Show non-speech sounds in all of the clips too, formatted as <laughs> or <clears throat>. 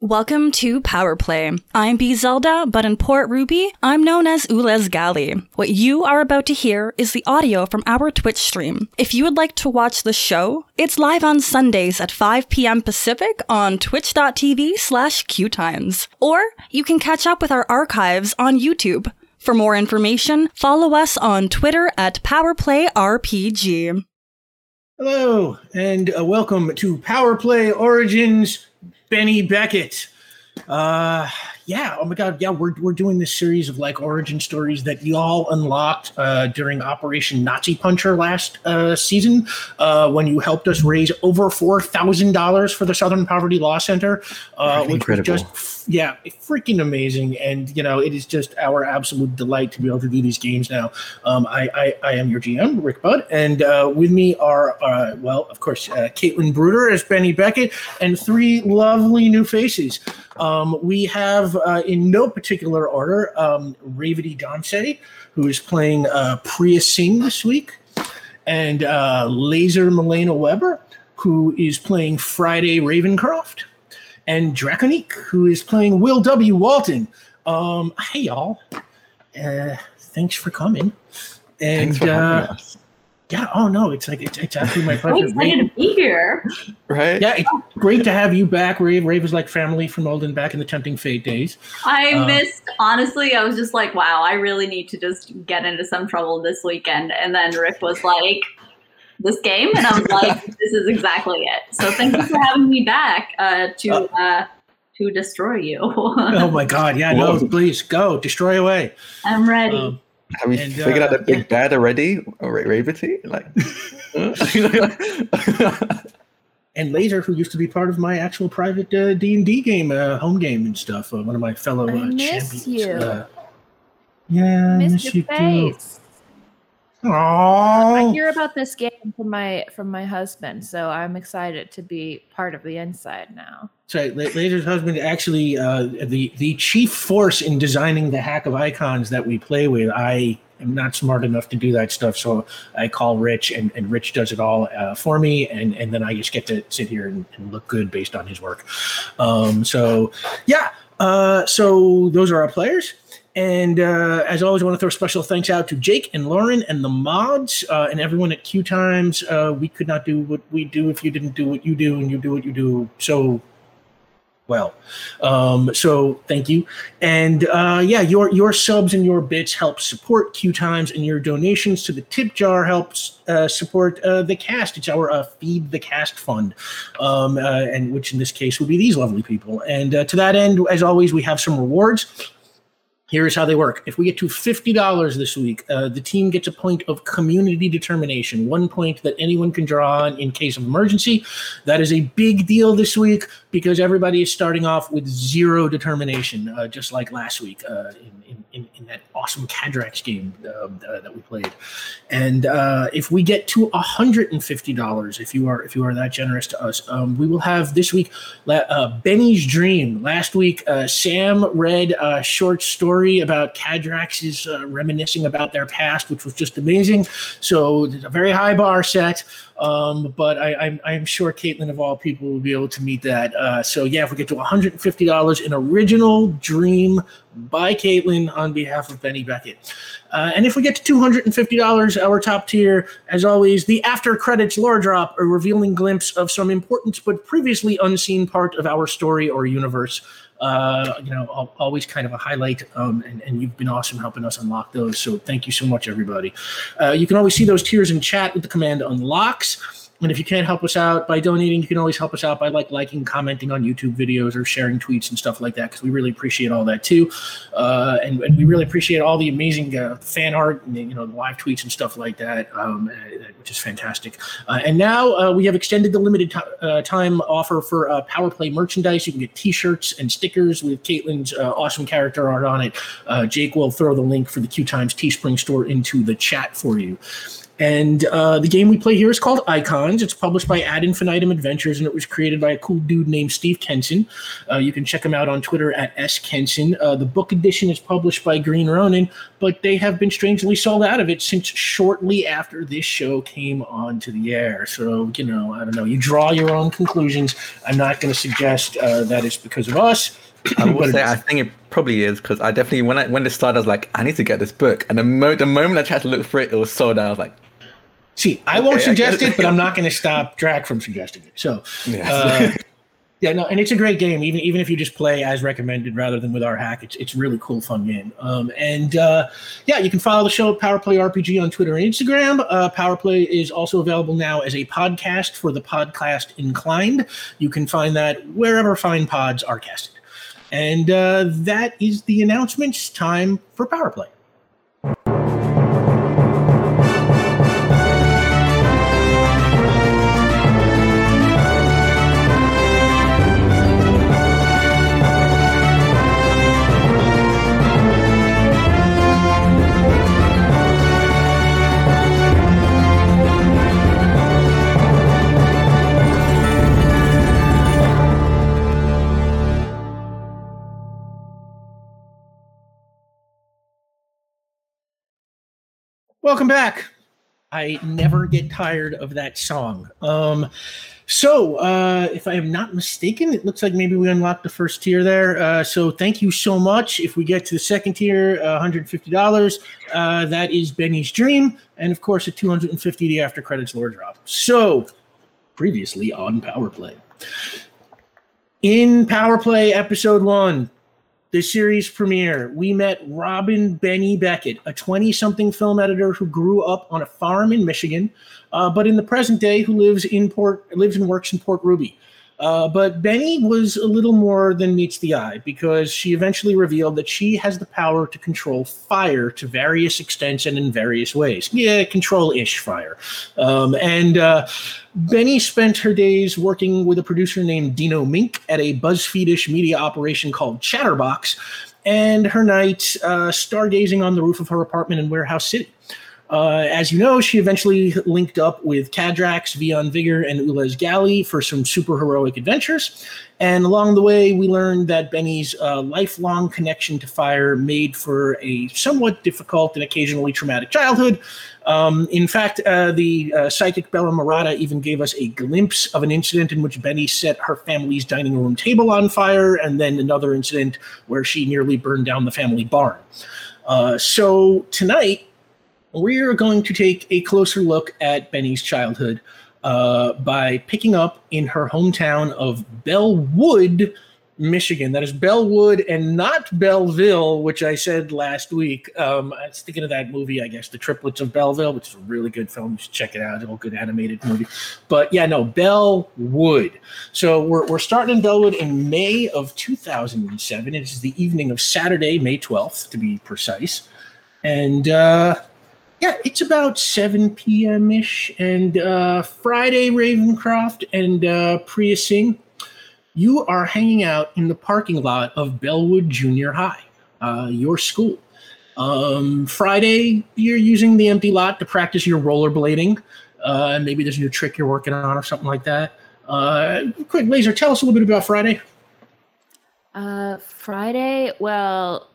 Welcome to Power Play. I'm B Zelda, but in Port Ruby, I'm known as Ulez Gali. What you are about to hear is the audio from our Twitch stream. If you would like to watch the show, it's live on Sundays at 5 p.m. Pacific on twitch.tv slash qtimes. Or you can catch up with our archives on YouTube. For more information, follow us on Twitter at PowerPlayRPG. Hello, and uh, welcome to Power Play Origins Benny Beckett. Uh, yeah. Oh my God. Yeah, we're we're doing this series of like origin stories that y'all unlocked uh, during Operation Nazi Puncher last uh, season uh, when you helped us raise over four thousand dollars for the Southern Poverty Law Center, uh, which Incredible. was just yeah, freaking amazing. And you know, it is just our absolute delight to be able to do these games now. Um, I, I I am your GM, Rick Budd, and uh, with me are uh, well, of course, uh, Caitlin Bruder as Benny Beckett, and three lovely new faces. Um, we have, uh, in no particular order, um, Ravity who is playing uh, Priya Singh this week, and uh, Laser Milena Weber, who is playing Friday Ravencroft, and Draconique, who is playing Will W. Walton. Um, hey, y'all. Uh, thanks for coming. And Thanks for having uh, us. yeah, oh no, it's like it's, it's actually my <laughs> I'm pleasure. excited to be here. Right? Yeah, it's great to have you back, Rave. Rave is like family from Olden back in the Tempting Fate days. I Uh, missed, honestly, I was just like, wow, I really need to just get into some trouble this weekend. And then Rick was like, this game? And I was like, <laughs> this is exactly it. So thank you for having me back uh, to uh, to destroy you. Oh my God, yeah, no, please go destroy away. I'm ready. Um, Have we And, figured out uh, the big bad already? Or Ra- Ravity? Like, <laughs> <laughs> and Laser, who used to be part of my actual private uh, D and D game, uh, home game and stuff. Uh, one of my fellow uh, I miss champions. you. Uh, yeah, I Miss miss your you too. Face. I hear about this game from my from my husband, so I'm excited to be part of the inside now. So La- Laser's husband actually uh, the the chief force in designing the hack of icons that we play with. I am not smart enough to do that stuff, so I call Rich, and, and Rich does it all uh, for me, and and then I just get to sit here and, and look good based on his work. Um, so yeah, uh, so those are our players. And uh, as always, I want to throw special thanks out to Jake and Lauren and the mods uh, and everyone at Q Times. Uh, we could not do what we do if you didn't do what you do, and you do what you do so well. Um, so thank you. And uh, yeah, your your subs and your bits help support Q Times, and your donations to the tip jar helps uh, support uh, the cast. It's our feed the cast fund, um, and which in this case would be these lovely people. And to that end, as always, we have some rewards. Here's how they work. If we get to $50 this week, uh, the team gets a point of community determination, one point that anyone can draw on in case of emergency. That is a big deal this week because everybody is starting off with zero determination, uh, just like last week uh, in, in, in, in that awesome Cadrax game um, uh, that we played. And uh, if we get to $150, if you are if you are that generous to us, um, we will have this week uh, Benny's Dream. Last week, uh, Sam read a short story about Cadrax's uh, reminiscing about their past, which was just amazing. So a very high bar set. Um, but I, I'm, I'm sure Caitlin, of all people, will be able to meet that. Uh, so yeah, if we get to $150, an original dream by Caitlin on behalf of Benny Beckett. Uh, and if we get to $250, our top tier, as always, the after credits lore drop, a revealing glimpse of some important but previously unseen part of our story or universe. Uh, you know, always kind of a highlight, um, and, and you've been awesome helping us unlock those. So thank you so much, everybody. Uh, you can always see those tiers in chat with the command unlocks. And if you can't help us out by donating, you can always help us out by like liking, commenting on YouTube videos, or sharing tweets and stuff like that, because we really appreciate all that too. Uh, and, and we really appreciate all the amazing uh, fan art and you know the live tweets and stuff like that, um, uh, which is fantastic. Uh, and now uh, we have extended the limited ti uh, time offer for Power Play merchandise. You can get T-shirts and stickers with Caitlin's awesome character art on it. Jake will throw the link for the Q Times Teespring store into the chat for you. And uh, the game we play here is called Icons. It's published by Ad Infinitum Adventures, and it was created by a cool dude named Steve Kenson. Uh, you can check him out on Twitter at S Kenson. Uh, the book edition is published by Green Ronin, but they have been strangely sold out of it since shortly after this show came onto the air. So, you know, I don't know. You draw your own conclusions. I'm not going to suggest uh, that it's because of us. I will <clears throat> say. I think it probably is because I definitely when I when this started I was like I need to get this book and the mo- the moment I tried to look for it it was sold out. I was like See, I won't Okay, I suggest it, it. but I'm not <laughs> going to stop Drac from suggesting it. So, Yes. uh, <laughs> yeah, no, and it's a great game. Even even if you just play as recommended rather than with our hack, it's it's really cool, fun game. Um, and uh, yeah, you can follow the show at Powerplay RPG on Twitter and Instagram. Uh, Powerplay is also available now as a podcast for the podcast inclined. You can find that wherever fine pods are casted. And uh, that is the announcements. Time for Powerplay. Welcome back. I never get tired of that song. Um, so, uh, if I am not mistaken, it looks like maybe we unlocked the first tier there. Uh, so, thank you so much. If we get to the second tier, uh, $150, uh, that is Benny's Dream. And of course, at 250 the after credits lore drop. So, previously on Power Play. In Power Play episode one, the series premiere, we met Robin Benny Beckett, a 20 something film editor who grew up on a farm in Michigan, uh, but in the present day who lives in Port lives and works in Port Ruby. Uh, but Benny was a little more than meets the eye because she eventually revealed that she has the power to control fire to various extents and in various ways. Yeah, control ish fire. Um, and uh, Benny spent her days working with a producer named Dino Mink at a BuzzFeedish media operation called Chatterbox, and her nights uh, stargazing on the roof of her apartment in Warehouse City. Uh, as you know, she eventually linked up with Cadrax, Vion Vigor, and Ulez Galley for some super heroic adventures. And along the way, we learned that Benny's uh, lifelong connection to fire made for a somewhat difficult and occasionally traumatic childhood. Um, in fact, uh, the uh, psychic Bella Murata even gave us a glimpse of an incident in which Benny set her family's dining room table on fire, and then another incident where she nearly burned down the family barn. Uh, so tonight, we're going to take a closer look at Benny's childhood uh, by picking up in her hometown of Bellwood, Michigan. That is Bellwood and not Belleville, which I said last week. Um, I was thinking of that movie, I guess, The Triplets of Belleville, which is a really good film. You should check it out. It's a good animated movie. But yeah, no, Bellwood. So we're, we're starting in Bellwood in May of 2007. It is the evening of Saturday, May 12th, to be precise. And uh, yeah, it's about 7 p.m. ish. And uh, Friday, Ravencroft and uh, Priya Singh, you are hanging out in the parking lot of Bellwood Junior High, uh, your school. Um, Friday, you're using the empty lot to practice your rollerblading. Uh, maybe there's a new trick you're working on or something like that. Uh, quick, Laser, tell us a little bit about Friday. Uh, Friday. Well,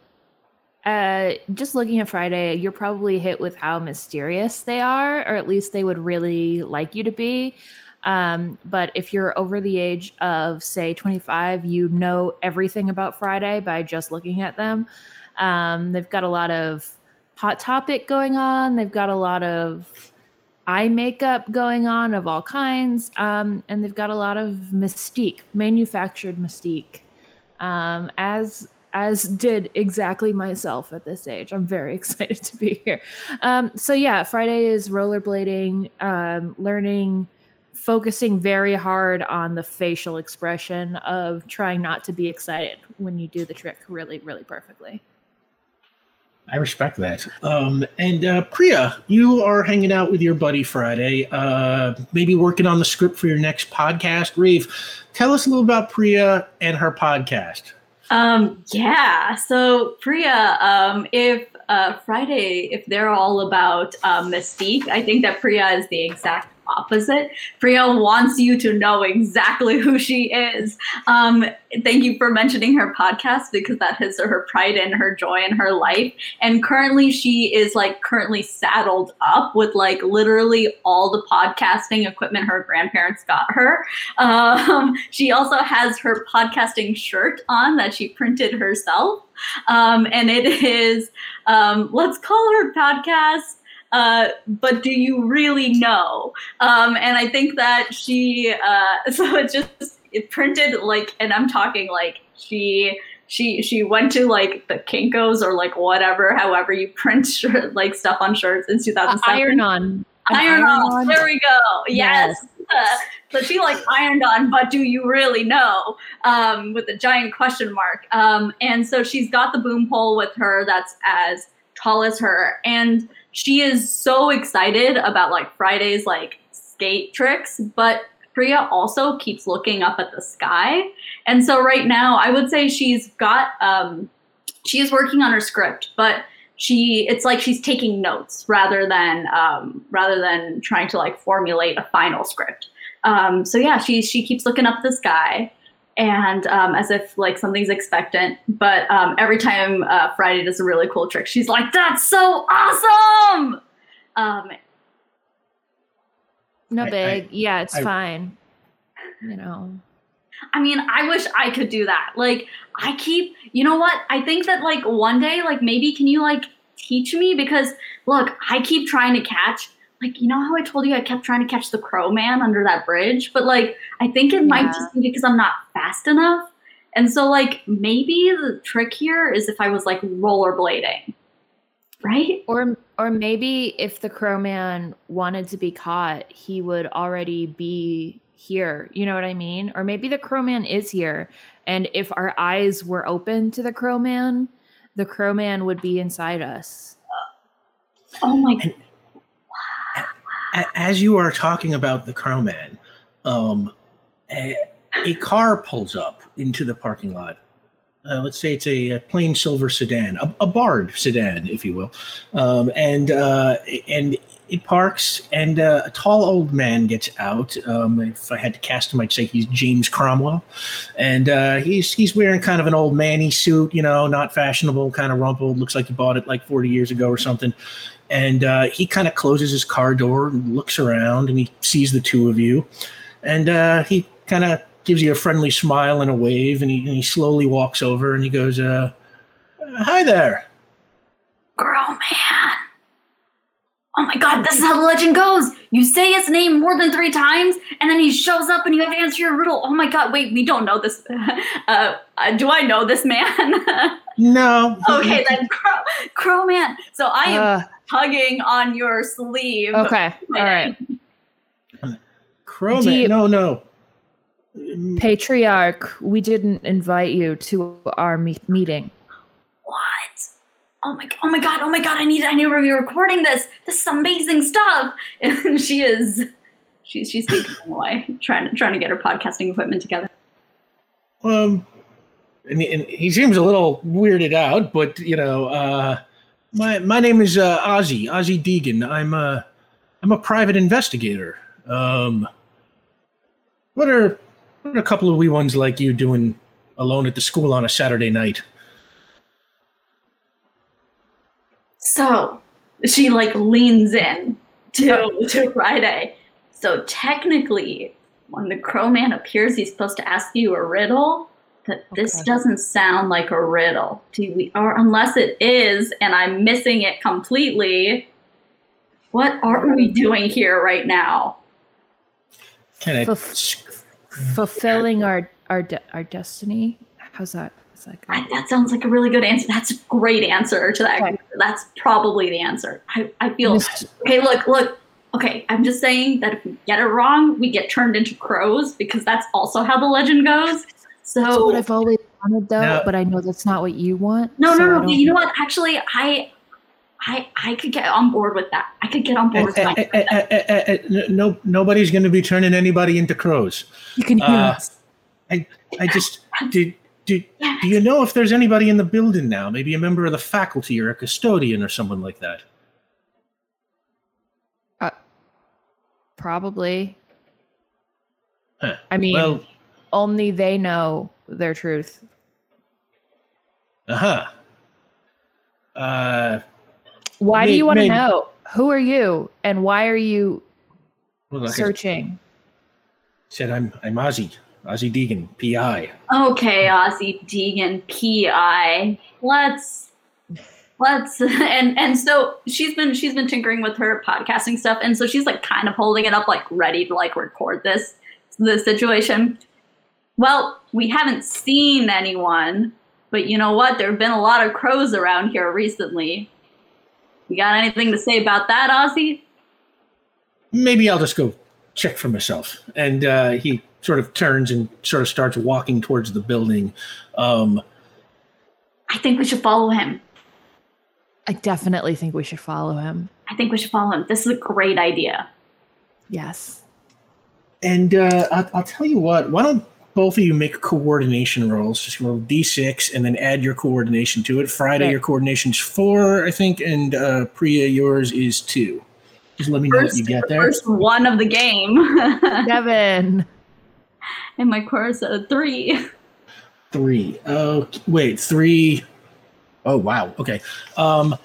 uh, just looking at Friday, you're probably hit with how mysterious they are, or at least they would really like you to be. Um, but if you're over the age of, say, 25, you know everything about Friday by just looking at them. Um, they've got a lot of hot topic going on. They've got a lot of eye makeup going on of all kinds, um, and they've got a lot of mystique, manufactured mystique. Um, as as did exactly myself at this age. I'm very <laughs> excited to be here. Um, so yeah, Friday is rollerblading, um, learning, focusing very hard on the facial expression of trying not to be excited when you do the trick really, really perfectly. I respect that. Um, and uh, Priya, you are hanging out with your buddy Friday, uh, maybe working on the script for your next podcast. Reeve, tell us a little about Priya and her podcast. Um, yeah. So Priya, um, if uh, Friday, if they're all about uh, mystique, I think that Priya is the exact opposite. Priya wants you to know exactly who she is. Um, thank you for mentioning her podcast because that is her pride and her joy in her life. And currently, she is like currently saddled up with like literally all the podcasting equipment her grandparents got her. Um, she also has her podcasting shirt on that she printed herself. Um, and it is, um, let's call her podcast uh, but do you really know? Um, and I think that she, uh, <laughs> so it just it printed like, and I'm talking like she she she went to like the Kinkos or like whatever, however you print <laughs> shirt, like stuff on shirts in 2007. Iron on. Iron, on. There we go. Yes. yes. <laughs> Uh, so she like ironed on, but do you really know? Um, with a giant question mark. Um, and so she's got the boom pole with her that's as tall as her. And she is so excited about like Friday's like skate tricks, but Priya also keeps looking up at the sky. And so right now, I would say she's got um she is working on her script, but she it's like she's taking notes rather than um rather than trying to like formulate a final script. Um so yeah, she she keeps looking up the sky and um, as if like something's expectant. But um, every time uh, Friday does a really cool trick, she's like, "That's so awesome!" Um, no big, I, yeah, it's I, fine. You know. I mean, I wish I could do that. Like, I keep, you know what? I think that like one day, like maybe can you like teach me because look, I keep trying to catch like you know how I told you I kept trying to catch the crow man under that bridge, but like I think it yeah. might just be because I'm not fast enough. And so like maybe the trick here is if I was like rollerblading. Right? Or or maybe if the crow man wanted to be caught, he would already be here. You know what I mean? Or maybe the crow man is here. And if our eyes were open to the crow man, the crow man would be inside us. Oh my as you are talking about the Crowman, um, a, a, car pulls up into the parking lot. Uh, let's say it's a, a, plain silver sedan, a, a Bard sedan, if you will, um, and uh, and it parks, and uh, a tall old man gets out. Um, if I had to cast him, I'd say he's James Cromwell, and uh, he's he's wearing kind of an old manny suit, you know, not fashionable, kind of rumpled. Looks like he bought it like 40 years ago or something and uh, he kind of closes his car door and looks around and he sees the two of you. And uh, he kind of gives you a friendly smile and a wave and he, and he slowly walks over and he goes uh, hi there. Girl man. Oh my god this is how the legend goes. You say his name more than three times and then he shows up and you have to answer your riddle. Oh my god wait we don't know this. <laughs> Uh, uh, do i know this man <laughs> no okay then crow, crow man so i am uh, tugging on your sleeve. Okay. All right. Chrome. You, no, no. Patriarch, we didn't invite you to our me- meeting. What? Oh my! Oh my God! Oh my God! I need! I need to be recording this. This is amazing stuff. <laughs> And she is, she's she's taking away, trying to trying to get her podcasting equipment together. Um, and and he seems a little weirded out, but you know, uh, my my name is uh, Ozzy Ozzy Deegan. I'm a I'm a private investigator. Um, what are what are a couple of wee ones like you doing alone at the school on a Saturday night? So she like leans in to to Friday. So technically, when the Crow Man appears, he's supposed to ask you a riddle that this doesn't sound like a riddle. Do we, or unless it is, and I'm missing it completely. What are we doing here right now? Can I fulfilling our our de- our destiny? How's that? Like I, that sounds like a really good answer. That's a great answer to that. Okay. That's probably the answer. I, I feel okay. Look, look. Okay, I'm just saying that if we get it wrong, we get turned into crows because that's also how the legend goes. So that's what I've always wanted, though. No. But I know that's not what you want. No, so no, no. You know what? Actually, I, I, I could get on board with that. I could get on board with uh, that. Eh, eh, no, nobody's going to be turning anybody into crows. You can hear uh, us. I, I just did. Did, do you know if there's anybody in the building now? Maybe a member of the faculty or a custodian or someone like that. Uh, probably. Huh. I mean, Well, only they know their truth. uh-huh. Uh Why do you want to know? Who are you and why are you well, like searching? said, I'm I'm Ozzy. Ozzy Deegan, PI. Okay, Ozzy Deegan, PI. Let's let's <laughs> and and so she's been she's been tinkering with her podcasting stuff, and so she's like kind of holding it up, like ready to like record this this situation. Well, we haven't seen anyone, but you know what? There have been a lot of crows around here recently. You got anything to say about that, Ozzy? Maybe I'll just go check for myself. And uh, he sort of turns and sort of starts walking towards the building. Um, I think we should follow him. I definitely think we should follow him. I think we should follow him. This is a great idea. Yes. and uh, I'll, I'll tell you what. Why don't both of you make coordination rolls? Just roll d6 and then add your coordination to it. Friday, Okay. your coordination's four, I think, and uh, Priya, yours is two. Just let me know what you get there. first one of the game. <laughs> Devin. and my chorus a three. Three. Oh, wait, three. Oh, wow. Okay. Um,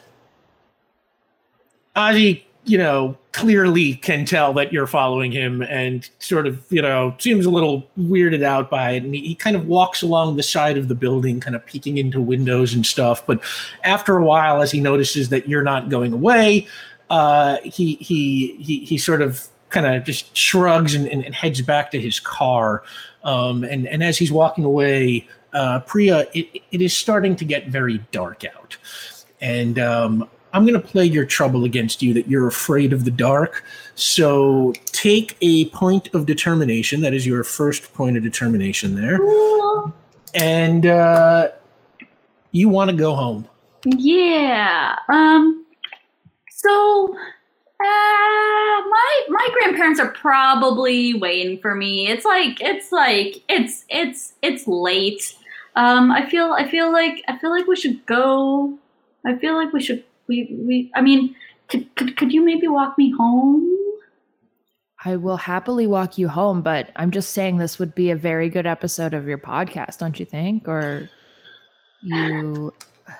Ozzy, you know, clearly can tell that you're following him and sort of, you know, seems a little weirded out by it. And he, he kind of walks along the side of the building, kind of peeking into windows and stuff. But after a while, as he notices that you're not going away, uh, he, he, he, he sort of kind of just shrugs and, and, and heads back to his car. Um, and, and as he's walking away, uh, Priya, it, it is starting to get very dark out. And um, I'm going to play your trouble against you that you're afraid of the dark. So take a point of determination. That is your first point of determination there. And uh, you want to go home. Yeah. Um. So, uh, my my grandparents are probably waiting for me. It's like it's like it's it's it's late. Um. I feel I feel like I feel like we should go. I feel like we should we we. I mean, could could could you maybe walk me home? I will happily walk you home, but I'm just saying this would be a very good episode of your podcast, don't you think? Or you <sighs>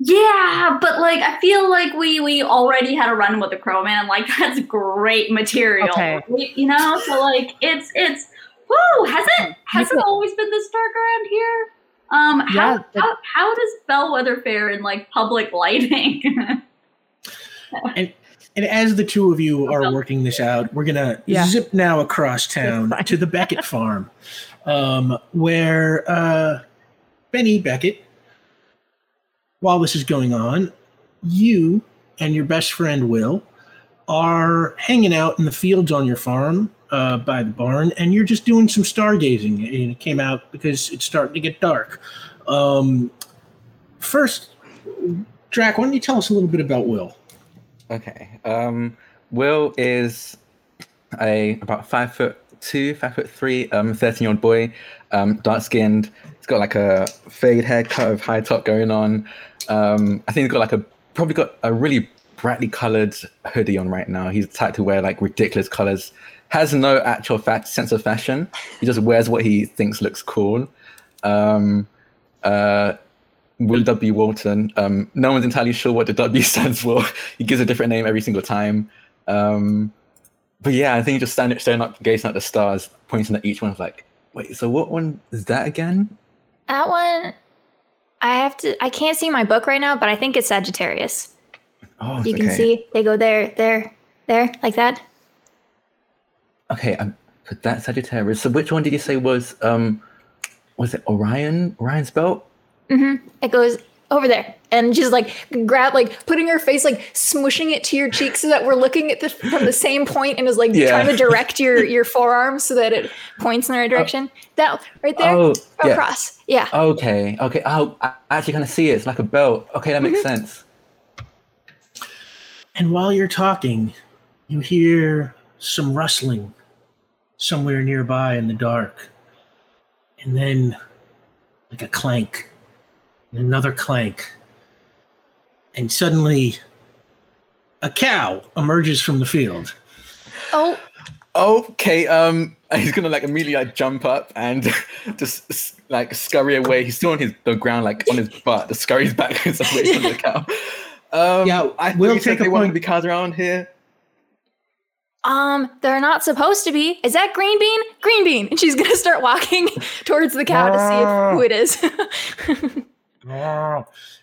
Yeah, but like I feel like we we already had a run with the crow man. Like <laughs> that's great material. Okay. You know, so like it's it's whoo, has it has it always been this dark around here? Um how Yeah, the- how, how does Bellwether fare in like public lighting? <laughs> And and as the two of you are working this out, we're gonna Yeah. zip now across town to the Beckett <laughs> farm, um, where uh, Benny Beckett. While this is going on, you and your best friend Will are hanging out in the fields on your farm uh, by the barn, and you're just doing some stargazing. And it came out because it's starting to get dark. Um, first, Drac, why don't you tell us a little bit about Will? Okay. Um, Will is a about five foot two, five foot three, um, thirteen year old boy, um, dark skinned. He's got like a fade haircut of high top going on. Um, I think he's got like a probably got a really brightly colored hoodie on right now. He's the type to wear like ridiculous colors. Has no actual fa- sense of fashion. He just wears what he thinks looks cool. Um, uh, Will W. Walton. Um, no one's entirely sure what the W <laughs> stands for. he gives a different name every single time. Um, but yeah, I think he just standing staring up, gazing at the stars, pointing at each one. Like, wait, so what one is that again? That one, I have to. I can't see my book right now, but I think it's Sagittarius. Oh, You okay. can see they go there, there, there, like that. Okay, um, but that's Sagittarius. So which one did you say was um, was it Orion? Orion's belt? Mm-hmm. It goes over there, and she's like grab, like putting her face, like smushing it to your cheek, so that we're looking at the from the same point, and is like Yeah. trying to direct your your forearm so that it points in the right direction. that right there, Oh, across. Yeah. Okay, okay. Oh, I I actually kind of see it. It's like a belt. Okay, that makes sense. And while you're talking, you hear some rustling somewhere nearby in the dark. And then like a clank, and another clank, and suddenly a cow emerges from the field. Oh, Okay, um, <laughs> he's gonna like immediately like jump up and <laughs> just like scurry away. He's still on his the ground, like on his butt. The scurries backwards <laughs> away from the cow. Um, Yeah, I thought we'll you said take a they wanted point. to be cows around here. Um, they're not supposed to be. Is that green bean? Green bean. And she's gonna start walking <laughs> towards the cow to see if, who it is. <laughs>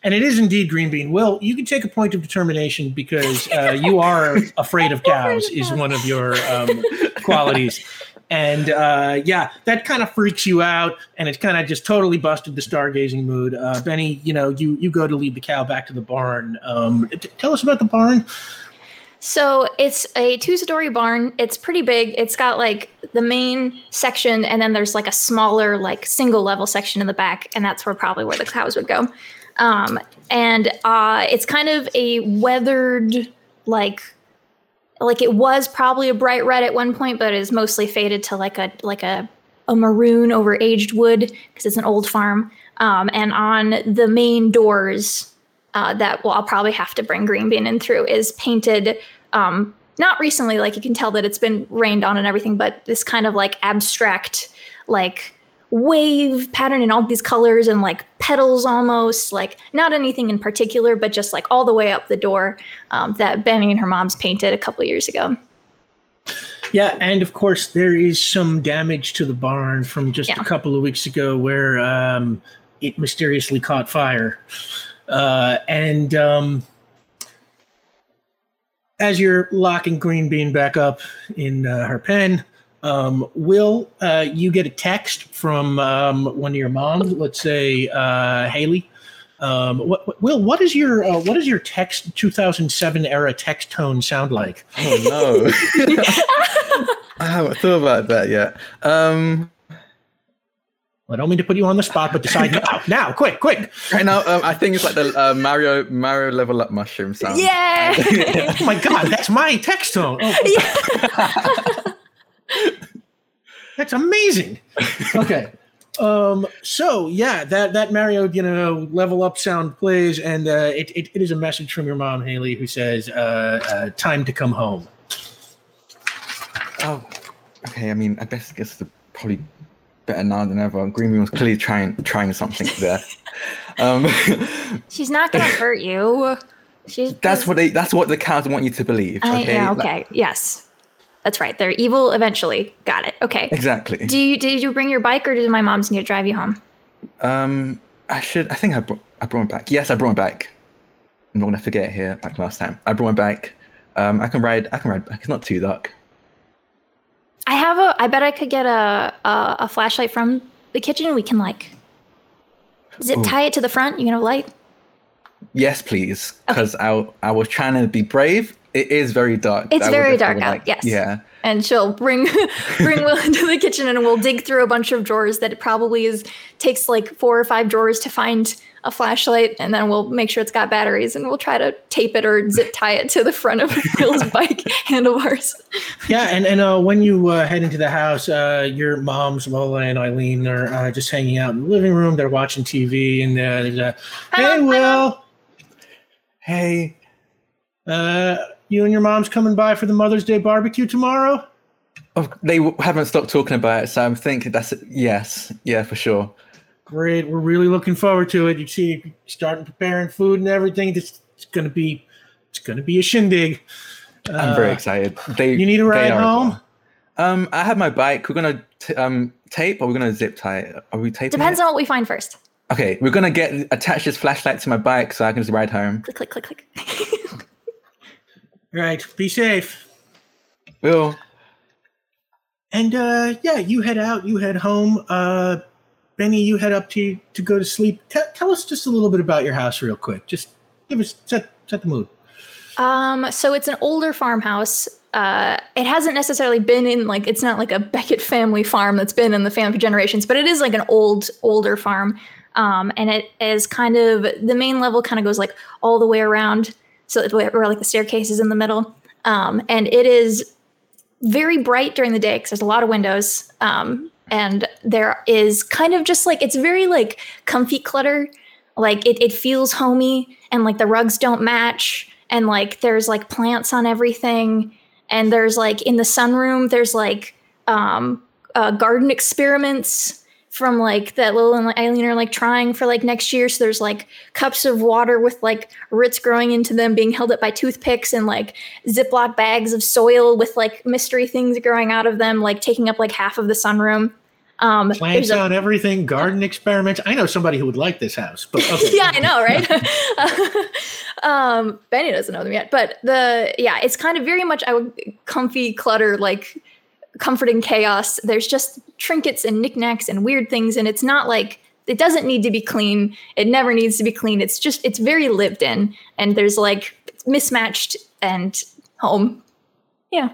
And it is indeed green bean. Will, you can take a point of determination because uh, you are afraid of <laughs> cows, is one of your um, qualities. And uh, yeah, that kind of freaks you out, and it's kind of just totally busted the stargazing mood. Uh, Benny, you know, you you go to lead the cow back to the barn. Um, t- tell us about the barn. So it's a two-story barn. It's pretty big. It's got like the main section, and then there's like a smaller, like single-level section in the back, and that's where probably where the cows would go. Um, and uh, it's kind of a weathered, like, like it was probably a bright red at one point, but it is mostly faded to like a like a a maroon over aged wood because it's an old farm. Um, and on the main doors, uh, that well, I'll probably have to bring green bean in through is painted. Um, not recently, like you can tell that it's been rained on and everything, but this kind of like abstract, like wave pattern in all these colors and like petals almost, like not anything in particular, but just like all the way up the door um, that Benny and her mom's painted a couple years ago. Yeah, and of course there is some damage to the barn from just Yeah. a couple of weeks ago where um, it mysteriously caught fire. Uh, and um, as you're locking Green Bean back up in uh, her pen, um, will uh, you get a text from um, one of your moms? Let's say uh, Haley. Um, what, Will, what is your uh, what does your text 2007 era text tone sound like? Oh no, <laughs> I haven't thought about that yet. I don't mean to put you on the spot, but decide now, <laughs> now, quick, quick. right now, um, I think it's like the uh, Mario Mario level up mushroom sound. Yeah. <laughs> Oh my god, that's my text tone. Oh, <laughs> that's amazing. Okay. Um, so yeah, that that Mario, you know, level up sound plays, and uh, it, it, it is a message from your mom, Haley, who says, uh, uh, "Time to come home." Oh, okay. I mean, I guess I guess it's probably better now than ever. Green Bean was clearly trying trying something there. Um, <laughs> She's not gonna hurt you. She's that's what they. That's what the cows want you to believe. I, Okay. yeah, Like, okay. yes. That's right. They're evil eventually. Got it. Okay. exactly. Do you did you bring your bike or did my mom's need to drive you home? Um, I should. I think I brought. I brought it back. Yes, I brought it back. I'm not gonna forget here, like last time. I brought it back. Um, I can ride. I can ride back. It's not too dark. I have a I bet I could get a a, a flashlight from the kitchen we can like zip Ooh. tie it to the front. You know, light. Yes, please. Because I I was trying to be brave. It is very dark. It's I very dark out, yes. Yeah. and she'll bring <laughs> bring Will into the kitchen and we'll dig through a bunch of drawers that it probably is takes like four or five drawers to find a flashlight and then we'll make sure it's got batteries and we'll try to tape it or zip tie it to the front of <laughs> Will's bike <laughs> handlebars. Yeah, and and uh, when you uh, head into the house, uh, your moms Lola and Eileen are uh, just hanging out in the living room. They're watching TV, and uh, there's a hey, Mom. Hi, Will. Hey. Uh, you and your mom's coming by for the Mother's Day barbecue tomorrow? Oh, they haven't stopped talking about it, so I'm thinking that's yes, yeah, for sure. Great. We're really looking forward to it. You see, starting preparing food and everything. It's, it's gonna be, it's gonna be a shindig. I'm very Uh, excited. They You need a ride home? Um, I have my bike. We're gonna t- um tape, or we're gonna zip tie it. Are we taping? Depends it? on what we find first. Okay, we're gonna get attach this flashlight to my bike so I can just ride home. Click click click click. Right. Be safe. Will. And uh, yeah, you head out. You head home. Uh, Benny, you head up to to go to sleep. Te- tell us just a little bit about your house, real quick. Just give us set set the mood. Um, so it's an older farmhouse. Uh, it hasn't necessarily been in like it's not like a Beckett family farm that's been in the family for generations, but it is like an old older farm. Um, and it is kind of the main level kind of goes like all the way around, so where like the staircase is in the middle. Um, and it is very bright during the day because there's a lot of windows. Um, and there is kind of just like it's very like comfy clutter. Like it, it feels homey, and like the rugs don't match, and like there's like plants on everything, and there's like in the sunroom there's like um uh, garden experiments from like that Lil and Eileen are like trying for like next year. So there's like cups of water with like roots growing into them being held up by toothpicks and like Ziploc bags of soil with like mystery things growing out of them, like taking up like half of the sunroom. Um, Plants a- on everything, garden experiments. I know somebody who would like this house, but okay. <laughs> yeah, I know, right? <laughs> um, Benny doesn't know them yet, but the yeah, it's kind of very much I would comfy clutter, like comforting chaos. There's just trinkets and knickknacks and weird things, and it's not like it doesn't need to be clean. It never needs to be clean. It's just it's very lived in, and there's like mismatched and home. Yeah,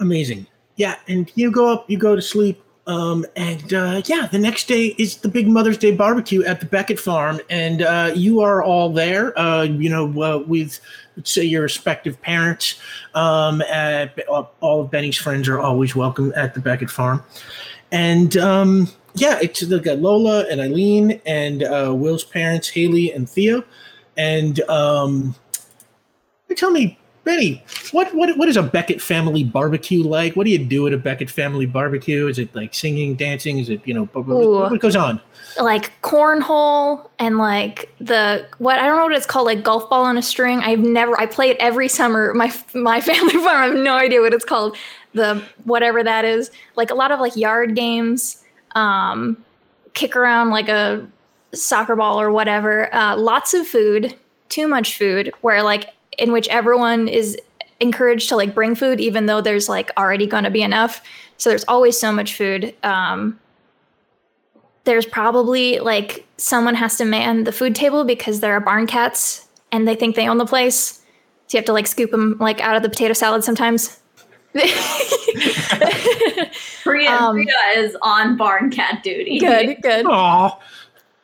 Amazing. Yeah, and you go up, you go to sleep, um, and uh, yeah, the next day is the big Mother's Day barbecue at the Beckett Farm, and uh, you are all there. Uh, you know, uh, with say your respective parents. Um, at, all of Benny's friends are always welcome at the Beckett Farm, and um, yeah, it's they got Lola and Eileen and uh, Will's parents, Haley and Theo, and um, tell me, Benny, what what what is a Beckett family barbecue like? What do you do at a Beckett family barbecue? Is it like singing, dancing? Is it you know what, goes on? like cornhole and like the what I don't know what it's called, like golf ball on a string. I've never I play it every summer. My my <laughs> family farm. I have no idea what it's called. The whatever that is. Like a lot of like yard games. Um, kick around like a soccer ball or whatever. Uh, lots of food, too much food, where like in which everyone is encouraged to like bring food, even though there's like already going to be enough. So there's always so much food. Um, there's probably like someone has to man the food table because there are barn cats and they think they own the place. So you have to like scoop them like out of the potato salad sometimes. <laughs> Priya, Um, Priya is on barn cat duty. good, good. Aw,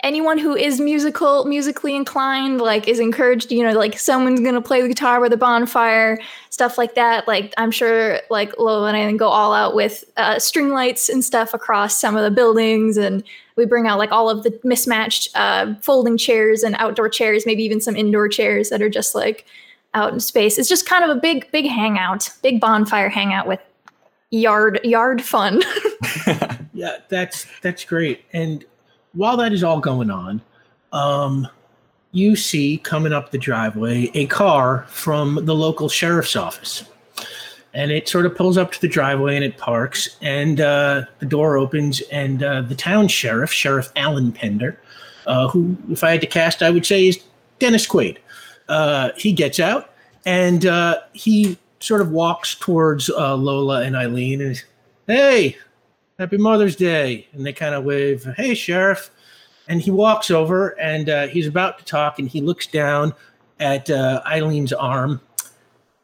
anyone who is musical musically inclined like is encouraged you know like someone's gonna play the guitar with a bonfire stuff like that like i'm sure like lola and i go all out with uh, string lights and stuff across some of the buildings and we bring out like all of the mismatched uh, folding chairs and outdoor chairs maybe even some indoor chairs that are just like out in space it's just kind of a big big hangout big bonfire hangout with yard yard fun <laughs> <laughs> yeah, that's that's great. And while that is all going on, um, you see coming up the driveway a car from the local sheriff's office. And it sort of pulls up to the driveway and it parks, and uh, the door opens, and uh, the town sheriff, Sheriff Alan Pender, uh, who, if I had to cast, I would say is Dennis Quaid. Uh, he gets out and uh, he sort of walks towards uh, Lola and Eileen and, hey, Happy Mother's Day. And they kind of wave, Hey, Sheriff. And he walks over and uh, he's about to talk and he looks down at uh, Eileen's arm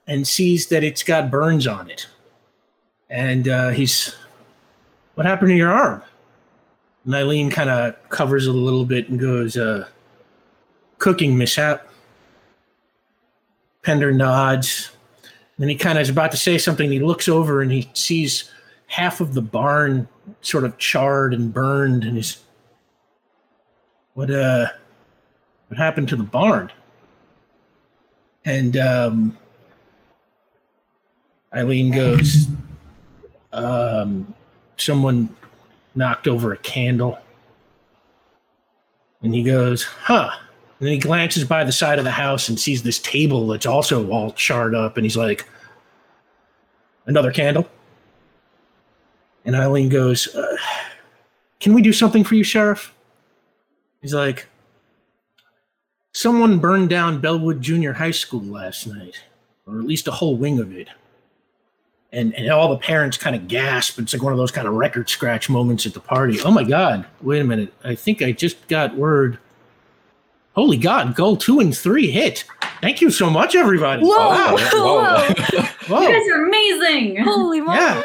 and sees that it's got burns on it. And uh, he's, What happened to your arm? And Eileen kind of covers it a little bit and goes, uh, Cooking mishap. Pender nods. And he kind of is about to say something. He looks over and he sees half of the barn sort of charred and burned and he's what uh what happened to the barn? And um eileen goes um someone knocked over a candle. And he goes huh. And he glances by the side of the house and sees this table that's also all charred up. And he's like another candle and Eileen goes, uh, Can we do something for you, Sheriff? He's like, Someone burned down Bellwood Junior High School last night, or at least a whole wing of it. And, and all the parents kind of gasp. It's like one of those kind of record scratch moments at the party. Oh my God, wait a minute. I think I just got word. Holy God, goal two and three hit. Thank you so much, everybody. Whoa! Wow. <laughs> Whoa. Whoa. You guys are amazing. holy moly Yeah.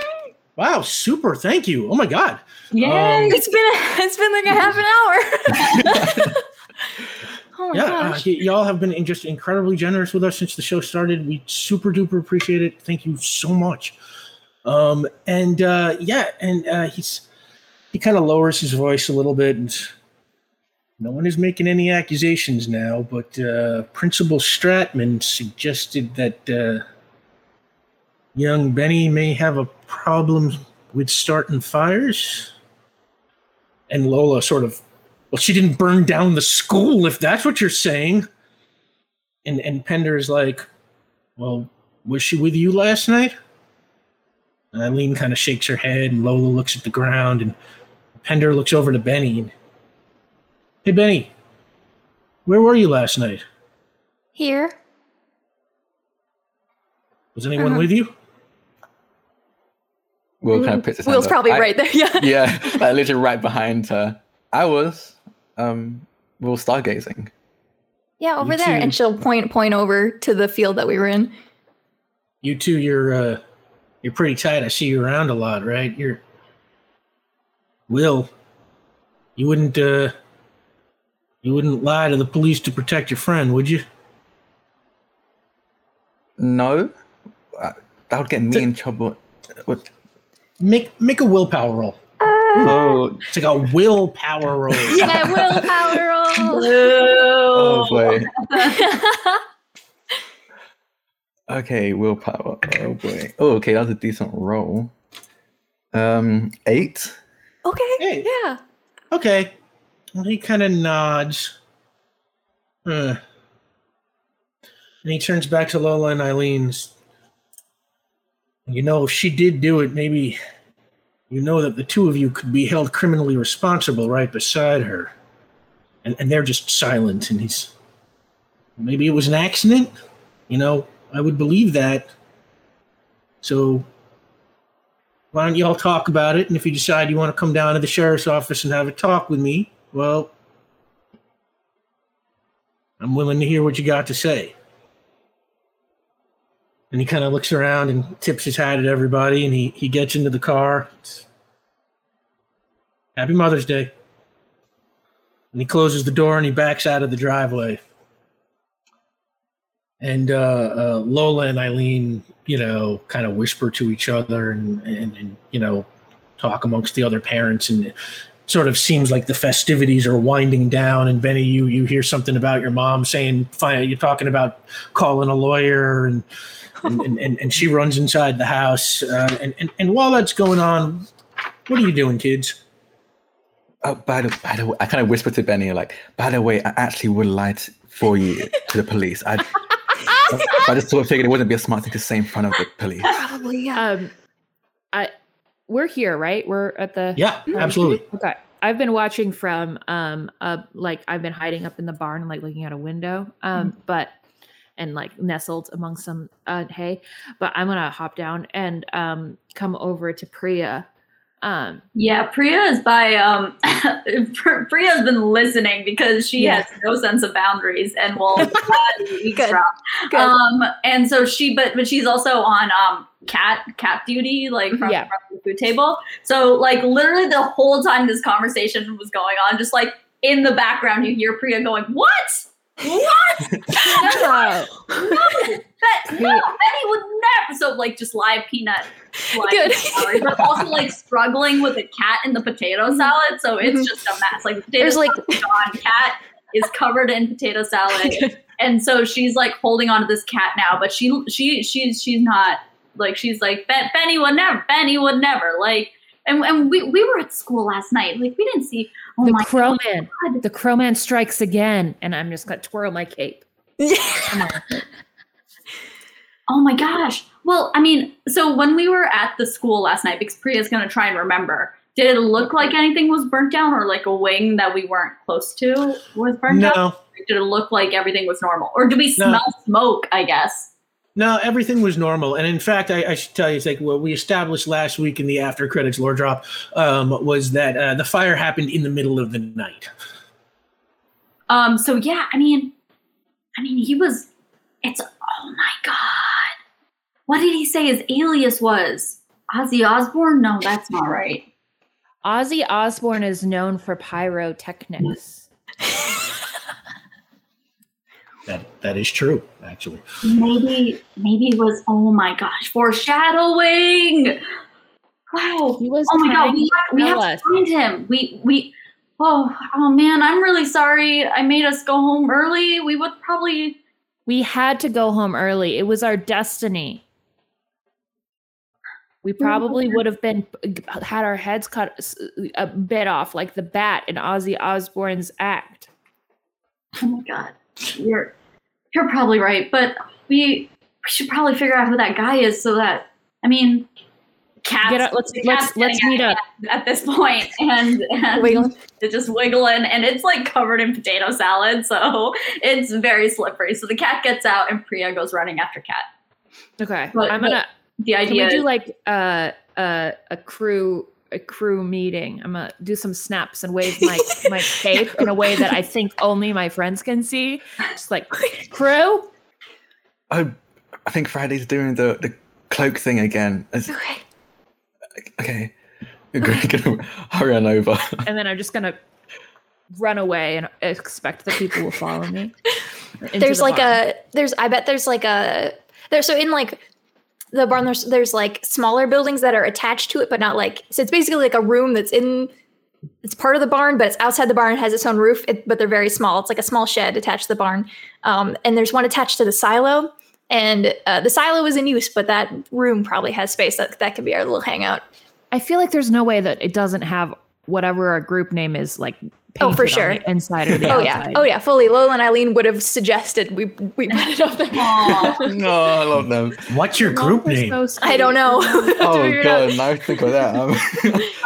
Wow, super. Thank you. Oh my God. Yeah, Um, It's been a, <laughs> it's been like a half an hour. <laughs> oh my yeah, uh, y- y'all have been just incredibly generous with us since the show started. We super duper appreciate it. Thank you so much. Um, and uh, yeah, and uh, he's he kind of lowers his voice a little bit, and no one is making any accusations now. But uh, Principal Stratman suggested that uh, young Benny may have a problem with starting fires. And Lola sort of, well, she didn't burn down the school, if that's what you're saying. And and Pender is like, well, was she with you last night? And Eileen kind of shakes her head, and Lola looks at the ground, and Pender looks over to Benny. And, hey, Benny, where were you last night? Here. Was anyone Uh-huh. with you? Will kind of puts his hand Will's up. probably I- right there. <laughs> Yeah. Yeah, like literally right behind her. I was. Um, Will stargazing. Yeah, over You there. too. And she'll point point over to the field that we were in. You two, you're uh, you're pretty tight. I see you around a lot, right? You're Will. You wouldn't uh, you wouldn't lie to the police to protect your friend, would you? No, Uh, that would get me in trouble. What? Make make a willpower roll. Oh, It's like a willpower roll. <laughs> My <laughs> willpower roll. oh boy. <laughs> Okay, willpower. Oh boy. Oh, okay, that's a decent roll. Um, eight. okay. Hey. Yeah. Okay. Well, he kind of nods. Uh. And he turns back to Lola and Eileen's. You know, if she did do it, maybe you know that the two of you could be held criminally responsible right beside her. And, and they're just silent, and he's. Maybe it was an accident? You know, I would believe that. So why don't y'all talk about it? And if you decide you want to come down to the sheriff's office and have a talk with me, well, I'm willing to hear what you got to say. And he kind of looks around and tips his hat at everybody, and he, he gets into the car. It's, Happy Mother's Day. And he closes the door and he backs out of the driveway. And uh, uh, Lola and Eileen, you know, kind of whisper to each other and, and, and, you know, talk amongst the other parents. And it sort of seems like the festivities are winding down. And Benny, you you hear something about your mom saying, "Fine," you're talking about calling a lawyer, and and, and, and, and she runs inside the house. Uh, and, and and while that's going on, what are you doing, kids? Oh, by the by the way, I kind of whispered to Benny, like, by the way, I actually would lie t- for you to the police. I, I just sort of figured it wouldn't be a smart thing to say in front of the police. Probably. Yeah. Um, I we're here, right? We're at the Yeah, absolutely. Okay. I've been watching from um uh like I've been hiding up in the barn and like looking out a window. Um but and like nestled among some uh hay. But I'm gonna hop down and um come over to Priya. Um Yeah, Priya is by um <laughs> Priya's been listening because she has no sense of boundaries and will <laughs> gladly eavesdrop. Good. Um and so she but but she's also on um cat cat duty like from, Yeah. from the food table. So like literally the whole time this conversation was going on just like in the background you hear Priya going, "What? What? no. That, no, Betty would never." So like just live peanut like, Good. salad, but also like struggling with a cat in the potato salad. So it's Mhm. just a mess. Like potato There's, like- salad is gone. Cat is covered in potato salad, <laughs> and so she's like holding on to this cat now. But she she she's she's not like she's like "Ben- Benny would never. Benny would never like. And, and we, we were at school last night. Like we didn't see. Oh the my crow man. god! The crow man strikes again. And I'm just gonna twirl my cape. <laughs> Come on. Oh my gosh. Well, I mean, so when we were at the school last night, because Priya's going to try and remember, did it look like anything was burnt down or like a wing that we weren't close to was burnt down? No, Did it look like everything was normal? Or do we No. smell smoke, I guess? No, everything was normal. And in fact, I, I should tell you, it's like what we established last week in the after credits lore drop um, was that uh, the fire happened in the middle of the night. Um, so yeah, I mean, I mean, he was, it's, oh my God. What did he say his alias was? Ozzy Osbourne? No, that's not right. Ozzy Osbourne is known for pyrotechnics. <laughs> That that is true, actually. Maybe, maybe it was, oh my gosh, foreshadowing. Wow. He was Oh my god, we have, we have us. to find him. We we oh oh man, I'm really sorry. I made us go home early. We would probably We had to go home early. It was our destiny. We probably would have been had our heads cut a bit off, like the bat in Ozzy Osbourne's act. Oh my god. You're you're probably right, but we we should probably figure out who that guy is so that I mean cats Get up, let's let's let's meet up. at, this point <laughs> and, and Wiggling. it's just wiggling and it's like covered in potato salad, so it's very slippery. So the cat gets out and Priya goes running after cat. Okay, But- I'm gonna. The idea. Can we do like uh, uh, a crew a crew meeting? I'm gonna do some snaps and wave my <laughs> my cape in a way that I think only my friends can see. Just like crew. Oh, I think Friday's doing the, the cloak thing again. It's- Okay. okay. You're gonna, gonna hurry on over. <laughs> and then I'm just gonna run away and expect that people will follow me. <laughs> there's the like barn. a there's I bet there's like a there so in like the barn there's there's like smaller buildings that are attached to it but not like so it's basically like a room that's in it's part of the barn but it's outside the barn. It has its own roof it, but they're very small. It's like a small shed attached to the barn. Um, and there's one attached to the silo and uh, the silo is in use but that room probably has space that that could be our little hangout. I feel like there's no way that it doesn't have whatever our group name is like. Oh, for painted on sure. the inside or the oh outside. yeah oh yeah fully lola and eileen would have suggested we we put it up there Aw. no, I love them. What's your group They're name? so i don't know Have to Oh figure it god, now think of that. Um,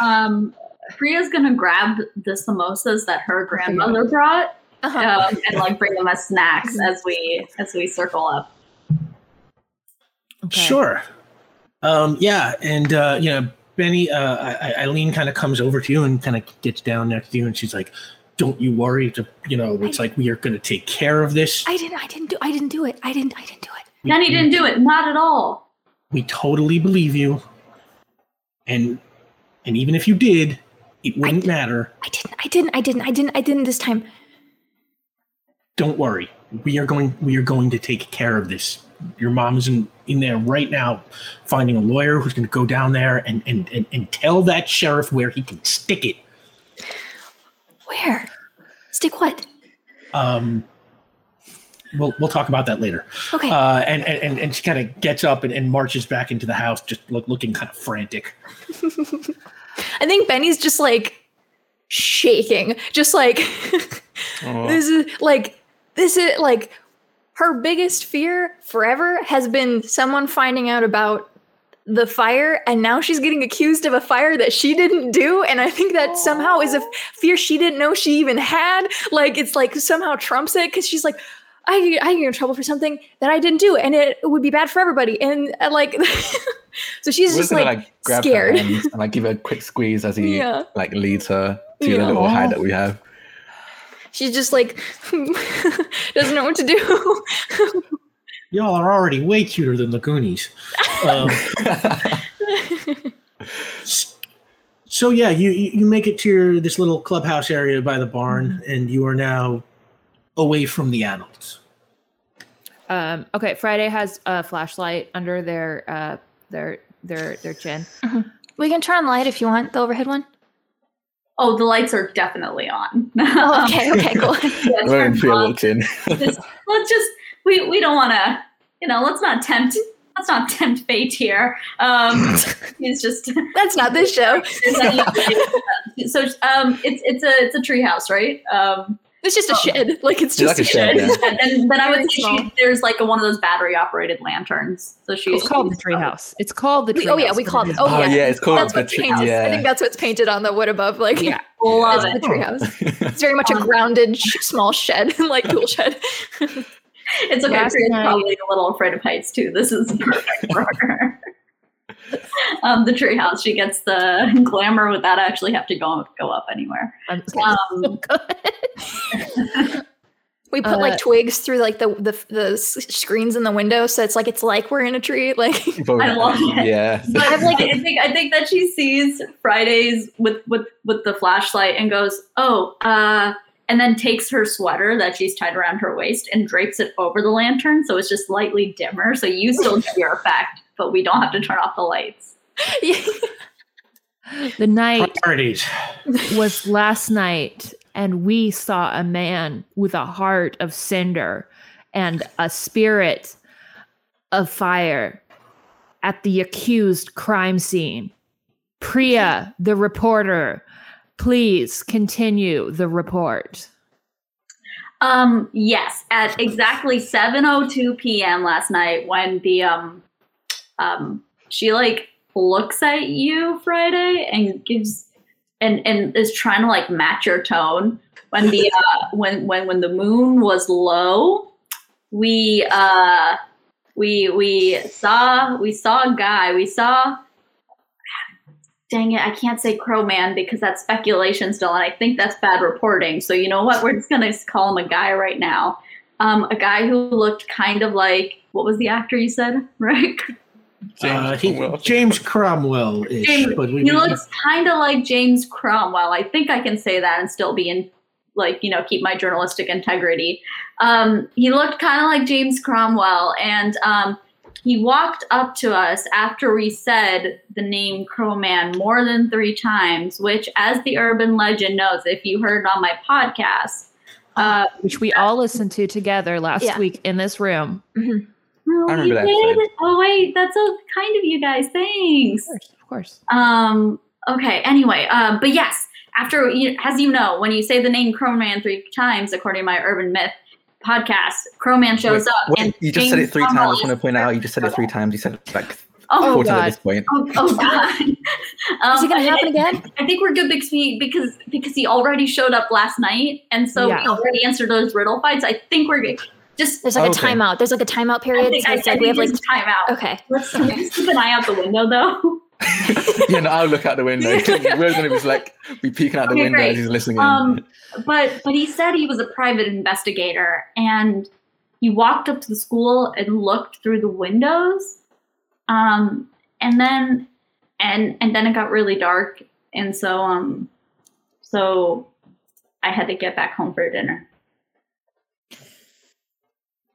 <laughs> um Priya's gonna grab the samosas that her grandmother brought Uh-huh. um, and like bring them as snacks as we <laughs> as we circle up. Okay. Sure. Um, yeah, and uh, you know, Benny, uh, I- I- Eileen kind of comes over to you and kind of gets down next to you, and she's like, "Don't you worry. To you know, it's like we are going to take care of this. I didn't. I didn't do. I didn't do it. I didn't. I didn't do it. Jenny didn't do it, not at all. We totally believe you, and and even if you did, it wouldn't matter. I didn't. I didn't. I didn't. I didn't. I didn't this time. Don't worry. We are going. We are going to take care of this. Your mom is in, in there right now, finding a lawyer who's going to go down there and, and and and tell that sheriff where he can stick it. Where? Stick what? Um, we'll we'll talk about that later. Okay. Uh, and, and and and she kind of gets up and, and marches back into the house, just look, looking kind of frantic. <laughs> I think Benny's just like shaking, just like <laughs> Aw. this is like this is like her biggest fear forever has been someone finding out about the fire and now she's getting accused of a fire that she didn't do and i think that somehow is a fear she didn't know she even had like it's like somehow trumps it because she's like I, I get in trouble for something that I didn't do, and it would be bad for everybody. And uh, like, <laughs> so she's just like, grab scared. and like give her a quick squeeze as he <laughs> Yeah. like leads her to Yeah. the little hide that we have. She's just like <laughs> doesn't know what to do. Y'all are already way cuter than the Goonies. Um, <laughs> so yeah, you you you make it to your this little clubhouse area by the barn, and you are now away from the adults. Um, okay, Friday has a flashlight under their uh their their their chin. we can turn on the light if you want the overhead one. Oh, the lights are definitely on. <laughs> Oh, okay, okay, cool. Yeah, When turn Priya on. walked in. <laughs> Just- <laughs> let's just we we don't want to you know let's not tempt let's not tempt fate here. Um, it's just That's not this show. so um it's it's a it's a treehouse, right? Um, It's just a Oh. shed. <laughs> Like it's It's just like a shed, yeah. <laughs> and then, then I would Very say she, there's like a, one of those battery operated lanterns. So she's It's called the treehouse. It's called the We- treehouse. oh yeah, we call it. Oh, Oh, yeah. yeah, it's called That's the what's tree- painted. I think that's what's painted on the wood above. Like Yeah. Love it's it. the treehouse. <laughs> It's very much a grounded sh- small shed, like tool shed. It's okay. Last Priya's night- probably a little afraid of heights too. This is perfect for her. um, the treehouse. She gets the glamour without actually have to go go up anywhere. I'm Um, <laughs> We put Uh, like twigs through like the, the the screens in the window, so it's like it's like we're in a tree. <laughs> Like I love it. Yeah. But I like I think I think that she sees Fridays with with with the flashlight and goes, "Oh, uh," and then takes her sweater that she's tied around her waist and drapes it over the lantern, so it's just slightly dimmer. So you still <laughs> get your effect, but we don't have to turn off the lights. The night Priorities. was last night, and we saw a man with a heart of cinder and a spirit of fire at the accused crime scene. Priya, the reporter, please continue the report. Um, yes, at exactly 7:02 p.m. last night, when the um, um, she like looks at you Friday and gives and and is trying to like match your tone when the uh, <laughs> when when when the moon was low, we uh we we saw we saw a guy we saw dang it, I can't say Crow Man because that's speculation still, and I think that's bad reporting. So you know what? We're just gonna call him a guy right now. Um, a guy who looked kind of like what was the actor you said, <laughs> right? Uh, he, Cromwell. James Cromwell ish, but we, He looks kind of like James Cromwell. I think I can say that and still be in, like, you know, keep my journalistic integrity. Um, he looked kind of like James Cromwell, and um, he walked up to us after we said the name Crowman more than three times, which, as the urban legend knows, if you heard on my podcast, uh, Which we all listened to together last Yeah. week in this room. Oh, I remember you that did? Oh wait, that's so kind of you guys. Thanks. Of course. Of course. Um. Okay. Anyway. Um. But yes, after you, as you know, when you say the name Crowman three times, according to my urban myth podcast, Crowman shows Wait, up. wait, and you just said it James three times. I just want to point out you just said it three times. You said it like Oh, quarters at God. this point. oh, oh God. Um, <laughs> Is it gonna happen again? I think we're good because we because because he already showed up last night, and so Yeah. we already answered those riddle fights. I think we're good. Just There's like Okay. a timeout. There's like a timeout I period. think, So I, it's I like we have like it's time okay. <laughs> Let's, can we just keep an eye out the window though. <laughs> yeah, no, I'll look out the window. <laughs> We're gonna be like be peeking out the Okay, window great. as he's listening in. Um, but but he said he was a private investigator, and he walked up to the school and looked through the windows, um, and then and and then it got really dark, and so um, so I had to get back home for dinner.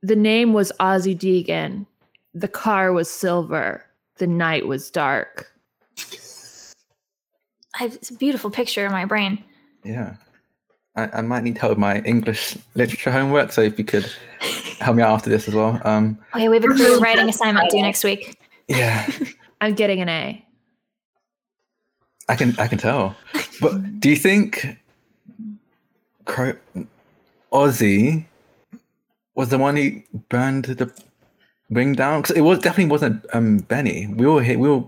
The name was Ozzy Deegan. The car was silver. The night was dark. I have this beautiful picture in my brain. yeah, I, I might need help with my English literature homework. So if you could help me out after this as well. Um, Okay, we have a creative writing assignment due next week. yeah, <laughs> I'm getting an A. I can I can tell. But do you think Cro- Ozzy was the one who burned the ring down? Because it was definitely wasn't um Benny. We were here. We were.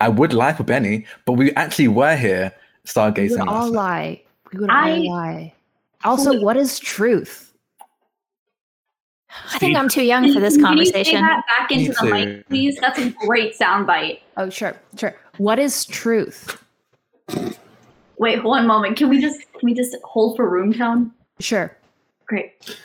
I would lie for Benny, but we actually were here stargazing. We would stargazing. all night. lie. We would I- all lie. Also, what is truth? I think I'm too young for this Can you say conversation. that back into the too. mic, please? That's a great soundbite. Oh, sure, sure. What is truth? Wait, one moment. Can we just can we just hold for room tone? Sure. Great.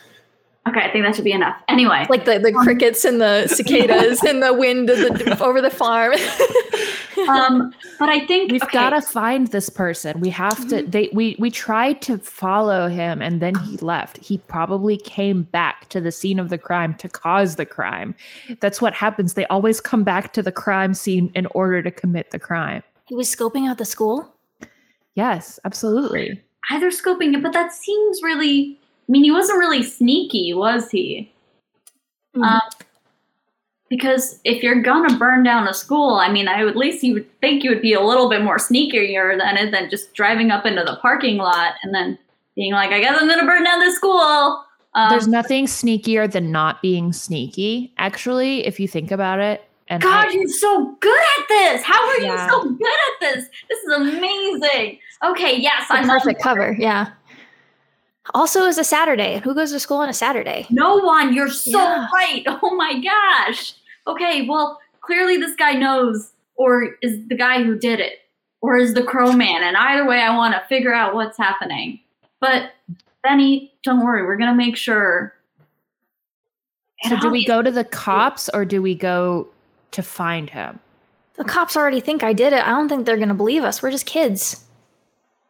Okay, I think that should be enough. Anyway, Like the, the crickets and the <laughs> cicadas and the wind of the, over the farm. <laughs> um, but I think We've okay, got to find this person. We have to. They we we tried to follow him, and then he left. He probably came back to the scene of the crime to cause the crime. That's what happens. They always come back to the crime scene in order to commit the crime. he was scoping out the school. Yes, absolutely. either scoping it, but that seems really. I mean, he wasn't really sneaky, was he? Mhm. Um, because if you're gonna burn down a school, I mean, I at least you would think you would be a little bit more sneakier than it than just driving up into the parking lot and then being like, "I guess I'm gonna burn down this school." Um, There's nothing sneakier than not being sneaky. Actually, if you think about it, and God, I- you're so good at this. How are Yeah. you so good at this? This is amazing. Okay, yes, I'm perfect cover. Yeah. Also, is a Saturday. Who goes to school on a Saturday? No one. You're so Yeah. right. <laughs> Oh my gosh. Okay, well, clearly this guy knows, or is the guy who did it, or is the crow man. And either way, I want to figure out what's happening. But Benny, don't worry. We're gonna make sure. so do we go to the cops or do we go to find him? The cops already think I did it. I don't think they're going to believe us. We're just kids.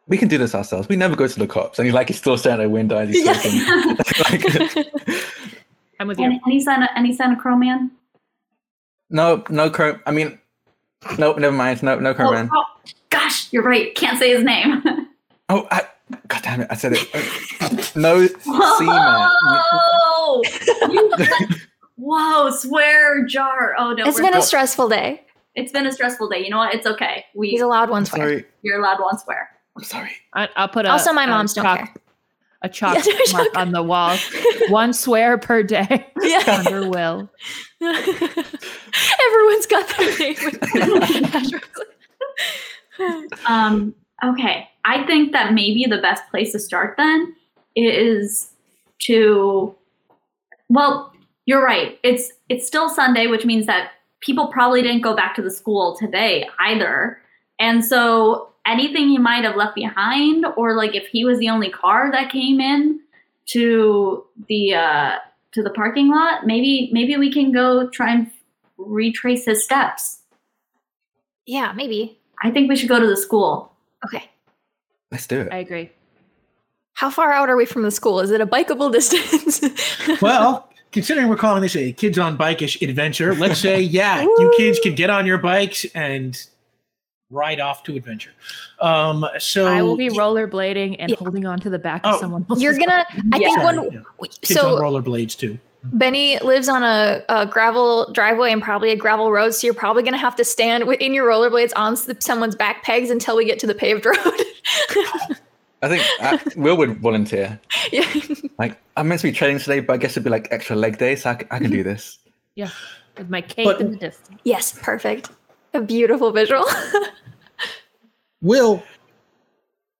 We can do this ourselves. We never go to the cops, and he's like he's still staring at a window as he's Yeah. talking. <laughs> like, I'm with you. Any, any sign of any sign of crow man? no, no, Cro- I mean, Nope, never mind. No, no Oh, Kerman. oh, gosh, you're right. Can't say his name. <laughs> Oh, I, God damn it! I said it. <laughs> no, Seaman. Whoa! Whoa, swear jar. Oh no. It's we're- been a stressful day. it's been a stressful day. You know what? It's okay. We He's allowed one swear. sorry. you're allowed one swear. I'm sorry. I, I'll put a Also, my a moms don't chalk- care. A chalk Yeah, <laughs> mark not- on the wall. One swear per day. Yeah. <laughs> Under will. <laughs> Everyone's got their name. Um, okay. I think that maybe the best place to start then is to well, you're right. It's it's still Sunday, which means that people probably didn't go back to the school today either. And so anything he might have left behind, or like if he was the only car that came in to the uh to the parking lot, maybe maybe we can go try and retrace his steps. yeah, maybe. I think we should go to the school. Okay. Let's do it. I agree. How far out are we from the school? Is it a bikeable <laughs> distance? Well, considering we're calling this a kids on bike-ish adventure, let's say, yeah, you kids can get on your bikes and ride off to adventure. Um, so I will be rollerblading and Yeah. holding on to the back Oh, of someone else's You're gonna. I think Yeah. when yeah. kids so on rollerblades too. Benny lives on a, a gravel driveway and probably a gravel road, so you're probably gonna have to stand wi- in your rollerblades on someone's back pegs until we get to the paved <laughs> road. I think uh, Will would volunteer. <laughs> yeah. Like, I'm meant to be training today, but I guess it'd be like extra leg day, so I, c- I can do <laughs> this. Yeah. With my cape But- in the distance. Yes, perfect. A beautiful visual. <laughs> Will,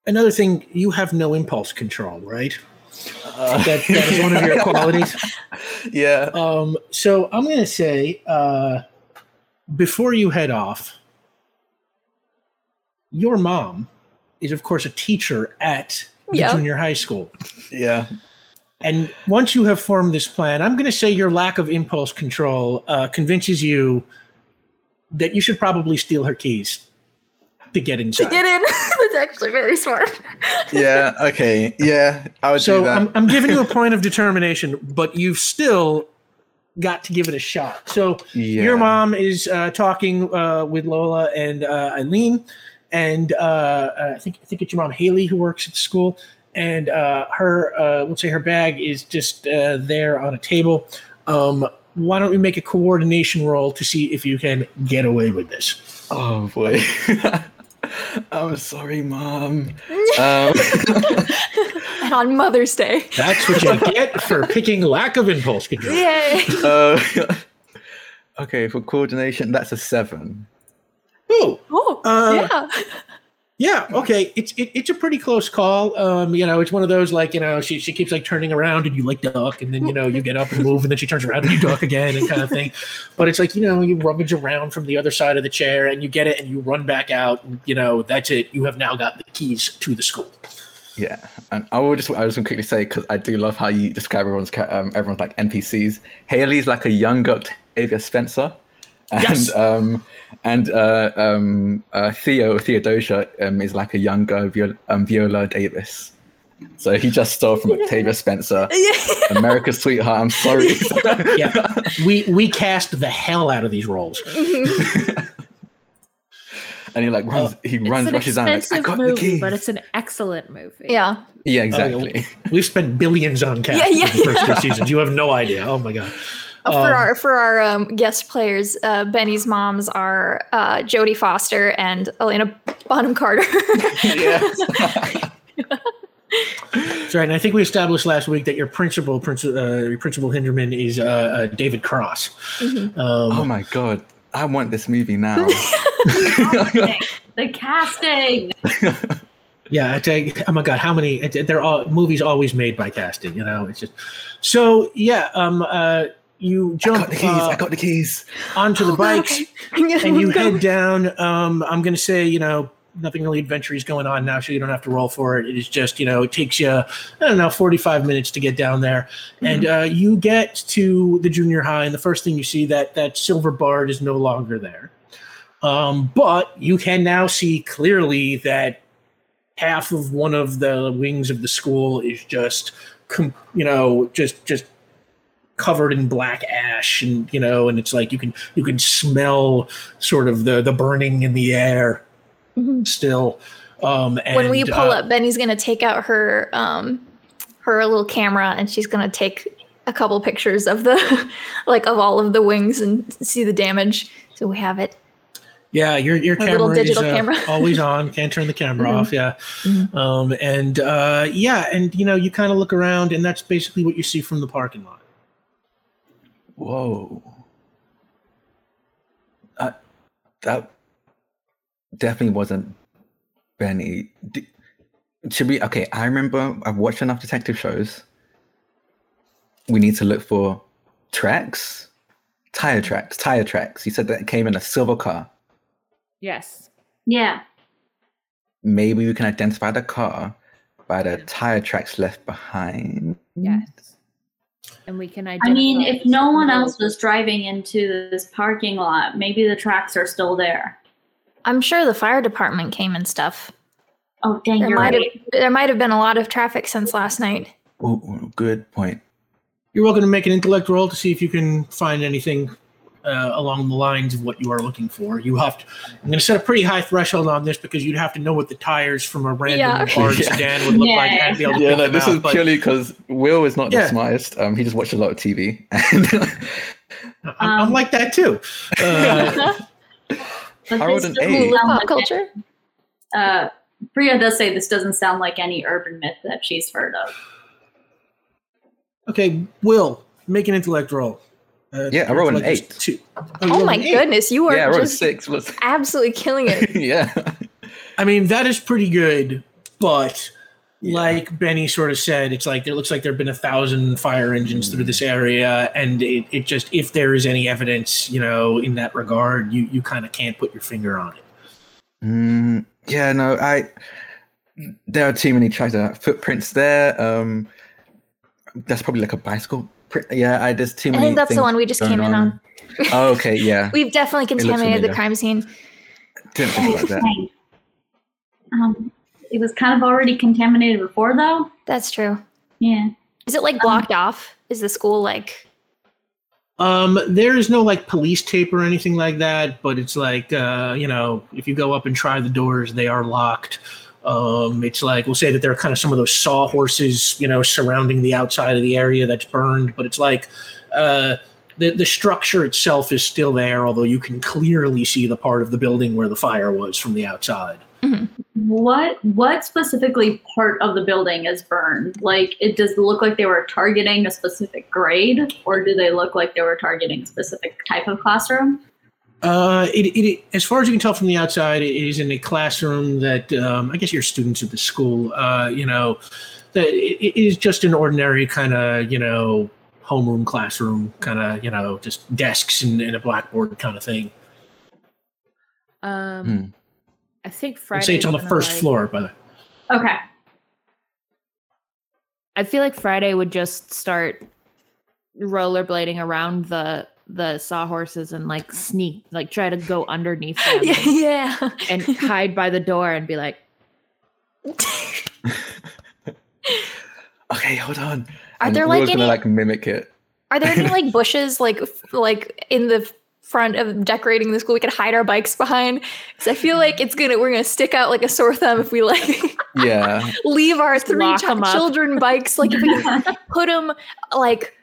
another thing, you have no impulse control, right? Uh, That, that is one of your <laughs> qualities. yeah. Um, so I'm going to say, uh, before you head off, your mom is, of course, a teacher at the Yeah. junior high school. Yeah. And once you have formed this plan, I'm going to say your lack of impulse control uh, convinces you that you should probably steal her keys to get inside. To get in. <laughs> That's actually very smart. Yeah. Okay. Yeah. I would do so that. I'm, I'm giving you a point of determination, but you've still got to give it a shot. So yeah. your mom is uh, talking uh, with Lola and uh, Eileen, and uh, uh, I think I think it's your mom Haley who works at the school, and uh, her uh, let's say her bag is just uh, there on a table. Um, why don't we make a coordination roll to see if you can get away with this? Oh boy. <laughs> I'm sorry, mom. Um, <laughs> and on Mother's Day. That's what you get for picking lack of impulse control. Yay. uh, <laughs> okay, for coordination, that's a seven. Oh, Oh, Uh, yeah. Yeah, okay. It's it, it's a pretty close call. Um, you know, it's one of those like you know she she keeps like turning around and you like duck and then you know you get up and move and then she turns around and you duck again and kind of thing. But it's like you know you rummage around from the other side of the chair and you get it and you run back out. And, you know that's it. You have now got the keys to the school. Yeah, and I will just I was gonna quickly say because I do love how you describe everyone's um, everyone's like NPCs. Haley's like a younger Octavia Spencer, and Yes. um and uh, um uh, Theo Theodosia um is like a younger Viola, um, Viola Davis. So he just stole from <laughs> Octavia Spencer, America's sweetheart. I'm sorry. <laughs> Yeah, we we cast the hell out of these roles. <laughs> and he like runs, he It's runs, an rushes out. Like, I expensive got the movie, keys. but it's an excellent movie. Yeah. yeah, exactly. We've spent billions on cast Yeah, yeah, for the first yeah. two seasons. You have no idea. Oh my god. Um, for our for our um, guest players, uh, Benny's moms are uh, Jodie Foster and Helena Bonham Carter. <laughs> yeah. That's right. And I think we established last week that your principal, Principal, uh, your principal Hinderman is uh, uh, David Cross. Um, oh my god, I want this movie now. <laughs> <laughs> the casting. Yeah, I tell you, oh my god, how many? They're all movies always made by casting. You know, it's just so. Yeah, um, uh, you jump. I got the keys. uh, I got the keys. onto the <laughs> Oh, bikes okay. <laughs> and you go. head down. Um, I'm gonna say, you know, nothing really adventurous going on now, so you don't have to roll for it. It is just, you know, it takes you, I don't know, 45 minutes to get down there, and uh, you get to the junior high, and the first thing you see that that silver bard is no longer there. Um, but you can now see clearly that half of one of the wings of the school is just, you know, just just covered in black ash, and you know, and it's like you can you can smell sort of the the burning in the air still. Um, and, when we pull uh, up, Benny's gonna take out her um her little camera and she's gonna take a couple pictures of the <laughs> like of all of the wings and see the damage. So we have it. Yeah, your your camera is uh, camera. <laughs> always on. Can't turn the camera Mhm. off. Yeah, Mhm. um, and uh, yeah, and you know you kind of look around, and that's basically what you see from the parking lot. Whoa. Uh, that definitely wasn't Benny. D- should we? Okay, I remember I've watched enough detective shows. We need to look for tracks, tire tracks, tire tracks. You said that it came in a silver car. Yes. Yeah. Maybe we can identify the car by the tire tracks left behind. Yes. And we can identify. I mean, if no one else was driving into this parking lot, maybe the tracks are still there. I'm sure the fire department came and stuff. Oh, dang, There you're might right. have there might have been a lot of traffic since last night. Oh, oh, good point. You're welcome to make an intellect roll to see if you can find anything uh, along the lines of what you are looking for. You have to. I'm going to set a pretty high threshold on this because you'd have to know what the tires from a random Yeah. hard <laughs> Yeah. sedan would look like Yeah. and be able to Yeah, pick no, this out, is but purely because Will is not Yeah. the smartest. Um, he just watched a lot of TV. <laughs> I'm, I'm Um, like that too. <laughs> Uh, But I rolled this an doesn't eight. Hulu sound pop culture. Uh, Priya does say this doesn't sound like any urban myth that she's heard of. okay, Will make an intellect roll. Uh, Yeah, I rolled an intellect eight. two. you Oh my eight. goodness, you are yeah, I rolled just six. What's- absolutely killing it. <laughs> yeah. I mean, that is pretty good, but like Benny sort of said, it's like there looks like there have been a thousand fire engines through this area, and it, it just if there is any evidence, you know, in that regard, you you kind of can't put your finger on it. Mm, yeah, no, I. There are too many tracks. uh, Footprints there. Um, that's probably like a bicycle. Print. Yeah, I there's too I think that's the one we just going came in on. Oh, okay, yeah. <laughs> We've definitely contaminated the crime scene. Didn't think about that. <laughs> Um, it was kind of already contaminated before, though. That's true. Yeah. Is it like blocked off? Is the school like Um, there is no like police tape or anything like that, but it's like uh, you know, if you go up and try the doors, they are locked. Um, it's like we'll say that there are kind of some of those sawhorses, you know, surrounding the outside of the area that's burned, but it's like uh, the the structure itself is still there, although you can clearly see the part of the building where the fire was from the outside. What what specifically part of the building is burned? Like, it does it look like they were targeting a specific grade, or do they look like they were targeting a specific type of classroom? Uh, it, it, as far as you can tell from the outside, it is in a classroom that um, I guess you're students at the school. Uh, you know, that it, it is just an ordinary kind of you know homeroom classroom, kind of you know just desks and, and a blackboard kind of thing. Um, Hmm. I think I'd Friday. say it's on the first floor, by the way. Okay. I feel like Friday would just start rollerblading around the the sawhorses and like sneak, like try to go <laughs> underneath <laughs> them yeah. and hide by the door and be like, Okay, hold on. Are And there, Will's like, gonna any- like mimic it? Are there any like <laughs> bushes like f- like in the front of decorating the school we could hide our bikes behind? Because I feel like it's gonna we're gonna stick out like a sore thumb if we like Yeah. leave our three lock chi- 'em up. children bikes like if we put them like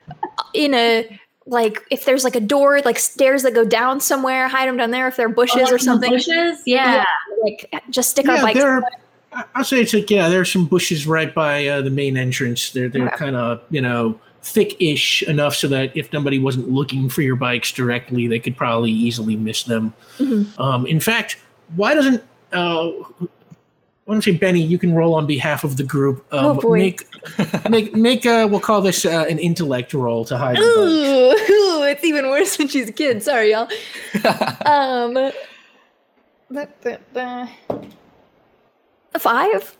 in a like if there's like a door like stairs that go down somewhere hide them down there if they're bushes Oh, like or something Bushes? Yeah. like just stick our bikes there. Are, I- I'll say it's like yeah, there's some bushes right by uh, the main entrance. They're they're Okay. kind of you know thick-ish enough so that if nobody wasn't looking for your bikes directly, they could probably easily miss them. Mhm. Um, in fact, why doesn't uh, why don't you, Benny? You can roll on behalf of the group. Um, Oh, boy. Make make make. Uh, we'll call this uh, an intellect roll to hide. the bike. Ooh, <laughs> ooh, it's even worse when she's a kid. Sorry, y'all. <laughs> Um, da- da- da. a five.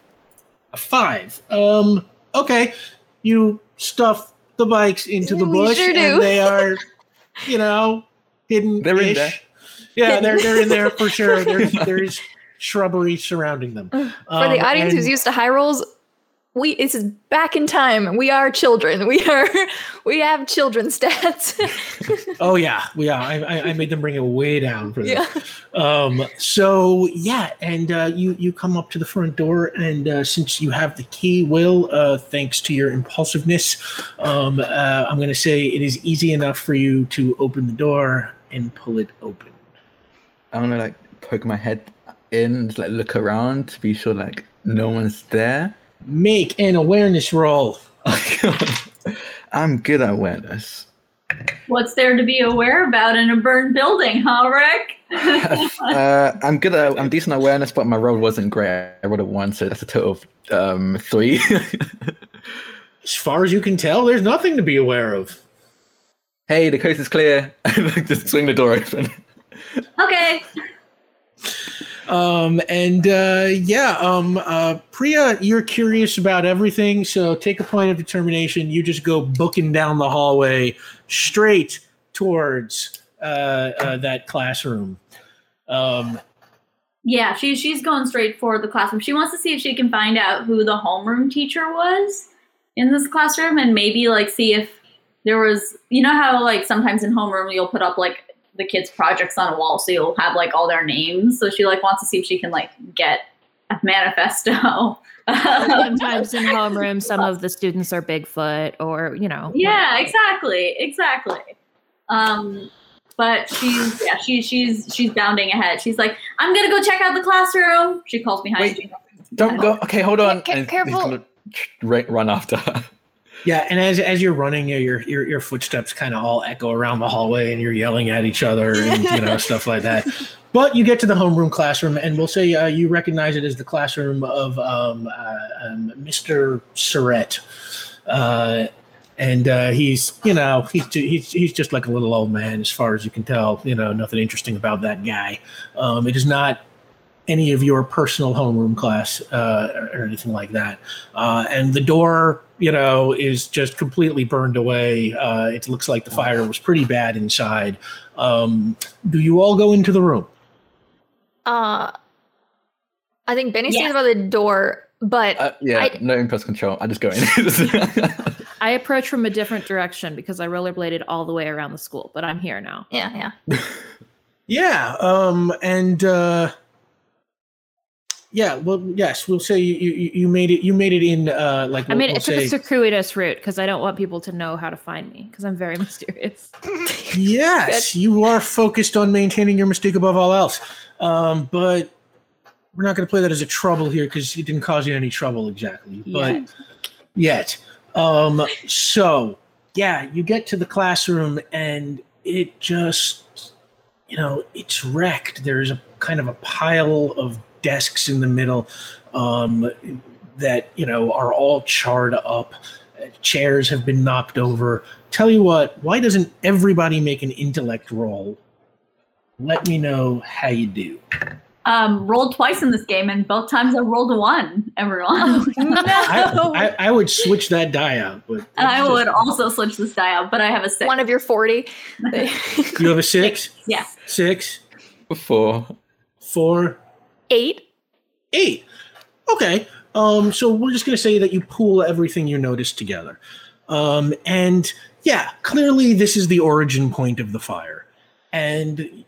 A five. Um. Okay. You stuff the bikes into the bush, sure do. and they are, <laughs> you know, hidden. They're in there. Yeah, they're they're in there for sure. There's there is shrubbery surrounding them. For Um, the audience who's used to high rolls, we this is back in time. We are children. We are <laughs> we have children stats. <laughs> Oh yeah, yeah. I, I, I made them bring it way down for yeah. Um, so yeah, and uh, you you come up to the front door, and uh, since you have the key, Will, uh, thanks to your impulsiveness, um, uh, I'm going to say it is easy enough for you to open the door and pull it open. I'm gonna like poke my head in, like look around to be sure like no one's there. Make an awareness roll. <laughs> I'm good at awareness. What's there to be aware about in a burned building, huh, Rick? <laughs> uh, I'm good at I'm decent at awareness, but my roll wasn't great. I rolled a one, so that's a total of um three. <laughs> As far as you can tell, there's nothing to be aware of. hey, the coast is clear. Just swing the door open. okay. Um, and uh, yeah, um, uh, Priya, you're curious about everything, so take a point of determination. You just go booking down the hallway straight towards uh, uh, that classroom. Um, Yeah, she's she's going straight for the classroom. She wants to see if she can find out who the homeroom teacher was in this classroom and maybe like see if there was you know how like sometimes in homeroom you'll put up like the kids' projects on a wall so you'll have like all their names. So she like wants to see if she can like get a manifesto. <laughs> Sometimes in homeroom, <laughs> some of the students are Bigfoot, or you know. Yeah, exactly, exactly. Um, but she's yeah, she, she's she's bounding ahead. She's like, I'm gonna go check out the classroom. She calls behind Wait. me. Don't go. Okay, hold on. Ca- And he's careful. gonna Run after her. Yeah, and as as you're running, your your your, footsteps kind of all echo around the hallway, and you're yelling at each other and you know <laughs> stuff like that. But you get to the homeroom classroom, and we'll say uh, you recognize it as the classroom of um, uh, um, Mr. Surratt. Uh, and uh, he's, you know, he's, he's he's just like a little old man, as far as you can tell. You know, nothing interesting about that guy. Um, it is not any of your personal homeroom class uh, or, or anything like that. Uh, and the door, you know, is just completely burned away. Uh, it looks like the fire was pretty bad inside. Um, do you all go into the room? Uh I think Benny Yeah. stands by the door, but Uh, yeah, I- no impulse control. I just go in. <laughs> I approach from a different direction because I rollerbladed all the way around the school, but I'm here now. yeah, yeah. <laughs> Yeah, um, and uh, yeah, well, yes, we'll say you, you you made it. You made it in. Uh, like I we'll, mean, we'll it took a circuitous route because I don't want people to know how to find me because I'm very <laughs> mysterious. yes, you are focused on maintaining your mystique above all else. Um, but we're not going to play that as a trouble here because it didn't cause you any trouble exactly. But Yet. yet. Um, so yeah, you get to the classroom and it just, you know, it's wrecked. There's a kind of a pile of desks in the middle um, that, you know, are all charred up. Chairs have been knocked over. Tell you what, why doesn't everybody make an intellect roll? Let me know how you do. Um, rolled twice in this game, and both times I rolled a one. Everyone. <laughs> I, I, I would switch that die out, but And I it's would also switch this die out, but I have a six. One of your 40. You have a six, <laughs> yes. six, Before. four, Eight. eight. Okay. Um, so we're just gonna say that you pool everything you noticed together. Um, and yeah, clearly this is the origin point of the fire. And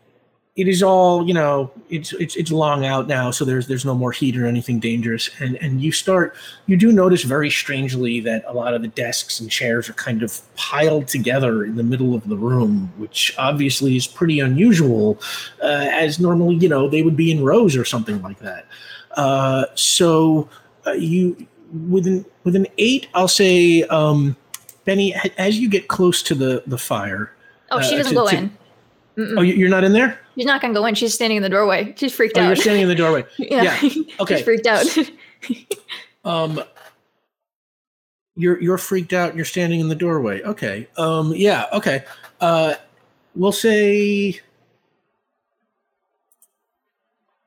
it is all, you know, it's it's it's long out now, so there's there's no more heat or anything dangerous. And and you start you do notice very strangely that a lot of the desks and chairs are kind of piled together in the middle of the room, which obviously is pretty unusual, uh, as normally, you know, they would be in rows or something like that. Uh, so uh, you with an with an eight, I'll say, um, Benny, as you get close to the the fire. Oh, she Uh, doesn't to- go to- in. Mm-mm. Oh, you- you're not in there. She's not gonna go in. She's standing in the doorway. She's freaked out. Oh, you're standing in the doorway. <laughs> yeah. Okay. She's freaked out. Um, you're you're freaked out. You're standing in the doorway. Okay. Um. Yeah. Okay. Uh, we'll say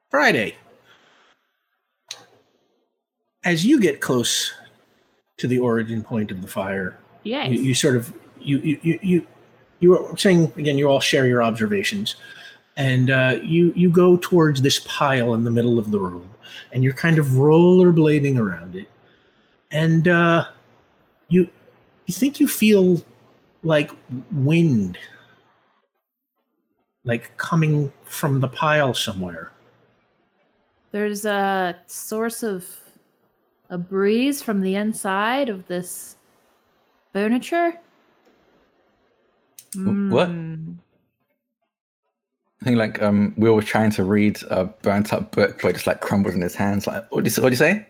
Friday. As you get close to the origin point of the fire, Yes. you, you sort of you you you you were saying again you all share your observations and uh, you you go towards this pile in the middle of the room and you're kind of rollerblading around it and uh, you you think you feel like wind, like coming from the pile somewhere. There's a source of a breeze from the inside of this furniture. Wh- what? Mm, I think like um, Will was trying to read a burnt up book, but it just like crumbled in his hands. Like, what do you, what do you say?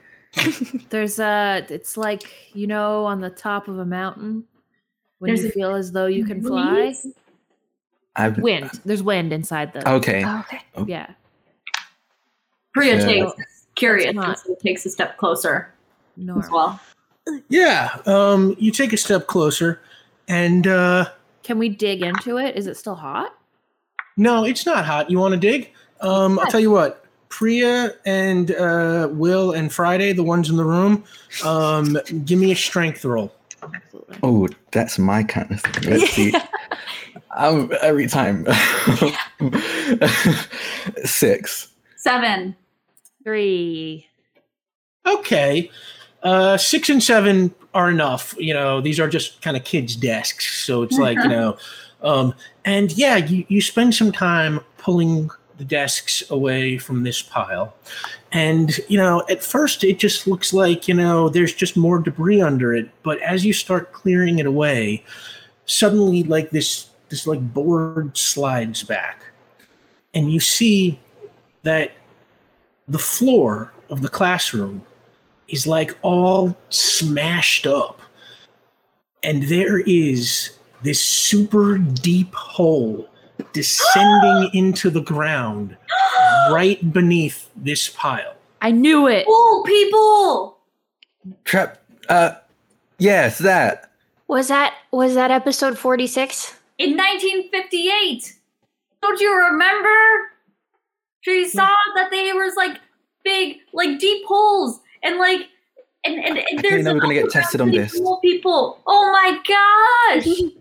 <laughs> There's a. It's like you know, on the top of a mountain, when There's you a feel as though you can fly. I've Wind. There's wind inside the. Okay. Oh, okay. Yeah. Priya Yeah. takes curious not- so takes a step closer Normal. as well. Yeah, um, you take a step closer, and uh, Can we dig into it? Is it still hot? no, it's not hot. You want to dig? Um, I'll tell you what. Priya and uh, Will and Friday, the ones in the room, um, give me a strength roll. Absolutely. Oh, that's my kind of thing. Let's see. <laughs> Um, every time. <laughs> Six. Seven. Three. Okay. Uh, six and seven are enough. You know, these are just kind of kids' desks. So it's like, you know, um, and yeah, you, you spend some time pulling the desks away from this pile. And, you know, at first it just looks like, you know, there's just more debris under it. But as you start clearing it away, suddenly like this, this like board slides back. And you see that the floor of the classroom is like all smashed up. And there is this super deep hole descending <gasps> into the ground right beneath this pile. I knew it. Oh, people! Trap. Uh, yes, that. Was that was that episode 46? In 1958! Don't you remember? She saw that there was like big, like deep holes and like. And, and, and I there's didn't know we were gonna get tested on this. pool, People, oh my gosh!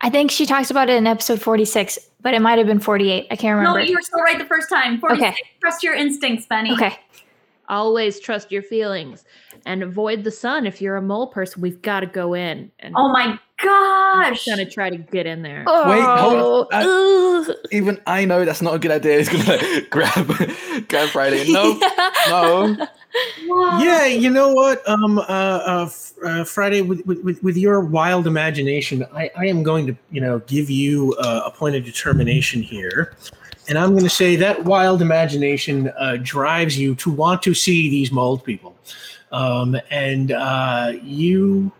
I think she talks about it in episode 46, but it might have been 48. I can't remember. No, you were so right the first time. 46. Okay. Trust your instincts, Benny. okay. Always trust your feelings and avoid the sun. If you're a mole person, we've got to go in and Oh my gosh! gonna try to get in there. Wait, hold on. Oh, ugh. Even I know that's not a good idea. <laughs> He's gonna like, grab, <laughs> grab Friday. <laughs> No, no. Wow. Yeah, you know what? Um, uh, uh, uh Friday, with, with with your wild imagination, I, I am going to you know give you uh, a point of determination here, and I'm going to say that wild imagination uh, drives you to want to see these mold people, um, and uh, you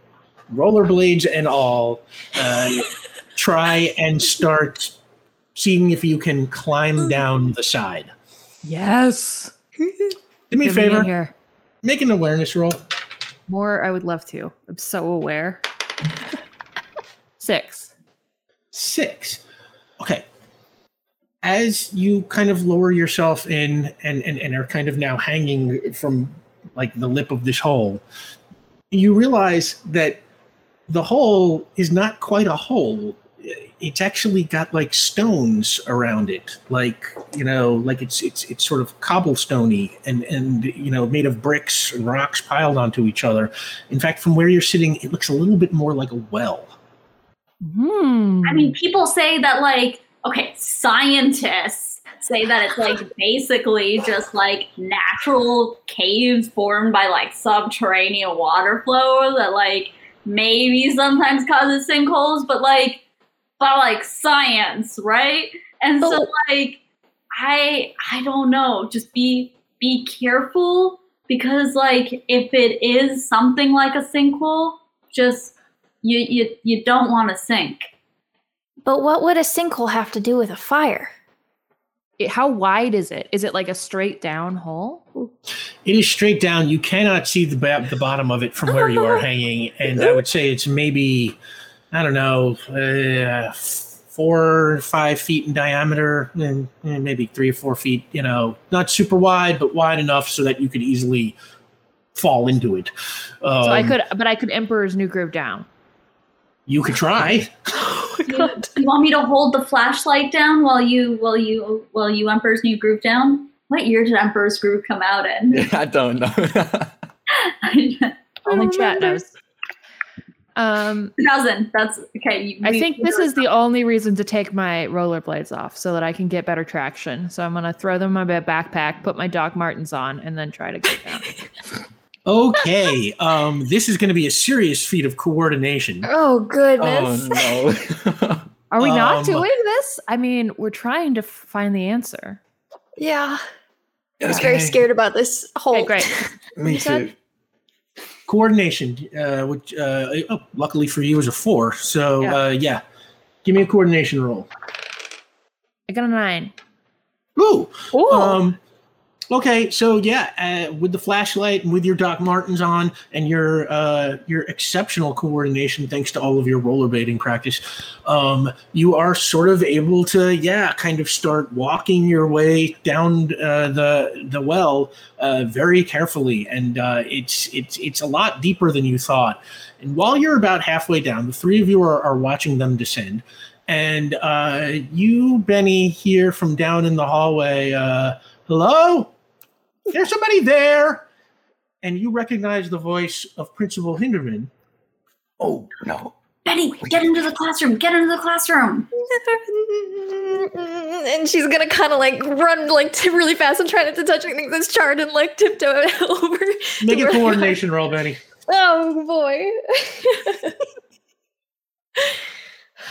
rollerblades and all uh, <laughs> try and start seeing if you can climb down the side. Yes. <laughs> Do me a Get me favor, here. make an awareness roll. More, I would love to. I'm so aware. <laughs> Six. Six. Okay. As you kind of lower yourself in and, and, and are kind of now hanging from like the lip of this hole, you realize that the hole is not quite a hole. It's actually got like stones around it, like you know, like it's it's it's sort of cobblestoney and and you know made of bricks and rocks piled onto each other. In fact, from where you're sitting, it looks a little bit more like a well. Hmm. I mean, people say that, like, okay, scientists say that it's like basically just like natural caves formed by like subterranean water flow that like maybe sometimes causes sinkholes, but like, by like science, right? And so Oh. like, I I don't know, just be be careful because like if it is something like a sinkhole, just you you you don't want to sink. But what would a sinkhole have to do with a fire? It- how wide is it? Is it like a straight down hole? It is straight down. You cannot see the ba- the bottom of it from where you are <laughs> hanging, and I would say it's maybe I don't know, uh, four or five feet in diameter, and eh, maybe three or four feet. You know, not super wide, but wide enough so that you could easily fall into it. Um, So I could, but I could Emperor's New Groove down. You could try. <laughs> You, you want me to hold the flashlight down while you while you while you Emperor's New Groove down? What year did Emperor's Groove come out in? <laughs> I don't know. <laughs> Only chat knows. Um, 2000. That's okay. You, I we- think this is the only reason to take my rollerblades off so that I can get better traction. So I'm gonna throw them in my backpack, put my Doc Martens on, and then try to get down. <laughs> Okay, um, this is going to be a serious feat of coordination. Oh goodness. Oh no. Are we Um, not doing this? I mean, we're trying to find the answer. Yeah. I was very scared about this whole. Okay, great. <laughs> <laughs> Me You said? too. Coordination, uh, which uh, oh, luckily for you is a four. So Yeah. uh, yeah, give me a coordination roll. I got a nine. Ooh. Ooh. Um, okay, so yeah, uh, with the flashlight and with your Doc Martens on and your uh, your exceptional coordination, thanks to all of your rollerblading practice, um, you are sort of able to yeah, kind of start walking your way down uh, the the well uh, very carefully, and uh, it's it's it's a lot deeper than you thought. And while you're about halfway down, the three of you are, are watching them descend. And uh, you, Benny, hear from down in the hallway, uh, hello? There's somebody there. And you recognize the voice of Principal Hinderman. Oh no. Benny, get into the classroom. Get into the classroom. <laughs> and she's gonna kind of like run like t- really fast and try not to touch anything that's charred and like tiptoe <laughs> over. Make to a where- <laughs> coordination roll, Benny. Oh boy.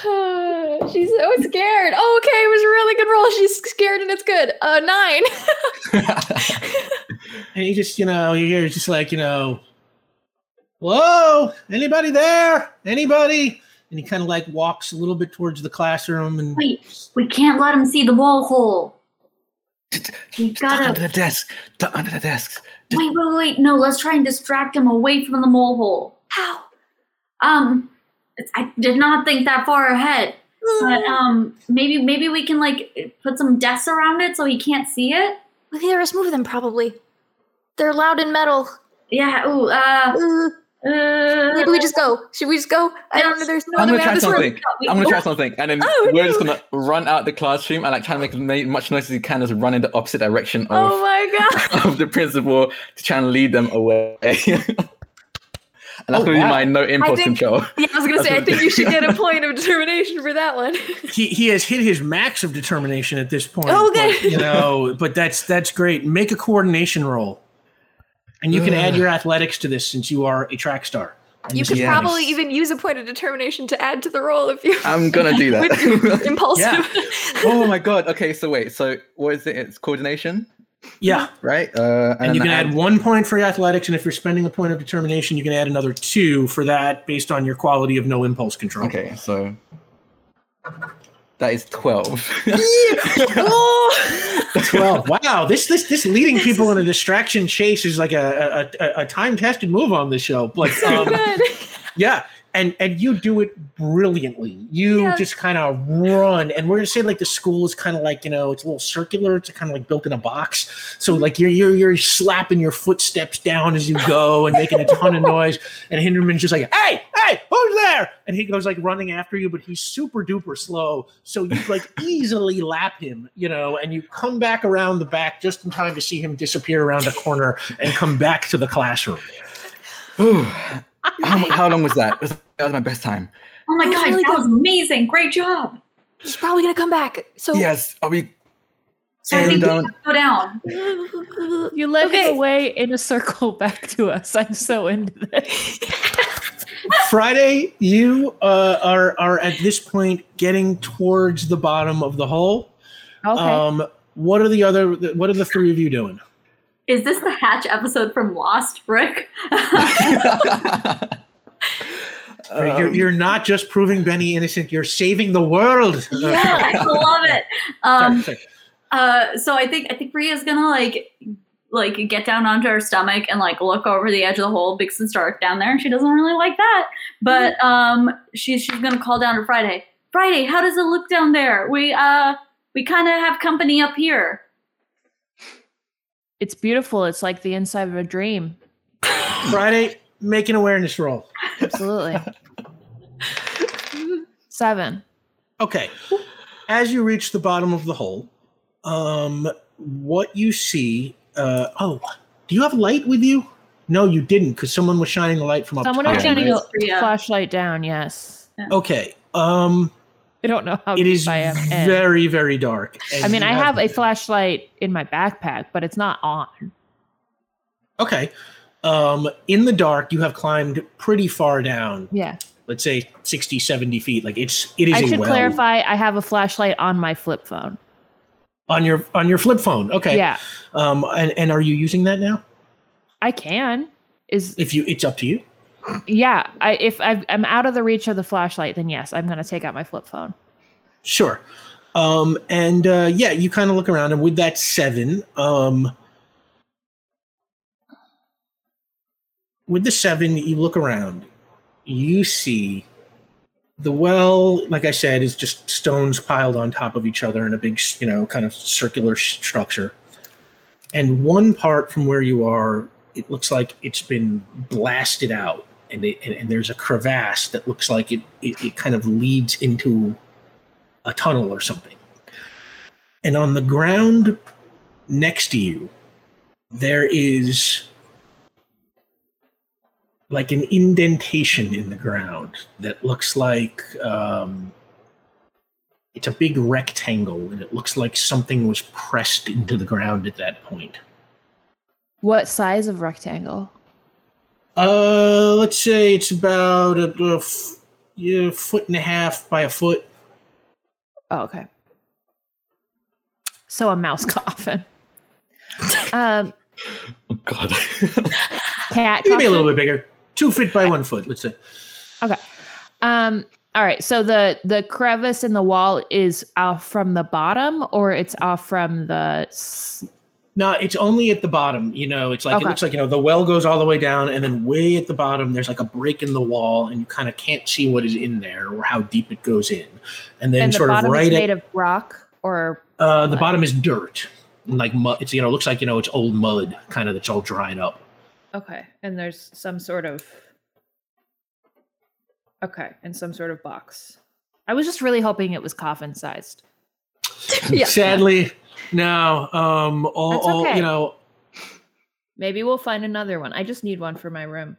<sighs> She's so scared. Oh, okay, it was a really good roll. She's scared and it's good. Uh, nine. <laughs> And he just, you know, you hear just like, you know, hello? Anybody there? Anybody? And he kind of like walks a little bit towards the classroom and Wait, we can't let him see the wall hole. You Duck under gotta the desk. Duck under the desk. wait, wait, wait. No, let's try and distract him away from the mole hole. How? Um, I did not think that far ahead. But <sighs> um, maybe maybe we can like put some desks around it so he can't see it. With the us move them probably. They're loud and metal. Yeah. Ooh. Uh. Uh, uh maybe we just go. Should we just go? I don't know. There's no I'm other gonna way out try of this room. something. I'm gonna try something, and then Oh, we're just gonna run out the classroom and like try to make as much noise as you can, as run in the opposite direction of, Oh my <laughs> god. of the principal to try and lead them away. <laughs> and that's Oh, gonna be my no impulse think- control. Yeah, I was gonna say. I think you should <laughs> get a point of determination for that one. <laughs> he, he has hit his max of determination at this point. Oh, but, okay. you know, but that's that's great. Make a coordination roll. And you can add your athletics to this since you are a track star. And You could Yes. probably even use a point of determination to add to the roll if you. I'm gonna do <laughs> that. impulsive. Yeah. oh my god. Okay, so wait. So what is it? It's coordination, Yeah. right? Uh, And you can add add- one point for athletics, and if you're spending a point of determination, you can add another two for that based on your quality of no impulse control. Okay, so that is twelve. <laughs> Twelve. wow, this this this leading people in a distraction chase is like a a, a, a time tested move on this show. Like, um, good. yeah, and and you do it brilliantly. You Yeah. just kind of run, and we're gonna say like the school is kind of like you know it's a little circular. It's kind of like built in a box. So like you're you're you're slapping your footsteps down as you go and making a ton of noise. And Hinderman's just like, hey, hey, who's there? And he goes like running after you, but he's super duper slow. So you like <laughs> easily lap him, you know, and you come back around the back just in time to see him disappear around a corner and come back to the classroom. <sighs> <sighs> <sighs> Ooh. How, how long was that? That was- that was my best time. Oh my god, really that was amazing! Great job. He's probably gonna come back. So Yes, I'll be. So I think we have to go down. <laughs> You led Okay. him away in a circle <laughs> back to us. I'm so into this. <laughs> Friday, you uh, are are at this point getting towards the bottom of the hole. Okay. Um, what are the other? What are the three of you doing? Is this the Hatch episode from Lost, Rick? <laughs> <laughs> you're, you're not just proving Benny innocent; you're saving the world. yeah, I love it. <laughs> Um, Sorry, sorry. uh, so I think I think Ria's gonna like like get down onto her stomach and like look over the edge of the hole because it's dark down there and she doesn't really like that. But um, she's she's gonna call down to Friday. Friday, how does it look down there? We uh we kind of have company up here. It's beautiful. It's like the inside of a dream. Friday, make an awareness roll. Absolutely. Seven. Okay. As you reach the bottom of the hole, um, what you see. Uh, oh, do you have light with you? No, you didn't, because someone was shining the light from up Someone top. was shining Yeah. a flashlight down. Yes. Okay. Um, I don't know how it is I am. very, very dark. I mean, I have a flashlight in my backpack, but it's not on. Okay. Um, in the dark, you have climbed pretty far down. Yeah. Let's say 60, 70 feet. Like it's it is I a should well clarify. I have a flashlight on my flip phone. on your on your flip phone. Okay. Yeah, Um, and, and are you using that now? I can. Is If you, it's up to you. Yeah. I if I've, I'm out of the reach of the flashlight, then yes, I'm gonna take out my flip phone. Sure. Um, and uh, yeah, you kind of look around, and with that seven, um, with the seven, you look around, you see the well. Like I said, is just stones piled on top of each other in a big, you know, kind of circular structure. And one part from where you are, it looks like it's been blasted out, and, it, and, and there's a crevasse that looks like it, it, it kind of leads into a tunnel or something. And on the ground next to you, there is like an indentation in the ground that looks like um, it's a big rectangle, and it looks like something was pressed into the ground at that point. What size of rectangle? Uh, let's say it's about a, a f- yeah, foot and a half by a foot. Oh, okay. So a mouse <laughs> coffin. um, Oh God. <laughs> cat Maybe a little bit bigger, two feet by one foot. Let's say. Okay. Um. All right. So the the crevice in the wall is off from the bottom, or it's off from the. No, it's only at the bottom. You know, it's like Okay. it looks like you know the well goes all the way down, and then way at the bottom there's like a break in the wall, and you kind of can't see what is in there or how deep it goes in. And then and the sort of right is made at of rock, or uh, the bottom is dirt, and like mud. It's you know it looks like you know it's old mud, kind of that's all dried up. okay, and there's some sort of. Okay, and some sort of box. I was just really hoping it was coffin sized. <laughs> Yeah. Sadly, no. Um, all, That's all you know. Maybe we'll find another one. I just need one for my room.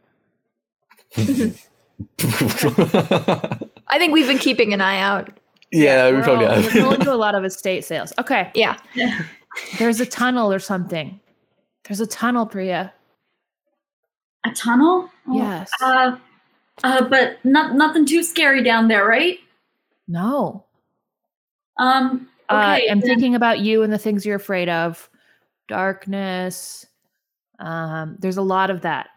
<laughs> I think we've been keeping an eye out. yeah, we probably all, have. We're going to a lot of estate sales. Okay, Yeah. there's a tunnel or something. There's a tunnel, Priya. A tunnel? Oh, Yes. Uh, uh, but not nothing too scary down there, right? No. Um. Uh, I'm thinking about you and the things you're afraid of. Darkness. Um, there's a lot of that.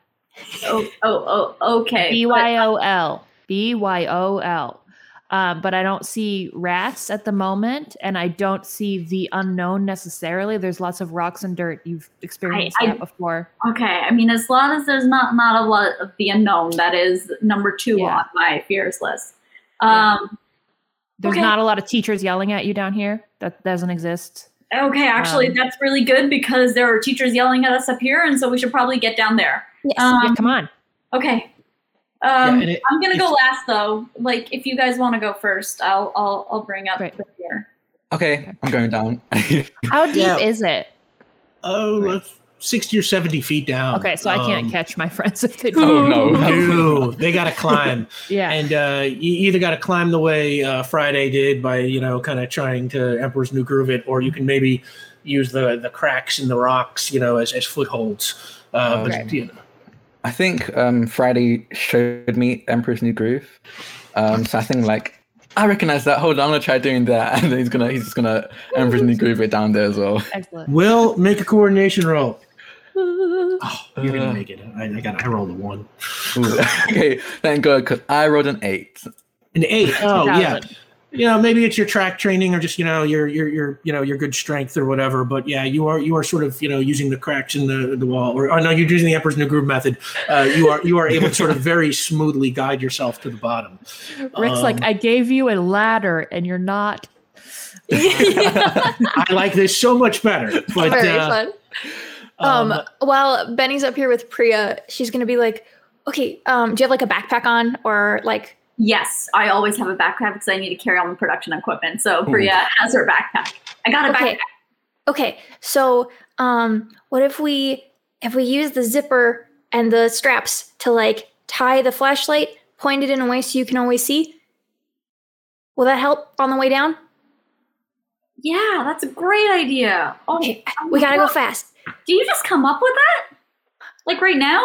Oh, oh, oh, okay. B Y O L. B Y O L. Um, but I don't see rats at the moment, and I don't see the unknown necessarily. There's lots of rocks and dirt. You've experienced I- that before. Okay, I mean, as long as there's not not a lot of the unknown, that is number two Yeah. on my fears list. Yeah. There's Okay. not a lot of teachers yelling at you down here. That doesn't exist. okay, actually, Um, that's really good because there are teachers yelling at us up here, and so we should probably get down there. Yes. yeah, Um, come on. okay. Um, and it- I'm gonna go last though. Like, if you guys want to go first, I'll I'll I'll bring up Great. the fear. okay, I'm going down. <laughs> How deep Yeah. is it? Oh, Right. Uh, 60 or 70 feet down. Okay, so I can't Um, catch my <laughs> friends if they oh do. no. No, they got to climb. <laughs> Yeah. and uh, you either got to climb the way uh, Friday did by you know kind of trying to Emperor's New Groove it, or you can maybe use the the cracks in the rocks, you know, as, as footholds. Uh, but, Okay. you know, I think um, Friday showed me Emperor's New Groove. Um, so I think like I recognize that. Hold on, I'm gonna try doing that, <laughs> and then he's gonna he's just gonna Emperor's New Groove it down there as well. Excellent. We'll make a coordination roll. Oh, you Uh. didn't make it. I, I got. I rolled a one, Ooh, <laughs> okay, thank God, because I rolled an eight. an eight. <laughs> Oh yeah. You know, maybe it's your track training or just you know your your your you know your good strength or whatever. But yeah, you are you are sort of you know using the cracks in the the wall, or oh no, you're using the Emperor's New Groove method. Uh, you are you are able to sort of very smoothly guide yourself to the bottom. Rick's like, Um, I gave you a ladder and you're not. <laughs> I like this so much better. But Very uh, fun. Um, while Benny's up here with Priya, she's gonna be like, "Okay, um, do you have like a backpack on, or like, Yes, I always have a backpack because I need to carry all the production equipment. So Priya has her backpack. I got a Okay. backpack. okay, so um, what if we if we use the zipper and the straps to like tie the flashlight pointed in a way so you can always see. Will that help on the way down? Yeah, that's a great idea. Oh, Okay, oh we gotta go fast. Do you just come up with that? Like right now?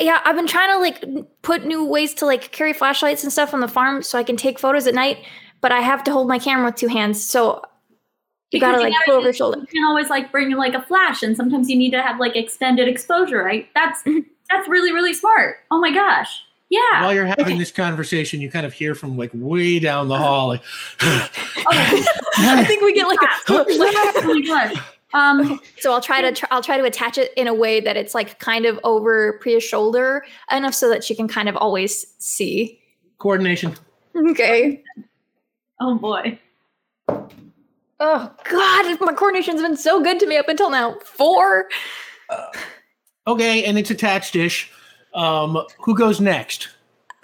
Yeah, I've been trying to like put new ways to like carry flashlights and stuff on the farm so I can take photos at night, but I have to hold my camera with two hands, so you Because gotta like gotta pull over your shoulder. You can always like bring like a flash, and sometimes you need to have like extended exposure, right? That's Mhm. that's really really smart. Oh my gosh, yeah. While you're having Okay. this conversation, you kind of hear from like way down the hall, like, <laughs> <laughs> <laughs> I think we get like oh a my gosh. Um, So I'll try to tr- I'll try to attach it in a way that it's like kind of over Priya's shoulder enough so that she can kind of always see. coordination. Okay. oh boy. Oh God, my coordination's been so good to me up until now. Four. Okay, and it's attached ish. Um, who goes next?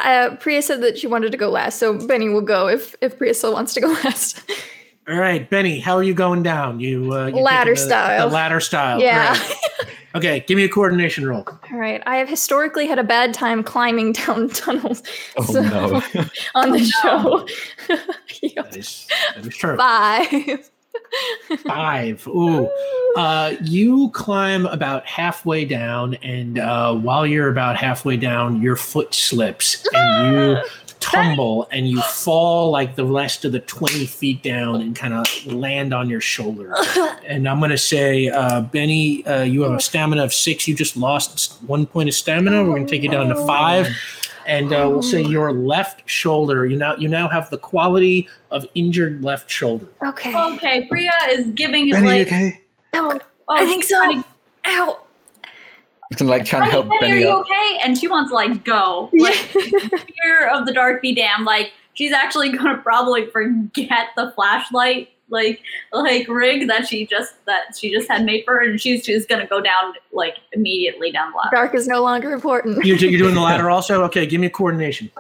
Uh, Priya said that she wanted to go last, so Benny will go if if Priya still wants to go <laughs> last. All right, Benny, how are you going down? You uh, you Ladder the- style. The ladder style. yeah. Okay, give me a coordination roll. All right. I have historically had a bad time climbing down <laughs> tunnels. Oh so- no. <laughs> on the show. <laughs> Yeah, That is, that is true. Five. Five. Ooh. Uh, you climb about halfway down, and uh, while you're about halfway down, your foot slips and you tumble and you fall like the rest of the 20 feet down and kind of land on your shoulder. <laughs> And I'm going to say, uh, Benny, uh, you have a stamina of six. You just lost one point of stamina. We're going to take you down to five. And uh, we'll say your left shoulder. You now you now have the quality of injured left shoulder. Okay. Okay, Priya is giving it Benny, like. okay? Oh, Oh, I think so. trying Ow. It's like trying to help Benny, are you up. okay? And she wants like go. Like fear of the dark be damned. Like she's actually gonna probably forget the flashlight like like rig that she just that she just had made for her, and she's just gonna go down like immediately down the ladder. Dark is no longer important. You're, you're doing the <laughs> ladder also? Okay, give me a coordination.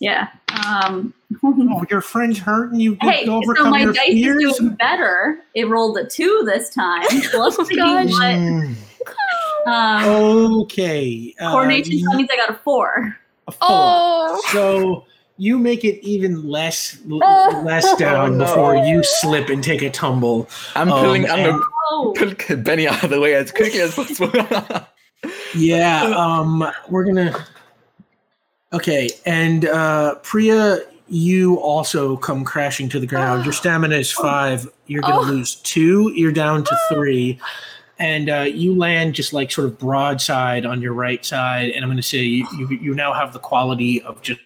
Yeah. Um. Oh, your friend's hurt and you Hey, so overcome my your dice fears? is doing better. It rolled a two this time. So <laughs> let's see gosh. what. Um, Okay. uh, coordination. So means I got a four. a four. Oh. So you make it even less Oh. <laughs> less down Oh, no. before you slip and take a tumble. I'm Um, pulling I'm and- gonna Oh. pull <laughs> Benny out of the way as quickly as possible. <laughs> Yeah, um, we're gonna. Okay, and uh, Priya, you also come crashing to the ground. Your <gasps> stamina is five. You're gonna Oh. lose two. You're down to three, and uh, you land just like sort of broadside on your right side. And I'm gonna say you, you, you now have the quality of just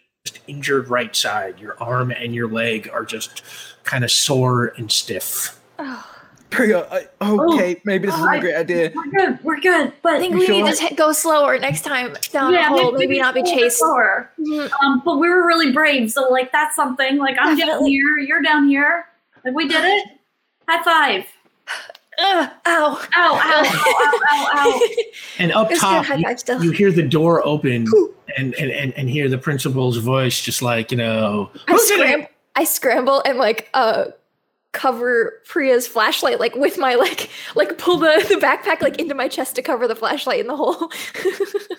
injured right side. Your arm and your leg are just kind of sore and stiff. Priya, I, okay, maybe this isn't a great idea. We're good. We're good. But I think we sure? need to t- go slower next time down the hole. Maybe, not be a chased. slower. Mhm. Um, but we were really brave, so like that's something. Like I'm down here, you're down here. Like we did it. High five. Ugh, ow. Ow, ow, ow, ow, ow, ow. <laughs> And up top, you, you hear the door open and, and, and, and hear the principal's voice just like, you know, I "Who did scram- I scramble and like uh cover Priya's flashlight like with my like like pull the, the backpack like into my chest to cover the flashlight in the hole. <laughs>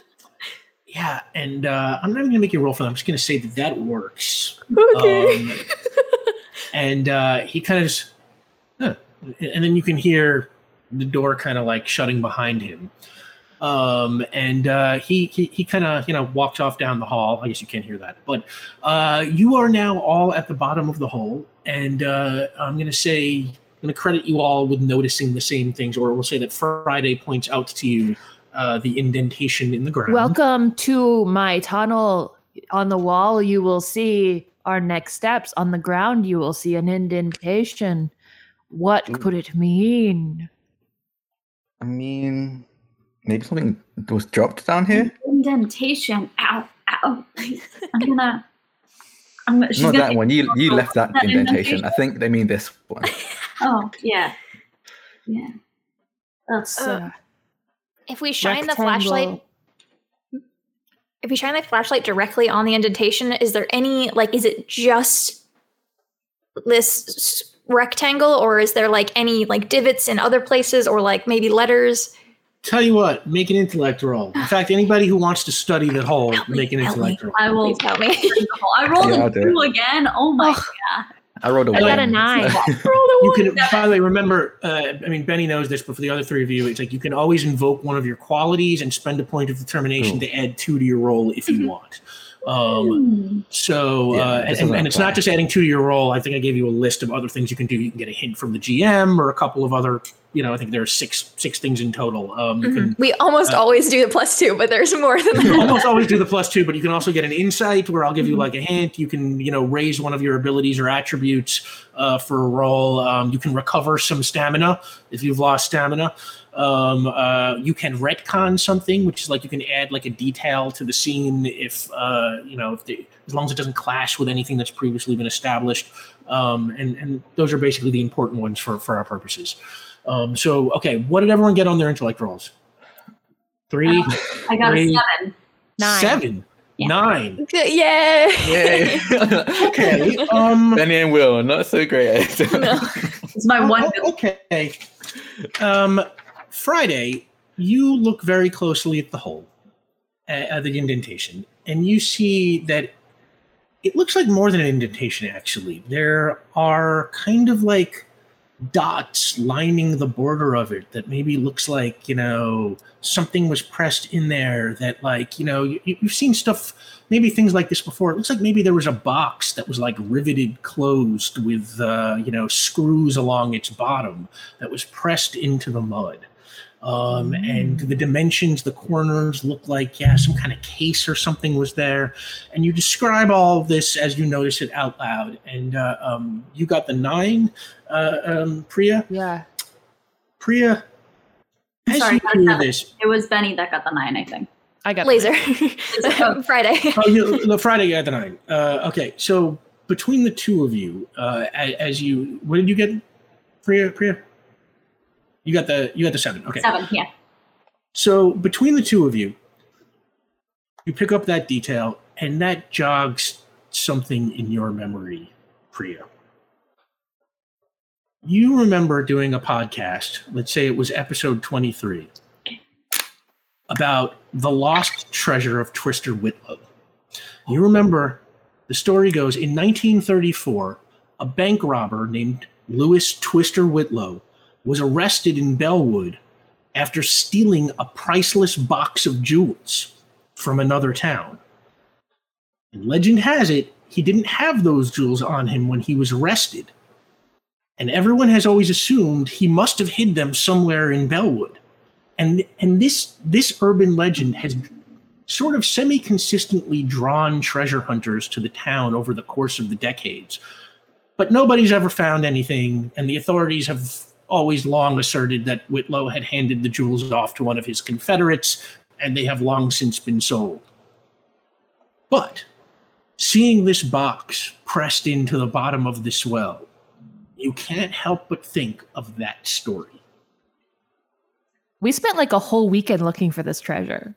Yeah, and uh, I'm not even gonna make you roll for that. I'm just gonna say that that works. okay. Um, and uh, he kind of just, huh. And then you can hear the door kind of like shutting behind him. Um, and uh, he he, he kind of you know walks off down the hall. I guess you can't hear that, but uh, you are now all at the bottom of the hole, and uh, I'm gonna say. I'm to credit you all with noticing the same things, or we'll say that Friday points out to you uh, the indentation in the ground. Welcome to my tunnel. On the wall, you will see our next steps. On the ground, you will see an indentation. What could it mean? I mean, maybe something was dropped down here. Indentation. Ow, ow. <laughs> I'm gonna. I'm. She's Not gonna that one. You you left that That indentation. I think they mean this one. <laughs> Oh yeah, yeah. That's. Uh, uh, if we shine the flashlight if we shine the flashlight directly on the indentation, is there any like is it just this s- rectangle or is there like any like divots in other places or like maybe letters? Tell you what, make an intellect roll. In <gasps> fact, anybody who wants to study the whole, Help make an help me. intellect roll. I will. tell me. I rolled Yeah, I'll a do two again. Oh my Oh. god. I rolled a I one. got a nine. <laughs> You can, by the way, remember. Uh, I mean, Benny knows this, but for the other three of you, it's like you can always invoke one of your qualities and spend a point of determination Ooh. to add two to your roll if you want. Um, Hmm. so, Yeah, uh, this and, and it's not just adding two to your role. I think I gave you a list of other things you can do. You can get a hint from the GM or a couple of other. You know, I think there are six six things in total. Um, you can We almost Uh, always do the plus two, but there's more than that. almost always do the plus two, but you can also get an insight where I'll give you like a hint. You can, you know, raise one of your abilities or attributes uh, for a roll. Um, you can recover some stamina if you've lost stamina. Um, uh, you can retcon something, which is like you can add like a detail to the scene if, uh, you know, if the, as long as it doesn't clash with anything that's previously been established. Um, and, and those are basically the important ones for, for our purposes. Um, so, okay, what did everyone get on their intellect rolls? Three? I got a Three. seven. Nine. Seven, Yeah. nine. <laughs> Yay! Yay. <laughs> Okay. <laughs> Um. Benny and Will, not so great. No. It's my one. oh, okay. Um. Friday, you look very closely at the hole, at, at the indentation, and you see that it looks like more than an indentation. Actually, there are kind of like dots lining the border of it that maybe looks like you know something was pressed in there that like you know you, you've seen stuff maybe things like this before. It looks like maybe there was a box that was like riveted closed with uh, you know screws along its bottom that was pressed into the mud um, and the dimensions the corners look like yeah some kind of case or something was there and you describe all of this as you notice it out loud and uh, um, you got the nine uh, um, priya Yeah. priya as Sorry, you hear this It was Benny that got the nine, I think. I got Laser. <laughs> <laughs> Friday. oh, you, the Friday you got the nine. Uh, okay, so between the two of you, uh, as, as you, what did you get, Priya? Priya, you got the you got the seven. Okay, Seven, yeah. so between the two of you, you pick up that detail, and that jogs something in your memory, Priya. You remember doing a podcast, let's say it was episode 23, about the lost treasure of Twister Whitlow. You remember the story goes in 1934, a bank robber named Louis Twister Whitlow was arrested in Bellwood after stealing a priceless box of jewels from another town. And legend has it, he didn't have those jewels on him when he was arrested. And everyone has always assumed he must have hid them somewhere in Bellwood. And and this this urban legend has sort of semi-consistently drawn treasure hunters to the town over the course of the decades. But nobody's ever found anything, and the authorities have always long asserted that Whitlow had handed the jewels off to one of his Confederates, and they have long since been sold. But seeing this box pressed into the bottom of this well, you can't help but think of that story. We spent like a whole weekend looking for this treasure.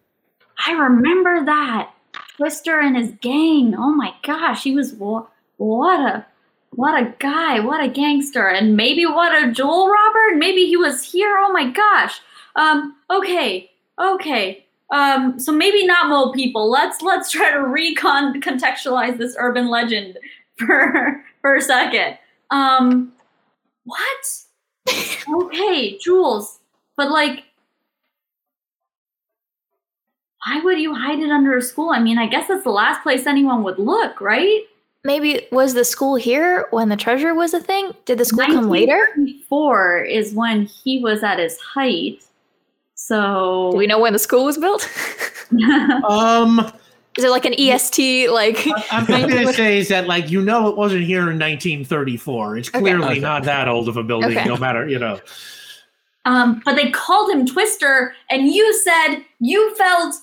I remember that. Twister and his gang. Oh my gosh, he was wa- what a what a guy, what a gangster, and maybe what a jewel robber. Maybe he was here. Oh my gosh. Um. Okay. Okay. Um. So maybe not mole people. Let's let's try to recon contextualize this urban legend <laughs> for for a second. Um. What? <laughs> okay, jewels, but like why would you hide it under a school? I mean, I guess that's the last place anyone would look, right? Maybe was the school here when the treasure was a thing? Did the school come later? Four is when he was at his height. So Do we know when the school was built? <laughs> Um, Is it like an EST? Like I'm going to say is that like you know it wasn't here in 1934. It's clearly Okay. not that old of a building, Okay. no matter you know. um, but they called him Twister, and you said you felt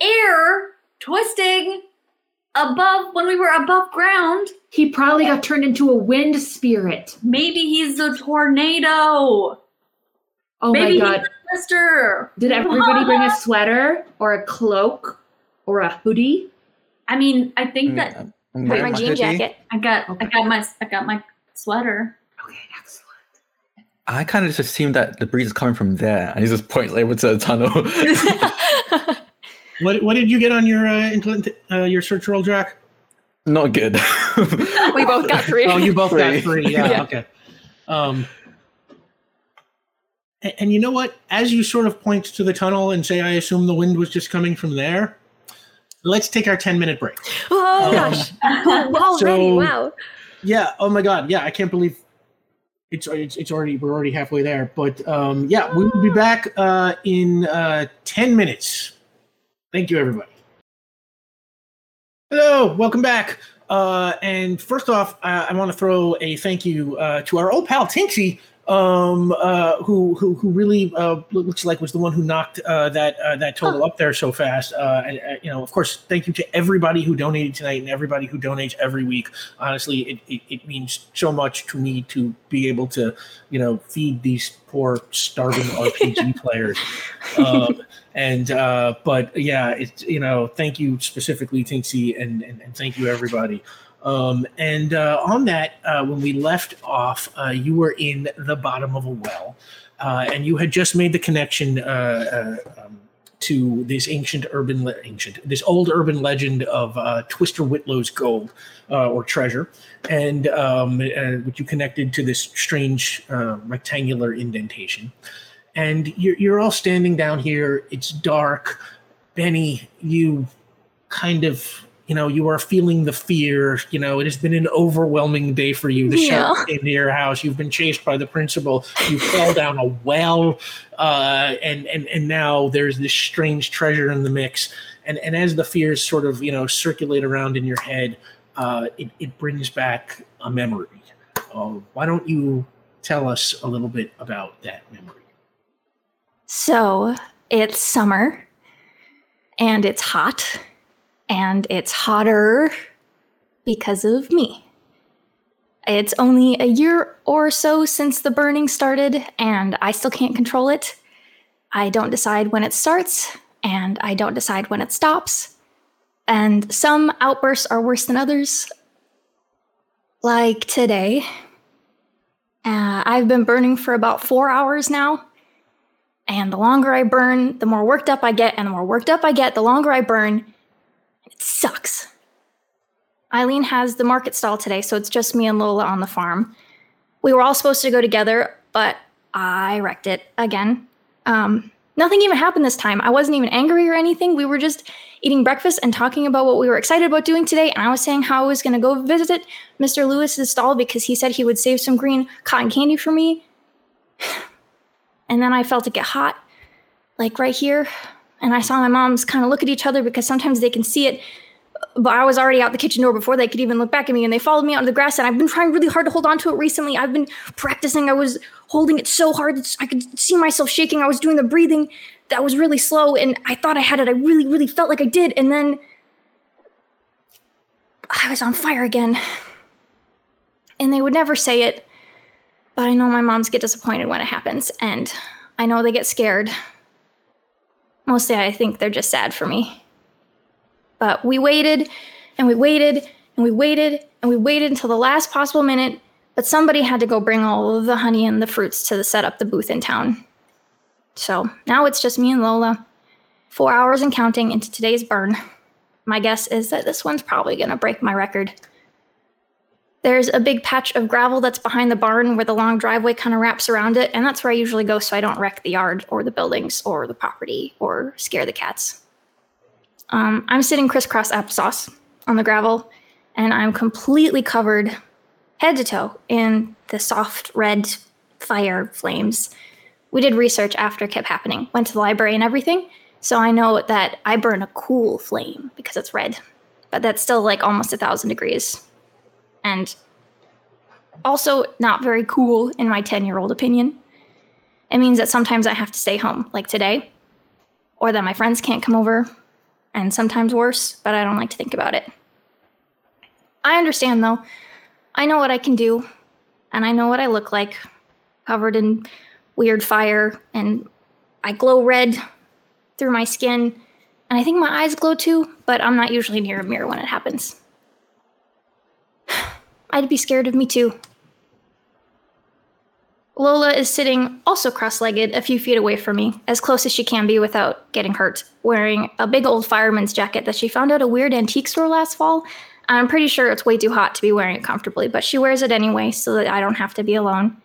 air twisting above when we were above ground. He probably got turned into a wind spirit. Maybe he's a tornado. Oh Maybe my god. he's a. Did everybody bring a sweater or a cloak or a hoodie? I mean, I think Mm, that I'm my my jean hoodie. jacket. I got I got my I got my sweater. Okay, excellent. I kind of just assumed that the breeze is coming from there, and he's just pointing over to the tunnel. <laughs> <laughs> What what did you get on your uh, intel- uh your search roll, Jack? Not good. <laughs> we both got three. Oh, you both got Three. three. Yeah, Yeah. okay. Um, and, and you know what? As you sort of point to the tunnel and say, "I assume the wind was just coming from there." Let's take our ten minute break. oh Um, gosh. <laughs> Already, so- wow. Yeah. Oh my God. Yeah. I can't believe it's it's, it's already we're already halfway there. But um, yeah, we will be back uh, in uh, ten minutes. Thank you, everybody. Hello, welcome back. Uh, and first off, I, I want to throw a thank you uh, to our old pal Tinksy, um, uh, who who who really uh, looks like was the one who knocked uh, that uh, that total up there so fast. Uh, and, uh, you know, of course, thank you to everybody who donated tonight and everybody who donates every week. Honestly, it, it, it means so much to me to be able to, you know, feed these poor starving <laughs> RPG players. Um, and uh, but yeah, it's you know, thank you specifically, Tinksy, and, and and thank you everybody. Um, and uh, on that, uh, when we left off, uh, you were in the bottom of a well, uh, and you had just made the connection uh, uh, um, to this ancient urban, le- ancient, this old urban legend of Twister Whitlow's gold or treasure, and um, which you connected to this strange rectangular indentation. And you're, you're all standing down here. It's dark. Benny, you kind of you know you are feeling the fear you know it has been an overwhelming day for you. The Yeah. shark came to your house. You've been chased by the principal. You fell down a well uh, and and and now there's this strange treasure in the mix. And and as the fears sort of you know circulate around in your head uh, it, it brings back a memory. Uh, why don't you tell us a little bit about that memory? So it's summer and it's hot and it's hotter because of me. It's only a year or so since the burning started and I still can't control it. I don't decide when it starts and I don't decide when it stops. And some outbursts are worse than others. Like today. Uh, I've been burning for about four hours now. And the longer I burn, the more worked up I get, and the more worked up I get, the longer I burn. It sucks. Eileen has the market stall today, so it's just me and Lola on the farm. We were all supposed to go together, but I wrecked it again. Um, nothing even happened this time. I wasn't even angry or anything. We were just eating breakfast and talking about what we were excited about doing today. And I was saying how I was going to go visit Mr. Lewis's stall because he said he would save some green cotton candy for me. <sighs> And then I felt it get hot, like right here. And I saw my moms kind of look at each other because sometimes they can see it. But I was already out the kitchen door before they could even look back at me. And they followed me out of the grass. And I've been trying really hard to hold on to it recently. I've been practicing. I was holding it so hard. that I could see myself shaking. I was doing the breathing that was really slow. And I thought I had it. I really, really felt like I did. And then I was on fire again. And they would never say it. But I know my moms get disappointed when it happens, and I know they get scared. Mostly, I think they're just sad for me. But we waited, and we waited, and we waited, and we waited until the last possible minute, but somebody had to go bring all of the honey and the fruits to the set up the booth in town. So now it's just me and Lola, four hours and counting into today's burn. My guess is that this one's probably gonna break my record. There's a big patch of gravel that's behind the barn where the long driveway kind of wraps around it, and that's where I usually go so I don't wreck the yard or the buildings or the property or scare the cats. Um, I'm sitting crisscross applesauce on the gravel, and I'm completely covered head to toe in the soft red fire flames. We did research after it kept happening, went to the library and everything, so I know that I burn a cool flame because it's red, but that's still like almost a thousand degrees and also not very cool in my 10 year old opinion. It means that sometimes I have to stay home, like today, or that my friends can't come over, and sometimes worse, but I don't like to think about it. I understand though. I know what I can do, and I know what I look like, covered in weird fire, and I glow red through my skin, and I think my eyes glow too, but I'm not usually near a mirror when it happens. I'd be scared of me too. Lola is sitting also cross legged a few feet away from me, as close as she can be without getting hurt, wearing a big old fireman's jacket that she found at a weird antique store last fall. I'm pretty sure it's way too hot to be wearing it comfortably, but she wears it anyway so that I don't have to be alone.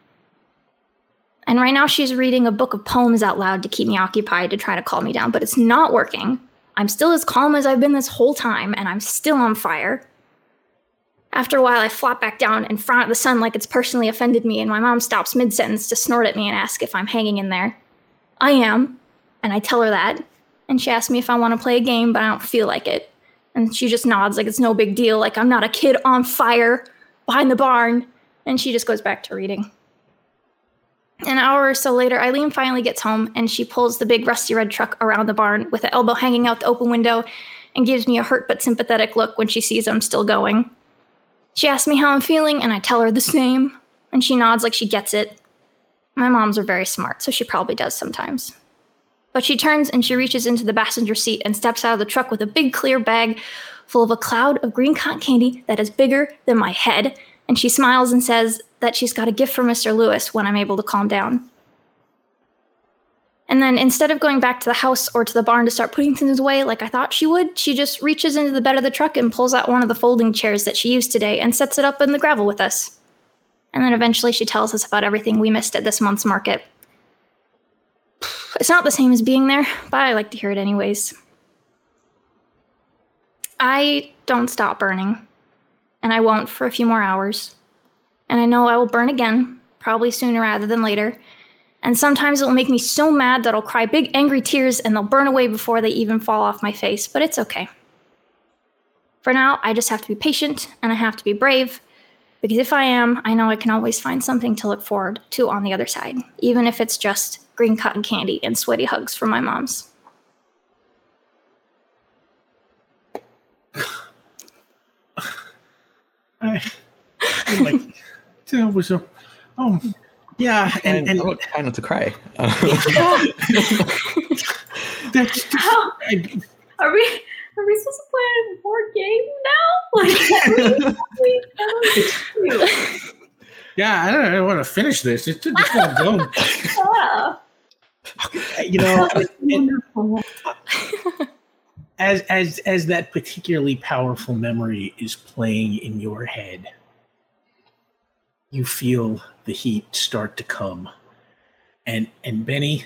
And right now she's reading a book of poems out loud to keep me occupied to try to calm me down, but it's not working. I'm still as calm as I've been this whole time, and I'm still on fire. After a while, I flop back down and frown at the sun like it's personally offended me, and my mom stops mid sentence to snort at me and ask if I'm hanging in there. I am, and I tell her that. And she asks me if I want to play a game, but I don't feel like it. And she just nods like it's no big deal, like I'm not a kid on fire behind the barn. And she just goes back to reading. An hour or so later, Eileen finally gets home and she pulls the big rusty red truck around the barn with the elbow hanging out the open window and gives me a hurt but sympathetic look when she sees I'm still going. She asks me how I'm feeling and I tell her the same, and she nods like she gets it. My moms are very smart, so she probably does sometimes. But she turns and she reaches into the passenger seat and steps out of the truck with a big clear bag full of a cloud of green cotton candy that is bigger than my head. And she smiles and says that she's got a gift for Mr. Lewis when I'm able to calm down. And then instead of going back to the house or to the barn to start putting things away like I thought she would, she just reaches into the bed of the truck and pulls out one of the folding chairs that she used today and sets it up in the gravel with us. And then eventually she tells us about everything we missed at this month's market. It's not the same as being there, but I like to hear it anyways. I don't stop burning, and I won't for a few more hours. And I know I will burn again, probably sooner rather than later. And sometimes it will make me so mad that I'll cry big angry tears and they'll burn away before they even fall off my face, but it's okay. For now, I just have to be patient and I have to be brave because if I am, I know I can always find something to look forward to on the other side, even if it's just green cotton candy and sweaty hugs from my mom's. <laughs> I, I like that was a oh yeah and And, and I'm trying not to cry. <laughs> that's just, I, Are we are we supposed to play a board game now? <laughs> Like we- we- <laughs> yeah I don't, I don't want to finish this. It's just gonna go. Ah, you know it- it- as as as that particularly powerful memory is playing in your head you feel the heat start to come and and benny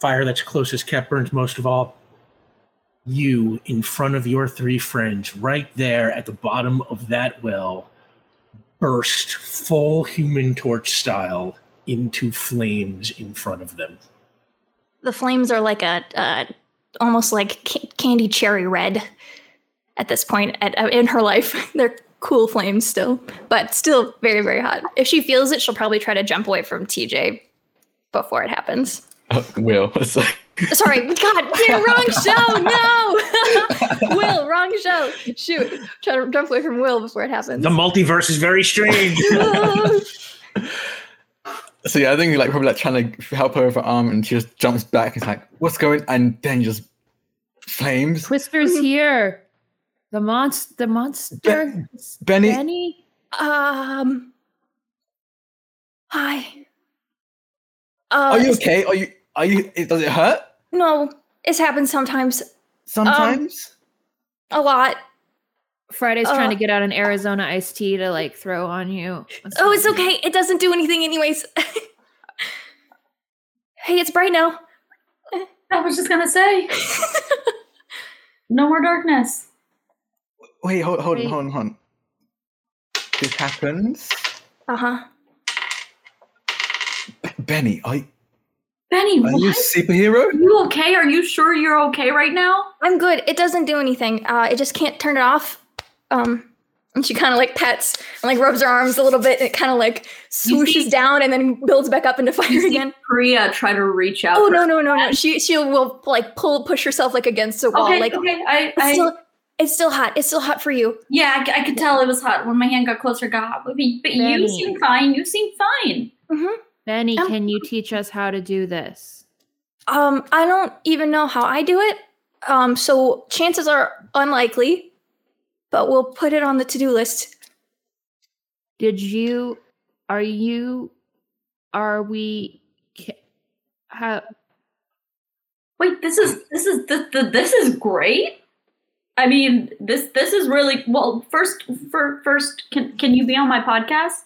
fire that's closest kept burns most of all you in front of your three friends right there at the bottom of that well burst full human torch style into flames in front of them The flames are like a, uh, almost like ca- candy cherry red at this point at, uh, in her life. <laughs> They're cool flames still, but still very, very hot. If she feels it, she'll probably try to jump away from TJ before it happens. Oh, Will. <laughs> It's like, Sorry, God, yeah, <laughs> wrong show. No, <laughs> Will, wrong show. Shoot, try to jump away from Will before it happens. the multiverse is very strange so yeah, I think like probably like trying to help her with her arm, and she just jumps back. It's like, what's going? And then just flames. Twister's mm-hmm. here. The monster. The monster. Benny, Benny. um, hi. Uh, are you okay? Are you? Are you? Does it hurt? No, it's happened sometimes. Sometimes. A lot. Friday's trying to Uh, get out an Arizona iced tea to like throw on you. Oh, it's okay. It doesn't do anything, anyways. <laughs> hey, it's bright now. I was just gonna say, <laughs> no more darkness. Wait, hold, hold on, hold on, hold on. This happens. Uh huh. Benny, are, you- Benny, are you a superhero? Are you okay? Are you sure you're okay right now? I'm good. It doesn't do anything. Uh, it just can't turn it off. Um, and she kind of like pets and like rubs her arms a little bit. And it kind of like swooshes see- down and then builds back up into fire You see again. Priya try to reach out. Oh for- no no no no! She she will like pull push herself like against a wall. Okay, like okay. I, I still it's still hot. It's still hot for you. yeah, I could tell it was hot when my hand got closer. Got hot, but, you- but you seem fine. You seem fine. Benny, Um, can you teach us how to do this? Um, I don't even know how I do it. Um, so chances are unlikely, but we'll put it on the to do list. Did you? Are you are we? ca- How, Wait, this is this is this, this is great. I mean, this this is really well. First, for first, can can you be on my podcast?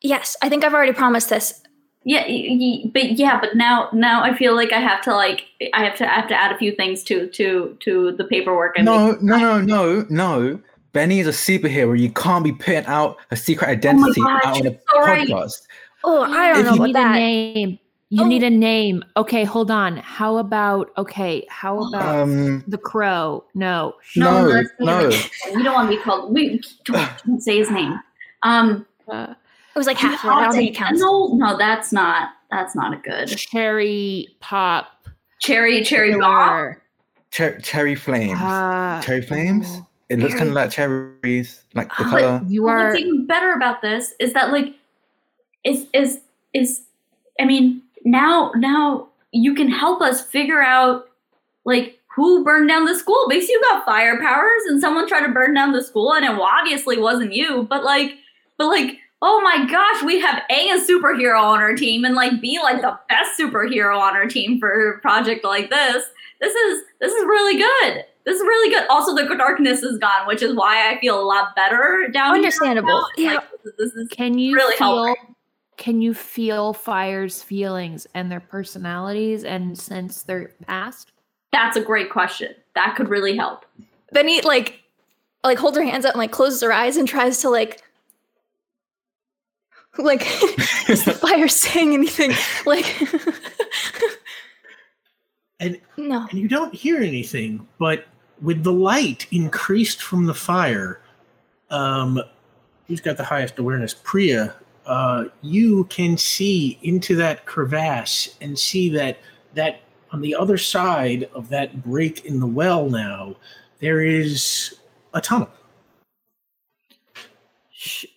Yes, I think I've already promised this. Yeah, y- y- but yeah, but now now I feel like I have to like I have to I have to add a few things to to to the paperwork. and No, no, no, no, no. Benny is a superhero. You can't be putting out a secret oh identity gosh, out on a you're right. podcast. Oh, I don't If know you you about need a that. name. You Oh. need a name. Okay, hold on. How about okay? How about Um, the crow? No. no, that's no. We don't want to be called. We don't, don't say his name. Um, Uh, It was like half of it. I don't think it counts. No, no, that's not that's not a good cherry pop. cherry cherry bar. Cher- cherry flames. Ah, cherry flames. oh. It looks kind of like cherries, like the Oh, color. You are What's even better about this is that like is is is I mean now now you can help us figure out like who burned down the school because you got fire powers and someone tried to burn down the school and it obviously wasn't you but like but like oh my gosh we have a a superhero on our team and like be like the best superhero on our team for a project like this this is this is really good this is really good also the darkness is gone which is why i feel a lot better down here Understandable. now. Yeah. Like, this is Can you really feel? helping. Can you feel Fire's feelings and their personalities and sense their past? that's a great question that could really help Benny like like holds her hands up and like closes her eyes and tries to like like <laughs> is the <laughs> fire saying anything? Like <laughs> And no. and you don't hear anything, but with the light increased from the fire, um, who's got the highest awareness? Priya, uh, you can see into that crevasse and see that that on the other side of that break in the well now, there is a tunnel.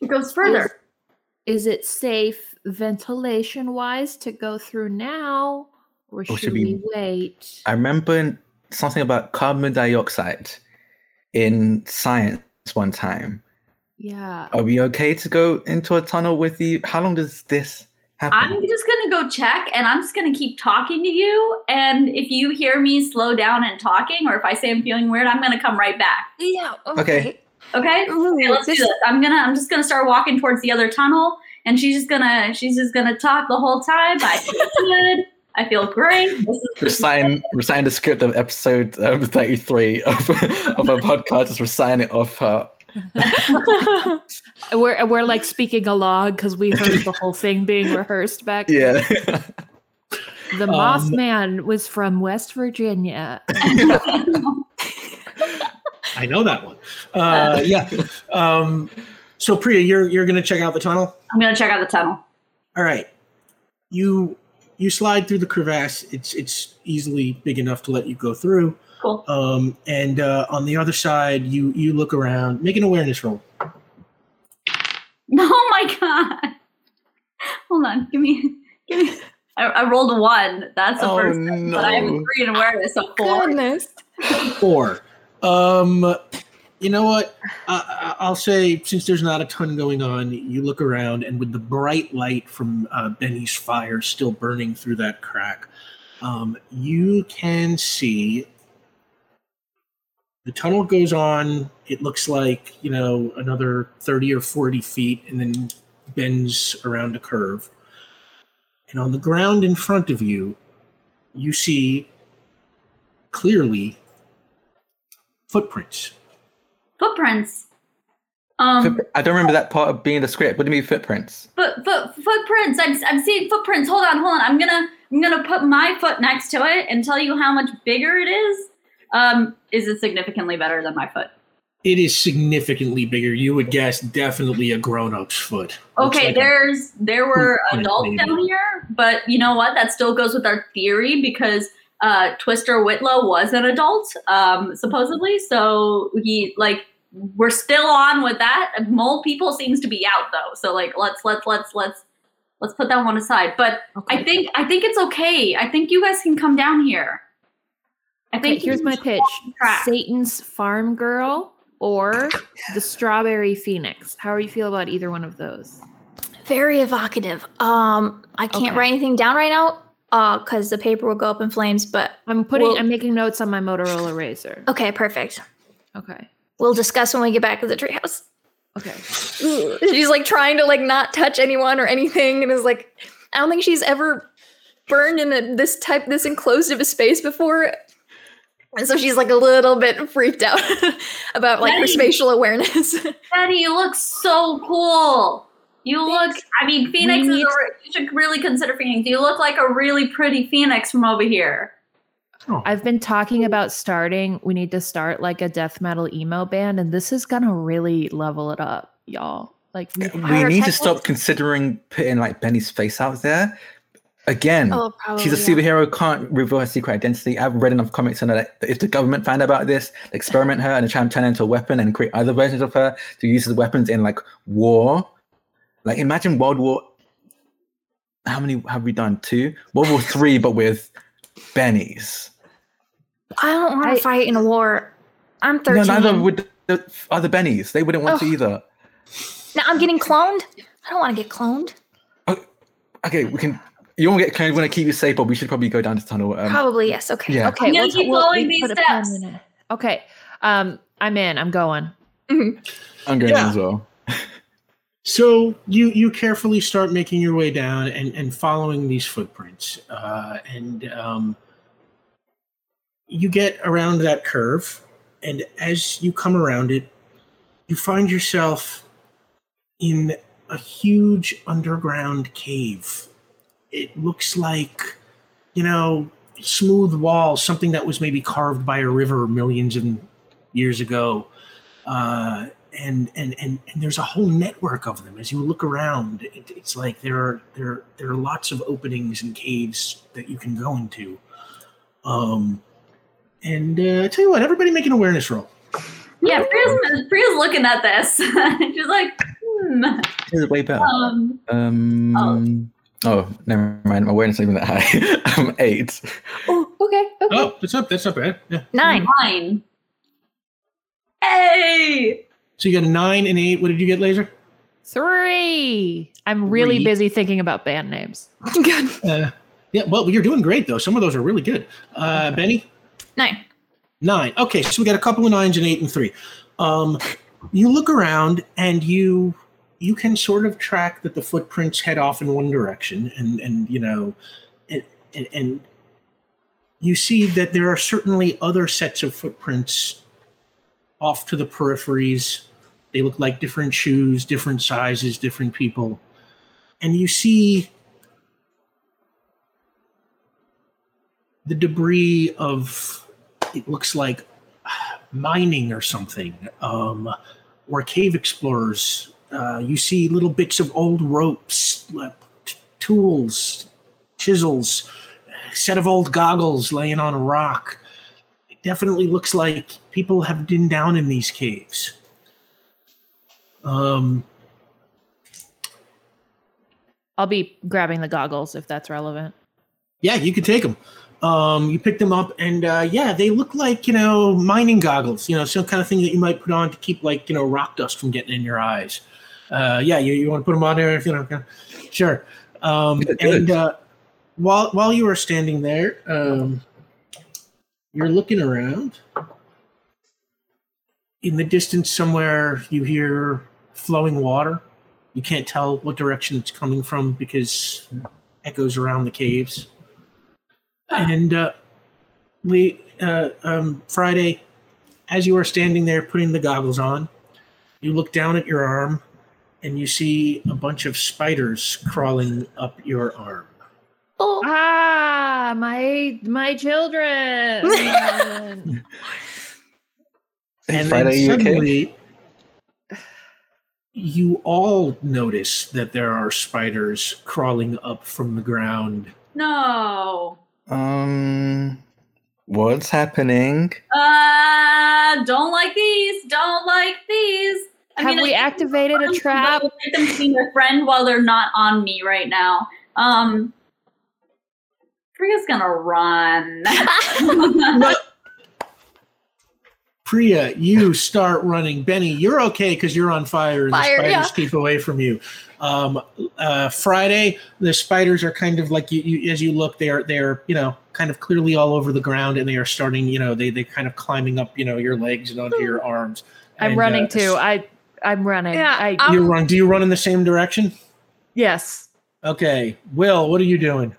It goes further Is it safe ventilation wise to go through now, or should, should we we- wait? I remember something about carbon dioxide in science one time. Yeah. Are we okay to go into a tunnel with you? How long does this happen? i'm just gonna go check and i'm just gonna keep talking to you and if you hear me slow down and talking or if i say i'm feeling weird i'm gonna come right back Yeah. Okay. okay Ooh, Okay, let's do this- this. I'm gonna I'm just gonna start walking towards the other tunnel and she's just gonna she's just gonna talk the whole time. I feel <laughs> good. I feel great. This is reciting, reciting the script of episode um, 33 of, <laughs> of a <laughs> podcast, just reciting it off her. <laughs> We're we're like speaking along because we heard the whole thing being rehearsed back. Yeah. The Um, Mothman was from West Virginia. <laughs> I know that one. Uh, yeah. Um, so Priya, you're you're gonna check out the tunnel. I'm gonna check out the tunnel. All right. You you slide through the crevasse. It's it's easily big enough to let you go through. Cool. Um, and uh, on the other side, you you look around. Make an awareness roll. <laughs> Oh my god. Hold on. Give me give me I, I rolled a one. That's the Oh, first thing, but I have a no. three in awareness, so four. Goodness. <laughs> Four. Um, you know what? Uh, I- I'll say since there's not a ton going on, you look around, and with the bright light from uh, Benny's fire still burning through that crack, um, you can see the tunnel goes on. It looks like you know another thirty or forty feet, and then bends around a curve. And on the ground in front of you, you see clearly footprints. Footprints. Um I don't remember that part of being the script. What do you mean footprints? Foot, foot, footprints. I'm, I'm seeing footprints. Hold on, hold on. I'm gonna, I'm gonna put my foot next to it and tell you how much bigger it is. Um, is it significantly better than my foot? It is significantly bigger. You would guess definitely a grown-up's foot. Okay, like a- there's, there were adults maybe. down here, but you know what? That still goes with our theory because uh, Twister Whitlow was an adult, um, supposedly. So he, like, we're still on with that. Mole people seems to be out though. So like, let's, let's, let's, let's, let's put that one aside. But I think I think it's okay. I think you guys can come down here. I Okay, think here's my pitch: walk the track. Satan's Farm Girl or the Strawberry Phoenix. How do you feel about either one of those? Very evocative. Um, I can't Okay. write anything down right now, uh, because the paper will go up in flames. But I'm putting. Well- I'm making notes on my Motorola RAZR. okay, perfect. Okay. We'll discuss when we get back to the treehouse. Okay. <laughs> she's like trying to like not touch anyone or anything, and is like, I don't think she's ever burned in a, this type, this enclosed of a space before. And so she's like a little bit freaked out <laughs> about like her spatial awareness. <laughs> Betty, you look so cool. You look, I mean, Phoenix we is a, you should really consider Phoenix. You look like a really pretty Phoenix from over here. Oh. I've been talking about starting. We need to start like a death metal emo band, and this is gonna really level it up, y'all. Like we, We need to stop considering putting like Benny's face out there. Again, oh, probably. she's a yeah. superhero, can't reveal her secret identity. I've read enough comics to know that if the government find out about this, they experiment her and try and turn her into a weapon and create other versions of her to use as weapons in like war. Like imagine World War. How many have we done? Two. World War Three, but with Bennies. I don't want to fight in a war. I'm 13. No, neither would the other Bennies. They wouldn't want to either. now I'm getting cloned. I don't want to get cloned. Oh, okay, we can. You want to get kind of want to keep you safe, but we should probably go down this tunnel. Um, Probably yes. Okay. yeah. okay. I'm gonna let's- keep we'll- following we these put a pin steps. in it. Okay. Um, I'm in. I'm going. I'm going Yeah. as well. So you you carefully start making your way down and and following these footprints, uh, and um, you get around that curve, and as you come around it, you find yourself in a huge underground cave. It looks like, you know, smooth walls, something that was maybe carved by a river millions of years ago. Uh, and, and and and there's a whole network of them. As you look around, it, it's like there are there there are lots of openings and caves that you can go into. Um, and uh, I tell you what, everybody make an awareness roll. Yeah, Priya's, Priya's looking at this. <laughs> She's like, hmm. This is way better. Um, Um. Oh, never mind. My awareness isn't even that high. <laughs> I'm eight. Oh, okay. Okay. Oh, that's not that's not bad. Yeah. Nine. Nine. Hey! So you got a nine and eight. What did you get, Laser? Three. I'm really Three. busy thinking about band names. <laughs> Good. Uh, yeah. Well, you're doing great though. Some of those are really good. Uh, Benny. Nine. Nine. Okay, so we got a couple of nines and eight and three. Um, you look around and you you can sort of track that the footprints head off in one direction, and and you know, and and, and you see that there are certainly other sets of footprints off to the peripheries. They look like different shoes, different sizes, different people, and you see the debris of it looks like mining or something um, or cave explorers uh, you see little bits of old ropes t- tools chisels a set of old goggles laying on a rock it definitely looks like people have been down in these caves um, I'll be grabbing the goggles if that's relevant. Yeah, you could take them. Um, you pick them up, and uh, yeah, they look like you know mining goggles. You know, some kind of thing that you might put on to keep like you know rock dust from getting in your eyes. Uh, yeah, you, you want to put them on there if you know. okay. Sure. Um, and uh, while while you are standing there, um, you're looking around. In the distance, somewhere, you hear flowing water. You can't tell what direction it's coming from because echoes around the caves. And uh, we, uh, um, Friday, as you are standing there putting the goggles on, you look down at your arm and you see a bunch of spiders crawling up your arm. Oh, Ah, my my children. <laughs> And then you okay? suddenly, you all notice that there are spiders crawling up from the ground. No. Um. What's happening? Uh, don't like these. Don't like these. I Have mean, we I- activated a trap? Get them to be my friend while they're not on me right now. Um, Priya's gonna run. <laughs> Priya, you start running. Benny, you're okay because you're on fire. and Fire, the spiders yeah. keep away from you. Um, uh, Friday, the spiders are kind of like you, you. As you look, they're they're you know kind of clearly all over the ground, and they are starting. You know, they they kind of climbing up. You know, your legs and onto your arms. I'm And, running uh, too. I I'm running. Yeah, I I'm- You run. Do you run in the same direction? yes. Okay, Will, what are you doing?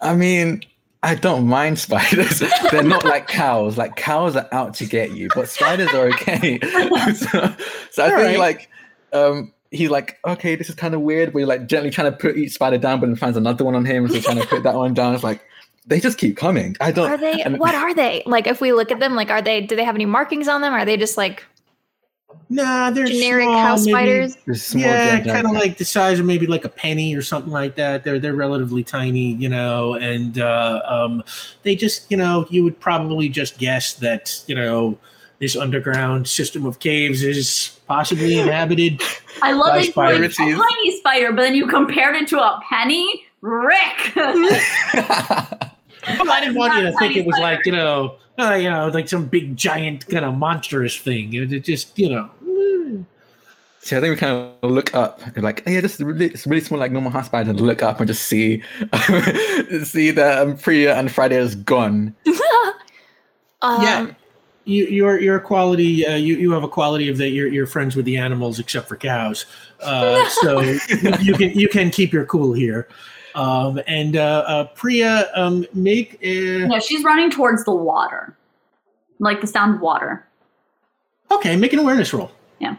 I mean, I don't mind spiders. <laughs> They're not like cows. Like cows are out to get you, but spiders are okay. <laughs> so, so I All think right. like um he's like, okay, this is kind of weird, but he's like gently trying to put each spider down, but then finds another one on him, so he's trying to put that one down. It's like they just keep coming. I don't Are they? and- What are they? Like, if we look at them, like, are they? Do they have any markings on them? Are they just like Nah, they're generic small, house maybe- spiders? Small yeah, kind of like the size of maybe like a penny or something like that. They're they're relatively tiny, you know, and uh, um, they just you know you would probably just guess that you know this underground system of caves is possibly <laughs> inhabited. I love By that you like, a tiny spider, but then you compared it to a penny. Rick. <laughs> <laughs> Well, I didn't want you to think it was spider. like you know, uh, you know, like some big giant kind of monstrous thing. It, it just you know. So I think we kind of look up, and like, yeah, this is really, it's really small, like normal house spider, and look up and just see, <laughs> see that um, Priya and Friday is gone. <laughs> Um, yeah, you, your your quality, uh, you you have a quality of that you're you're friends with the animals except for cows, uh, so you, <laughs> you can you can keep your cool here. Um, and uh, uh, Priya, um, make a, no, she's running towards the water, like the sound of water. okay, make an awareness roll. Yeah.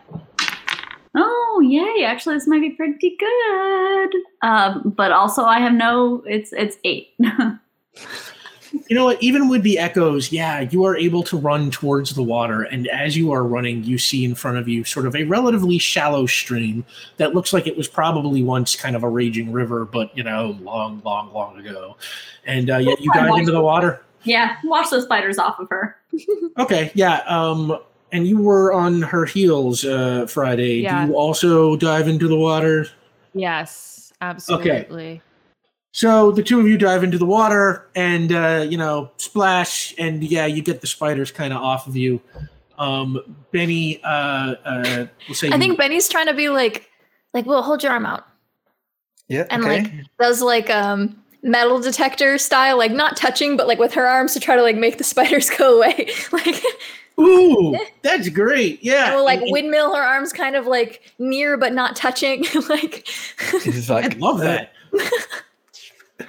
Oh yay! Actually, this might be pretty good. Um, but also, I have no. It's it's eight. <laughs> You know what? Even with the echoes, yeah, you are able to run towards the water. And as you are running, you see in front of you sort of a relatively shallow stream that looks like it was probably once kind of a raging river, but, you know, long, long, long ago. And uh, yeah, you dive into the water. yeah, wash those spiders off of her. <laughs> <laughs> Okay, yeah. Um, and you were on her heels uh, Friday. Yeah. Do you also dive into the water? Yes. Absolutely. So the two of you dive into the water and uh, you know splash, and yeah, you get the spiders kind of off of you. Um, Benny, uh, uh, we'll say I you- think Benny's trying to be like, like, well, hold your arm out, Yeah, and okay. like those like um metal detector style, like not touching, but like with her arms to try to like make the <laughs> spiders go away, <laughs> like. Ooh, <laughs> that's great. Yeah, And we'll like and- and windmill her arms kind of like near but not touching. like It's I like, love that.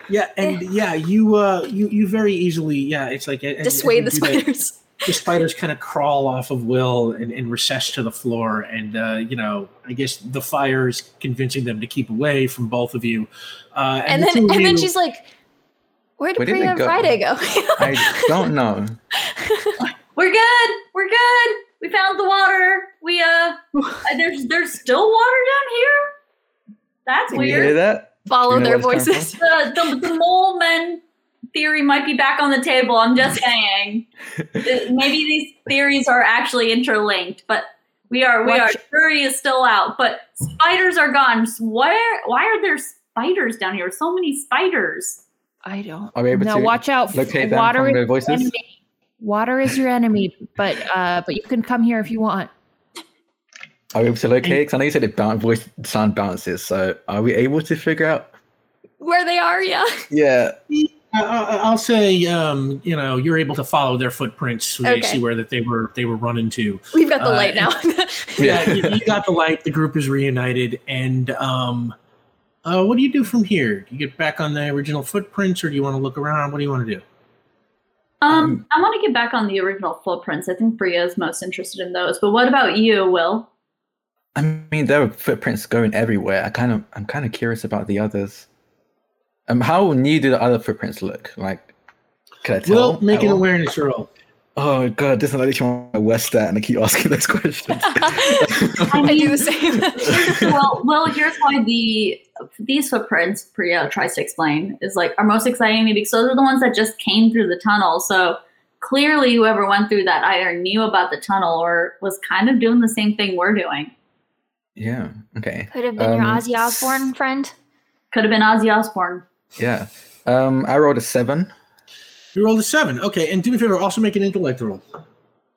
Yeah, <laughs> and yeah, you uh, you you very easily yeah, it's like and- and dissuade you the do that- spiders. the spiders kind of crawl off of Will and, and recess to the floor, and uh, you know, I guess the fire is convincing them to keep away from both of you. Uh, And the then two of and then she's like, Where did Where did Priya and go? Friday go? I don't know. <laughs> We're good. We're good. We found the water. We uh, <laughs> there's there's still water down here. That's Can you hear weird. that? Follow You know their where it's coming voices. <laughs> The, the the mole men theory might be back on the table. I'm just <laughs> saying. Maybe these theories are actually interlinked, but we are we Watch- are jury is still out. But spiders are gone. Where why are there spiders down here? So many spiders. I don't. Are we able no, to watch out. locate them Water from is their your voices? enemy. Water is your enemy, but uh, but you can come here if you want. Are we able to locate? Because I know you said the bounce, voice sound bounces. So are we able to figure out? Where they are, yeah. Yeah. I- I- I'll say, um, you know, you're able to follow their footprints, so you Okay. see where that they were they were running to. We've got the Uh, light now. <laughs> Yeah, you, you got the light. The group is reunited, and um, uh, what do you do from here? Do you get back on the original footprints, or do you want to look around? What do you want to do? Um, Um, I want to get back on the original footprints. I think Priya is most interested in those. But what about you, Will? I mean, there are footprints going everywhere. I kind of, I'm kind of curious about the others. Um, how new do the other footprints look? Like, can I tell? Well, make an all? awareness roll. Oh god, this is literally my worst stat, and I keep asking those <laughs> questions. <laughs> I do the same. <laughs> well, well, here's why the these footprints Priya tries to explain is like are most exciting to me because those are the ones that just came through the tunnel. So clearly, whoever went through that either knew about the tunnel or was kind of doing the same thing we're doing. Yeah. Okay. Could have been your Um, Ozzy Osbourne friend. Could have been Ozzy Osbourne. Yeah. Um, I rolled a seven. You rolled a seven. Okay, and do me a favor. Also make an intellect roll.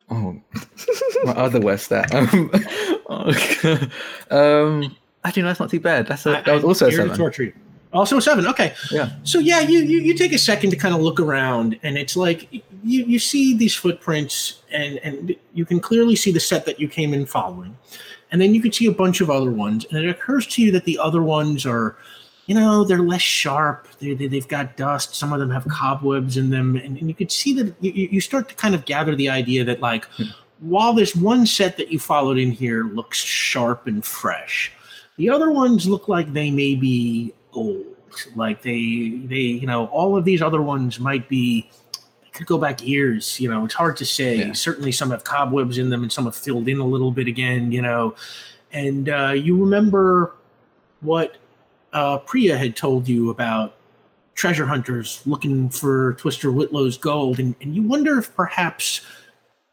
Oh, <laughs> what other worst that? <laughs> Um, <laughs> um, actually, no, that's not too bad. That's a, I- that was also a here to seven. torture. Also a seven. Okay. Yeah. So yeah, you, you you take a second to kind of look around, and it's like you you see these footprints, and and you can clearly see the set that you came in following, and then you can see a bunch of other ones, and it occurs to you that the other ones are, you know, they're less sharp. They, they they've got dust. Some of them have cobwebs in them, and, and you could see that you, you start to kind of gather the idea that like, hmm. while this one set that you followed in here looks sharp and fresh, the other ones look like they may be old. Like they they you know all of these other ones might be could go back years. You know it's hard to say. Yeah. Certainly some have cobwebs in them and some have filled in a little bit again. You know, and uh, you remember what uh, Priya had told you about treasure hunters looking for Twister Whitlow's gold, and, and you wonder if perhaps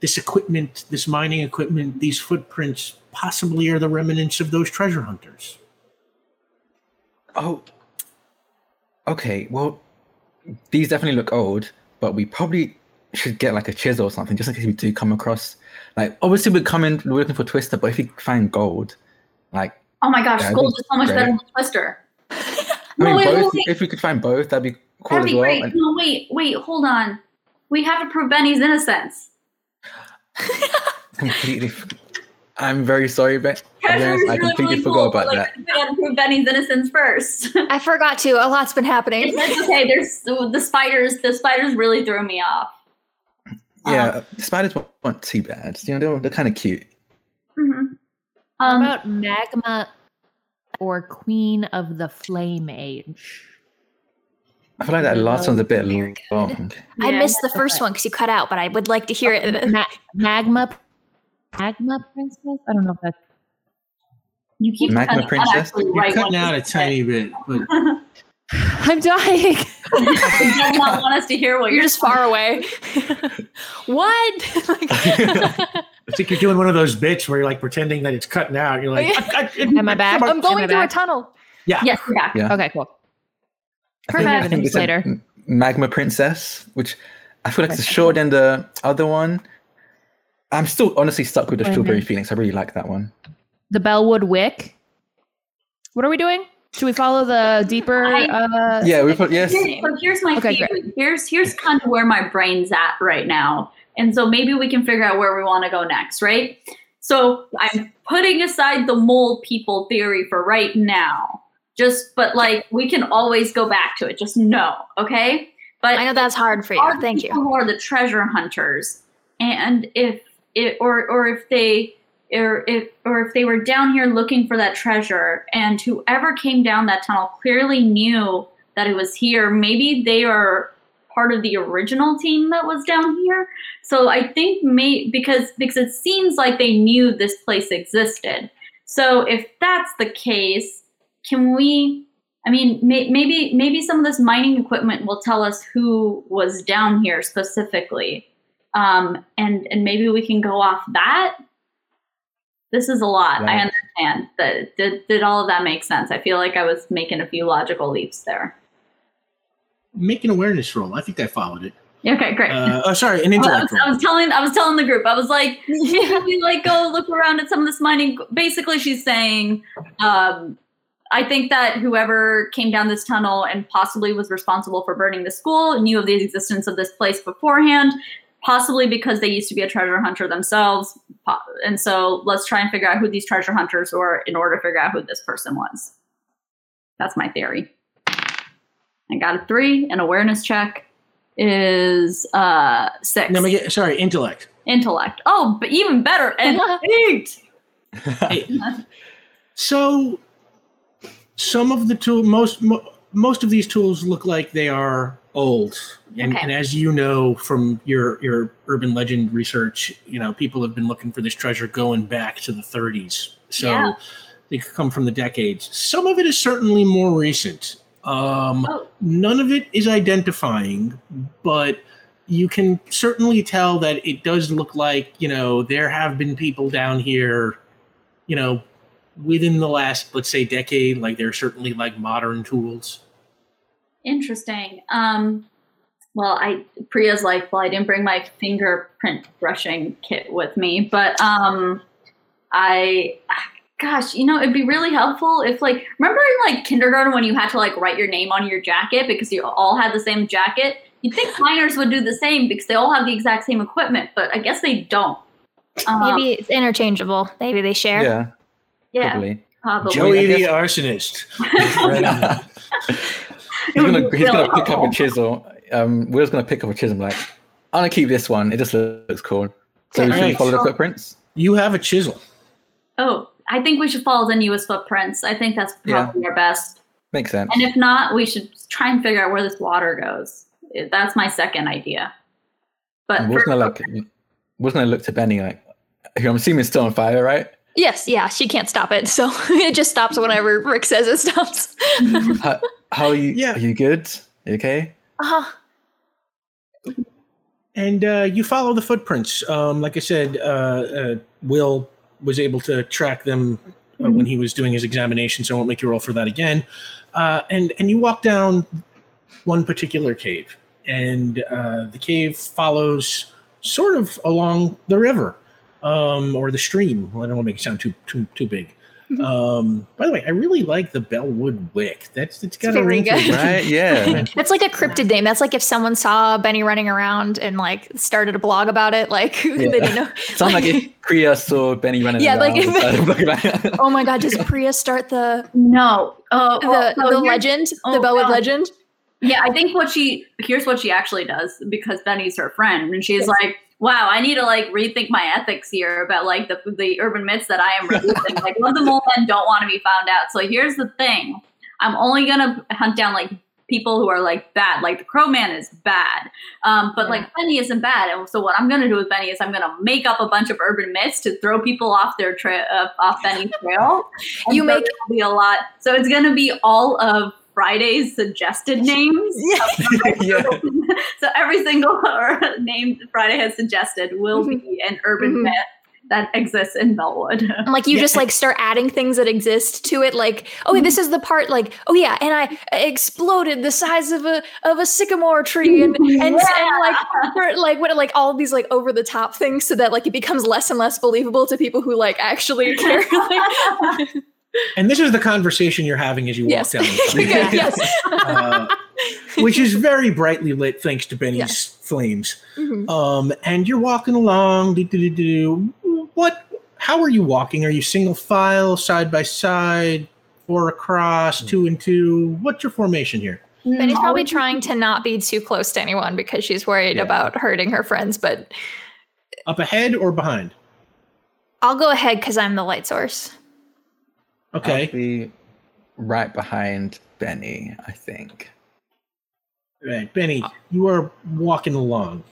this equipment, this mining equipment, these footprints possibly are the remnants of those treasure hunters. Oh, okay. Well, these definitely look old, but we probably should get like a chisel or something just in case we do come across. Like, obviously, we're coming, we're looking for Twister, but if we find gold, like, Oh my gosh, Yeah, gold is so much great. better than Twister. I no, mean, wait, wait, both, wait. if we could find both, that'd be cool That'd as be well. great. And- No, wait, wait, hold on. We have to prove Benny's innocence. <laughs> completely. F- I'm very sorry, but I Treasure is really, completely really forgot cool, about but that. like, we gotta prove Benny's innocence first. I forgot to. A lot's been happening. It's okay. There's the spiders. The spiders really threw me off. Yeah, the spiders weren't- weren't too bad. You know, they were, they're kind of cute. Mhm. How Um, about magma or Queen of the Flame Age? I feel like that last one's a bit Very long. I missed the first okay. one because you cut out, but I would like to hear it. Ma- magma, magma princess. I don't know if that's you keep Magma cutting out Princess? actually You're right cutting out a tiny bit, but <laughs> I'm dying. You do not want us to hear what You're you're just far away. <laughs> what? <laughs> I think you're doing one of those bits where you're like pretending that it's cutting out. You're like, Yeah. Am I back? I'm going Am I through a tunnel. yeah. Yes, yeah. Yeah. Okay, cool. I think, I Perfect. think it's a Later. Magma Princess, which I feel like it's shorter than the other one. I'm still honestly stuck with the Wait a Strawberry minute. Phoenix. I really like that one. The Bellwood Wick. What are we doing? Should we follow the deeper? I- uh, Yeah, we put yes. Here- so here's my Okay, theory. Here's here's kind of where my brain's at right now, and so maybe we can figure out where we want to go next, right? So I'm putting aside the mole people theory for right now. Just, but like we can always go back to it. Just know, okay? But I know that's hard for you. Thank you. people Who are the treasure hunters? And if it or or if they or if or if they were down here looking for that treasure, and whoever came down that tunnel clearly knew that it was here, maybe they are part of the original team that was down here. So I think may because because it seems like they knew this place existed. So if that's the case, can we I mean, may, maybe maybe some of this mining equipment will tell us who was down here specifically, um, and and maybe we can go off that. This is a lot. I understand. That did did all of that make sense? I feel like I was making a few logical leaps there. Make an awareness roll. I think I followed it. Okay, great. Uh, <laughs> oh, sorry, an Well, I, intellect was, I was telling I was telling the group I was like <laughs> "Should we like go look around at some of this mining basically she's saying um, I think that whoever came down this tunnel and possibly was responsible for burning the school knew of the existence of this place beforehand possibly because they used to be a treasure hunter themselves and so let's try and figure out who these treasure hunters were in order to figure out who this person was that's my theory I got a 3 an awareness check is uh 6 No, make it- sorry, intellect. intellect. Oh, but even better, and <laughs> eight. Hey, so some of the tool most mo- most of these tools look like they are old and, Okay. and as you know from your your urban legend research you know people have been looking for this treasure going back to the 30s so Yeah. they could come from the decades some of it is certainly more recent um, Oh. none of it is identifying but you can certainly tell that it does look like you know there have been people down here you know within the last let's say decade like there are certainly like modern tools Interesting. Um, well, I Priya's like, well, I didn't bring my fingerprint brushing kit with me, but um, I, gosh, you know, it'd be really helpful if like, remember in like kindergarten when you had to like write your name on your jacket because you all had the same jacket. You'd think miners would do the same because they all have the exact same equipment, but I guess they don't. Um, Maybe it's interchangeable. Maybe they share. Yeah, yeah, probably. probably. Joey the arsonist. <laughs> <laughs> <laughs> he's gonna <laughs> he's gonna pick up a chisel. Um, Will's gonna pick up a chisel. Like, I'm gonna keep this one. It just looks cool. So we should Alright. follow the footprints. You have a chisel. Oh, I think we should follow the newest footprints. I think that's Yeah. probably our best. Makes sense. And if not, we should try and figure out where this water goes. That's my second idea. But And Will's for- gonna like, Will's gonna look to Benny like, I'm assuming it's still on fire, right? Yes, yeah, she can't stop it. So <laughs> it just stops whenever Rick says it stops. How, how are you? Yeah. Are you good? You okay? uh-huh. and uh, you follow the footprints. Um, like I said, uh, uh, Will was able to track them uh, when he was doing his examination, so I won't make you roll for that again. Uh, and and you walk down one particular cave, and uh, the cave follows sort of along the river um, or the stream. Well, I don't want to make it sound too too too big. <laughs> Um, by the way, I really like the Bellwood Wick. That's it's got a very ring to it. good. Right? Yeah. <laughs> That's like a cryptid name. That's like if someone saw Benny running around and like started a blog about it, like <laughs> they didn't know. Sounds like if Priya saw Benny running Yeah, like around. if- like, Oh my god, does Priya start the no. Oh, the, well, the legend? oh, the Bellwood God. legend? Yeah, I think what she here's what she actually does because Benny's her friend, and she's like, "Wow, I need to like rethink my ethics here about like the the urban myths that I am releasing. like, what if the mole men don't want to be found out? So here's the thing: I'm only gonna hunt down like people who are like bad. Like the Crow Man is bad, um, but like Benny isn't bad. And so what I'm gonna do with Benny is I'm gonna make up a bunch of urban myths to throw people off their trail, uh, off Benny's trail. You make- be a lot. So it's gonna be all of Friday's suggested <laughs> names. yeah. <laughs> <laughs> so every single name Friday has suggested will be an urban Mhm. myth that exists in Bellwood. And like you just like start adding things that exist to it, like oh this is the part like oh yeah, and I exploded the size of a of a sycamore tree and and, and like for, like what like all of these like over the top things so that like it becomes less and less believable to people who like actually care. Like, And this is the conversation you're having as you yes, walk down. the <laughs> street. Yes. uh, which is very brightly lit thanks to Benny's Yes. flames. Mhm. Um, and you're walking along. What? How are you walking? Are you single file, side by side, four across, two and two? What's your formation here? Benny's probably trying to not be too close to anyone because she's worried Yeah. about hurting her friends. But Up ahead or behind? I'll go ahead because I'm the light source. Okay. I'll be right behind Benny, I think. Right, Benny, you are walking along,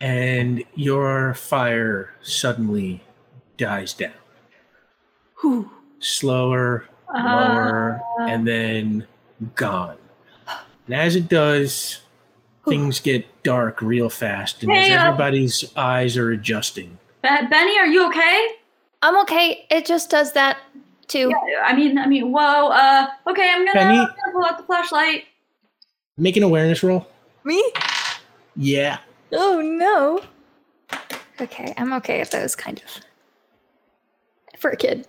and your fire suddenly dies down. Whew. Slower, lower, and then gone. And as it does, things get dark real fast, and as Hey, uh, everybody's eyes are adjusting. Benny, are you okay? I'm okay. It just does that too. Yeah, I mean, I mean, whoa. Uh, okay, I'm gonna, Benny? I'm gonna pull out the flashlight. Make an awareness roll. Me? Yeah. Oh no. Okay, I'm okay at those kind of. For a kid.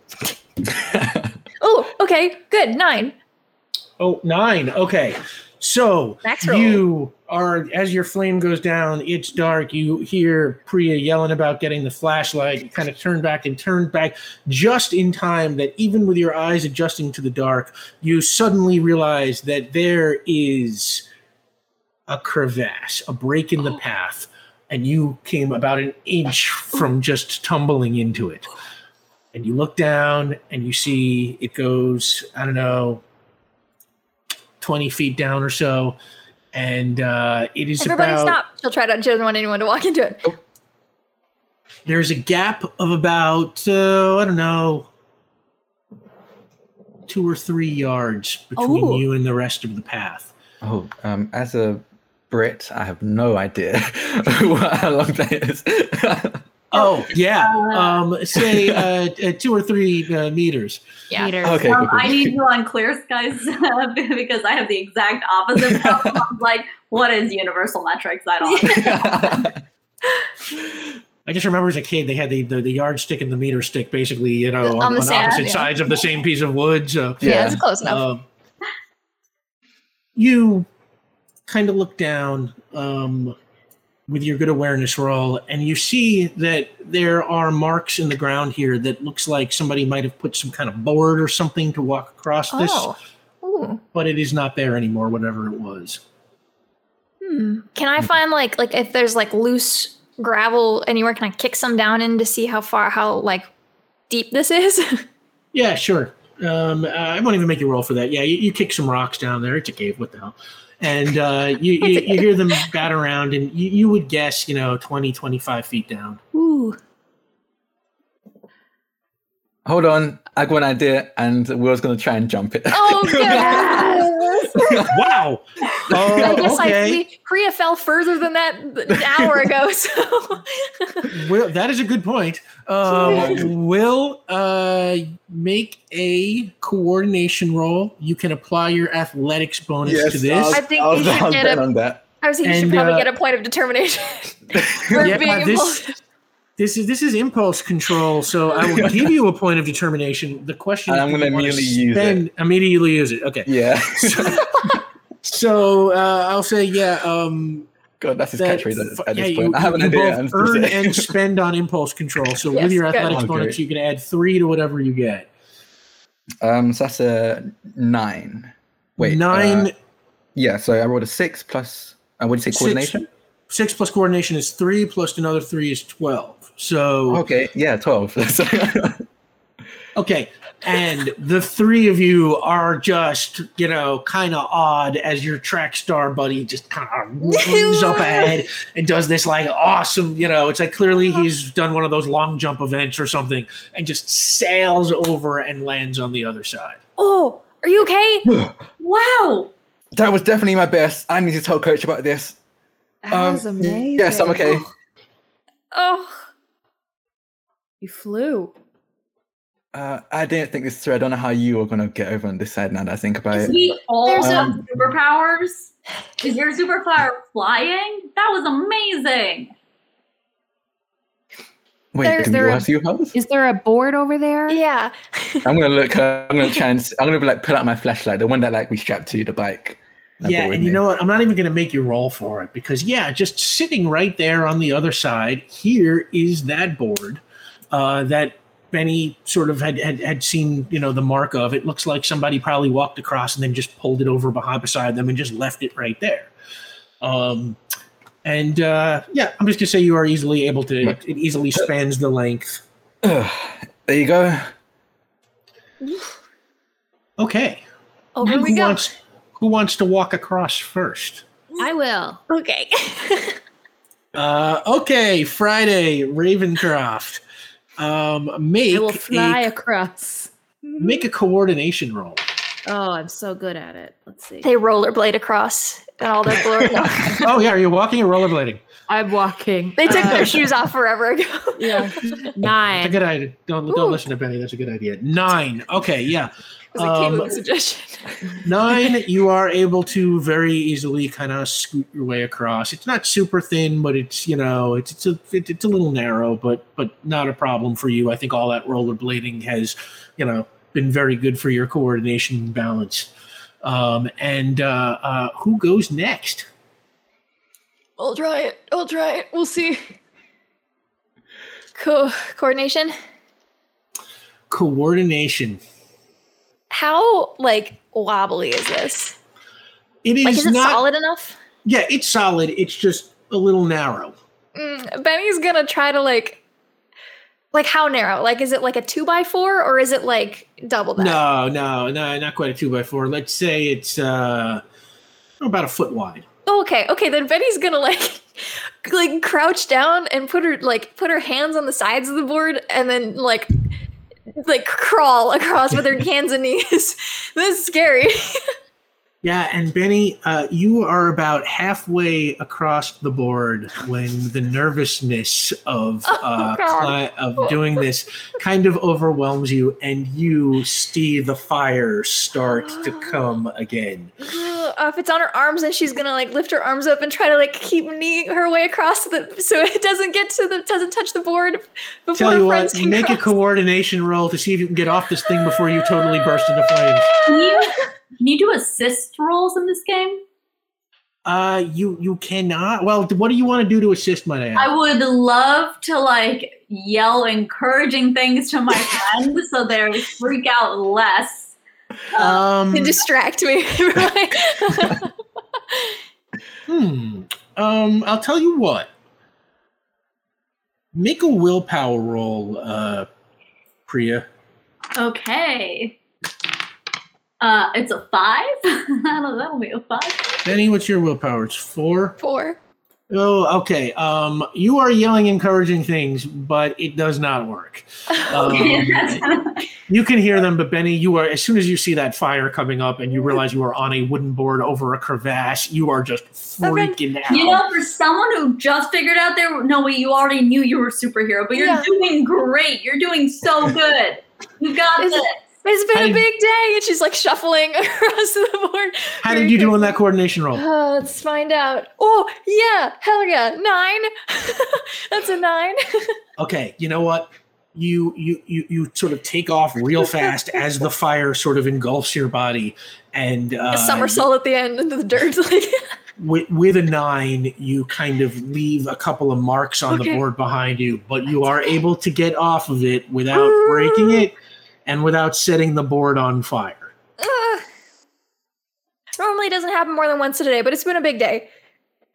<laughs> oh, okay, good. Nine. Oh, nine. Okay. So you are as your flame goes down, it's dark. You hear Priya yelling about getting the flashlight. You kind of turn back and turn back just in time that even with your eyes adjusting to the dark, you suddenly realize that there is a crevasse, a break in the oh. path, and you came about an inch from just tumbling into it. And you look down and you see it goes, I don't know, 20 feet down or so. And uh, it is Everybody about, stop. She'll try to, she doesn't want anyone to walk into it. there's a gap of about, uh, I don't know, two or three yards between Oh. you and the rest of the path. Oh, um, as a Brit, I have no idea <laughs> how long that is. <laughs> Oh <laughs> yeah, Uh, um, say uh, uh, two or three uh, meters. Yeah. Meters. Okay. Um, cool, cool. I need you on clear skies <laughs> because I have the exact opposite problem. <laughs> I'm like, what is universal metrics? I don't. I just remember as a kid they had the, the, the yardstick and the meter stick basically, you know, On on, the on sand, opposite yeah. sides of the same piece of wood. So Yeah, Yeah. it's close enough. um, you kind of look down um, with your good awareness roll, and you see that there are marks in the ground here that looks like somebody might have put some kind of board or something to walk across this, oh. Ooh. but it is not there anymore, whatever it was. Hmm. Can I find like like if there's like loose gravel anywhere? Can I kick some down in to see how far how like deep this is? <laughs> Yeah, sure. Um, I won't even make you roll for that. Yeah, you, you kick some rocks down there. It's a cave. What the hell? And uh, you, you, you hear them bat around, and you, you would guess, you know, 20, 25 feet down. Ooh. Hold on, I got an idea, and Will's gonna try and jump it. Oh <laughs> goodness. <laughs> wow. Oh, I guess okay. I we, Priya fell further than that an hour ago. <laughs> So Will, that is a good point. Um, will uh, make a coordination roll. You can apply your athletics bonus to this. I think I was, you should I was get betting a- on that. I was thinking you should probably uh, get a point of determination. for Yeah, being this- impulsive. This is this is impulse control, so I will <laughs> give you a point of determination. The question I'm gonna immediately use it. spend- Immediately use it. Okay. Yeah. <laughs> So uh, I'll say, yeah. Um, God, that's his that- catchphrase at, at yeah, this you, point. I have an you idea. both I'm earn to and spend on impulse control. So Yes, with your good. athletics Okay. bonus, you can add three to whatever you get. Um, so that's a nine. Wait, nine. uh, yeah, so I rolled a six plus. Uh, what did you say? Six. Coordination. Six plus coordination is three, plus another three is twelve. So Okay, yeah, twelve. <laughs> okay, and the three of you are just you know kind of odd as your track star buddy just kind of moves up <laughs> ahead and does this like awesome you know it's like clearly he's done one of those long jump events or something and just sails over and lands on the other side. Oh, are you okay? <sighs> Wow. that was definitely my best. I need to tell coach about this. That Um, was amazing. Yes, I'm okay. Oh, You flew. Uh, I didn't think this through. I don't know how you are gonna get over on this side now that I think about Is it. we all There's have superpowers? Is your superpower flying? That was amazing. Wait, There's- can there you a- ask you there a board over there? yeah. I'm gonna look. Uh, I'm gonna try and. <laughs> I'm gonna like pull out my flashlight, the one that like we strapped to the bike. Yeah, and you me. know what? I'm not even going to make you roll for it because, yeah, just sitting right there on the other side, here is that board uh, that Benny sort of had, had had seen, you know, the mark of. It looks like somebody probably walked across and then just pulled it over behind beside them and just left it right there. Um, and uh, yeah, I'm just gonna say you are easily able to. It, it easily spans the length. <sighs> There you go. <sighs> Okay, Over who we go. wants who wants to walk across first? I will. Okay. <laughs> Uh, okay, Friday, Ravencroft. Um, make I will fly a, across. make a coordination roll. Oh, I'm so good at it. Let's see. they rollerblade across and all their glory. <laughs> <laughs> Oh yeah, are you walking or rollerblading? I'm walking. they took Uh, their shoes off forever ago. <laughs> Yeah. That's a Nine. good idea. Don't don't listen to Benny. That's a good idea. Nine. Okay, yeah. It was a Um, suggestion. <laughs> Nine. You are able to very easily kind of scoot your way across. It's not super thin, but it's you know it's it's a it, it's a little narrow, but but not a problem for you. I think all that rollerblading has you know been very good for your coordination and balance. Um, and uh, uh, who goes next? I'll try it. I'll try it. We'll see. Co- coordination. Coordination. How like wobbly is this? It is Like, is it not. solid enough? Yeah, it's solid. It's just a little narrow. Mm, Benny's gonna try to like, like how narrow? Like, is it like a two by four or is it like double that? No, no, no, not quite a two by four. Let's say it's uh, about a foot wide. Oh, okay, okay. Then Benny's gonna like, <laughs> like crouch down and put her like put her hands on the sides of the board and then like, like crawl across with her hands and knees. this is scary. <laughs> Yeah, and Benny, uh, you are about halfway across the board when the nervousness of <laughs> uh, God. cli- of doing this kind of overwhelms you, and you see the fire start to <gasps> come again. Uh, if it's on her arms, and she's gonna like lift her arms up and try to like keep kneeing her way across the so it doesn't get to the doesn't touch the board before Tell you what, make a coordination roll to see if you can get off this thing before you totally burst into flames. <laughs> can you do assist rolls in this game? Uh, you you cannot. Well, what do you want to do to assist, my man? I would love to like yell encouraging things to my friends so they freak out less. Um, and distract me. <laughs> Hmm. Um, I'll tell you what. Make a willpower roll, uh, Priya. Okay. Uh, it's a five. that'll, that'll be a five. Benny, what's your willpower? It's four. Four. Oh, okay. Um, you are yelling encouraging things, but it does not work. <laughs> Um, you can hear them, but Benny, you are as soon as you see that fire coming up and you realize you are on a wooden board over a crevasse, you are just freaking out. you know, for someone who just figured out there, no way, you already knew you were a superhero, but you're Yeah. doing great. You're doing so <laughs> good. You got Is this. It- It's been How a big day, and she's like shuffling <laughs> across the board. How did you do on that coordination roll? Uh, let's find out. Oh yeah, hell yeah, nine. <laughs> That's a nine. <laughs> okay you know what you you you you sort of take off real fast as the fire sort of engulfs your body and uh, a somersault at the end into the dirt. Like, with, with a nine you kind of leave a couple of marks on the board behind you but you are able to get off of it without breaking it and without setting the board on fire ugh. Normally, it doesn't happen more than once a day, but it's been a big day.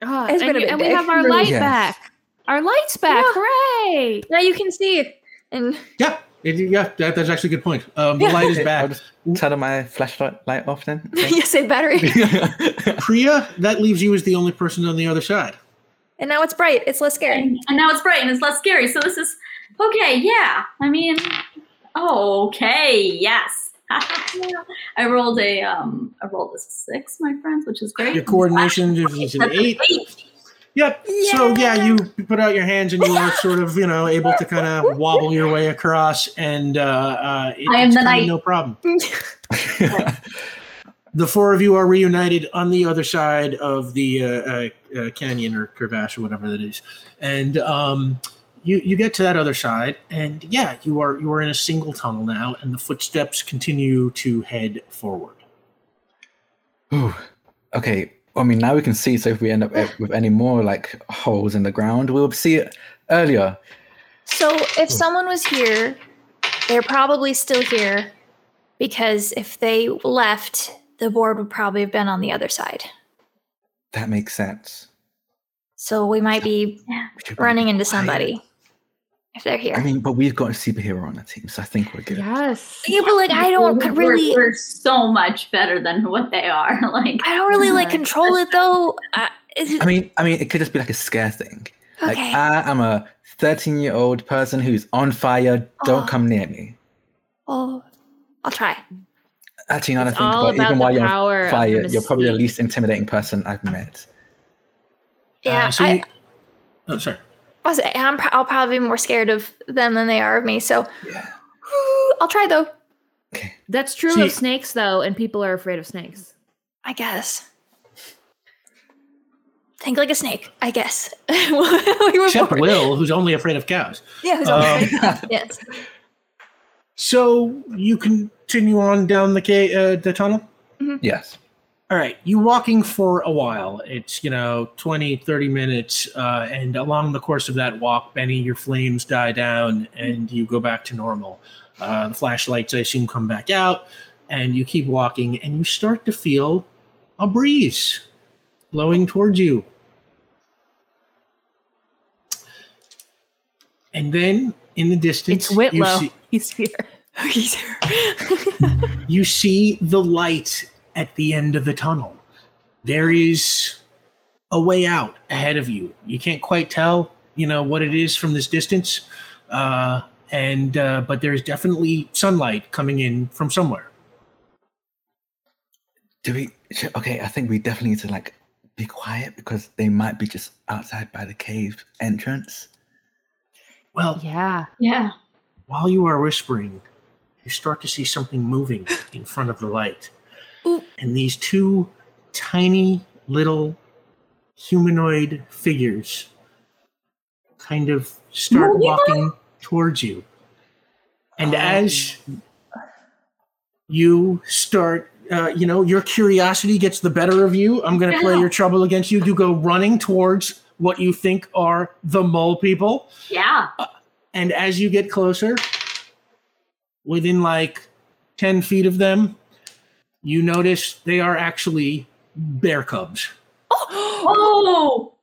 Ah, It's and been a you- big and we have our Really. light Yes. back. Our lights back. Yeah. Hooray! Now you can see, and yeah it, yeah that, that's actually a good point um, the Yeah. light is I'll back just turn on my flashlight light off then. <laughs> you say battery, <laughs> <laughs> priya that leaves you as the only person on the other side and now it's bright. It's less scary. And, and now it's bright and it's less scary. So this is okay. Yeah. I mean, okay. Yes. <laughs> I rolled a um. I rolled a six, my friends, which is great. your coordination is an eight eight. Yep. So yeah, you put out your hands and you are sort of, you know, able to kind of <laughs> wobble your way across, and uh, uh, it, I am it's the knight. no problem. <laughs> The four of you are reunited on the other side of the uh, uh, uh, canyon or crevasse or whatever that is, and um, you you get to that other side, and yeah, you are you are in a single tunnel now, and the footsteps continue to head forward. Ooh. Okay. I mean, now we can see. So if we end up with any more like holes in the ground, we'll see it earlier. So if someone was here, they're probably still here because if they left, the board would probably have been on the other side. That makes sense. So we might be We should be running into quiet. somebody if they're here. I mean, but we've got a superhero on the team, so I think we're good. Yes. yeah, but like I don't We're- really, We're, so much better than what they are. <laughs> Like I don't really like control it though. Uh, is it, I mean, I mean, it could just be like a scare thing. Like okay. I am a 13 year old person who's on fire. Don't Oh. come near me. oh, I'll try. Actually, now that I think all about it, about even while you're on fire, you're probably the least intimidating person I've met. Yeah, Uh, so I, you, oh, sorry. I'll, say, I'm, pro- I'll probably be more scared of them than they are of me. So Yeah. I'll try though. Okay. That's true See- of snakes, though, and people are afraid of snakes. I guess. Think like a snake, I guess. <laughs> we Except bored. Will, who's only afraid of cows. Yeah, who's Um, okay. yes. So you continue on down the ca- uh, the tunnel. Yes. All right, you walking for a while. It's, you know, 20, 30 minutes. Uh, and along the course of that walk, Benny, your flames die down and you go back to normal. Uh, the flashlights, I assume, come back out. And you keep walking and you start to feel a breeze blowing towards you. And then in the distance, It's Whitlow. You see, He's here. <laughs> He's here. <laughs> you see the light at the end of the tunnel. There is a way out ahead of you. You can't quite tell, you know, what it is from this distance, uh, and uh, but there's definitely sunlight coming in from somewhere. Do we? Okay, I think we definitely need to like be quiet because they might be just outside by the cave entrance. Well, Yeah. Yeah. while you are whispering, you start to see something moving in front of the light. Ooh. And these two tiny little humanoid figures kind of start walking towards you. And as you start, uh, you know, your curiosity gets the better of you. I'm going to play your trouble against you. You go running towards what you think are the mole people. Yeah. And as you get closer, within like 10 feet of them, you notice they are actually bear cubs. Oh. <gasps>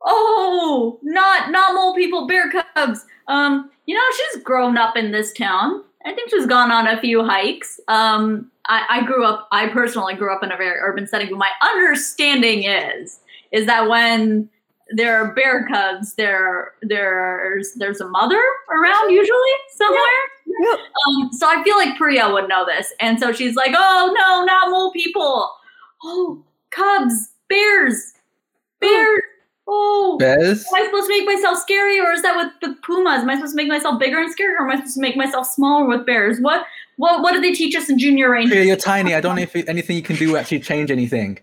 Oh, oh, not not mole people, bear cubs. Um, you know, she's grown up in this town. I think she's gone on a few hikes. Um, I, I grew up. I personally grew up in a very urban setting, but my understanding is is that when there are bear cubs, there there's there's a mother around usually somewhere. Um, so I feel like Priya would know this, and so she's like, "Oh no, not mole people! Oh, cubs, bears, bears! Oh, Bears? Am I supposed to make myself scary, or is that with the pumas? Am I supposed to make myself bigger and scarier, or am I supposed to make myself smaller with bears? What what what did they teach us in junior range? Yeah, you're tiny. I don't know if anything you can do will actually change anything.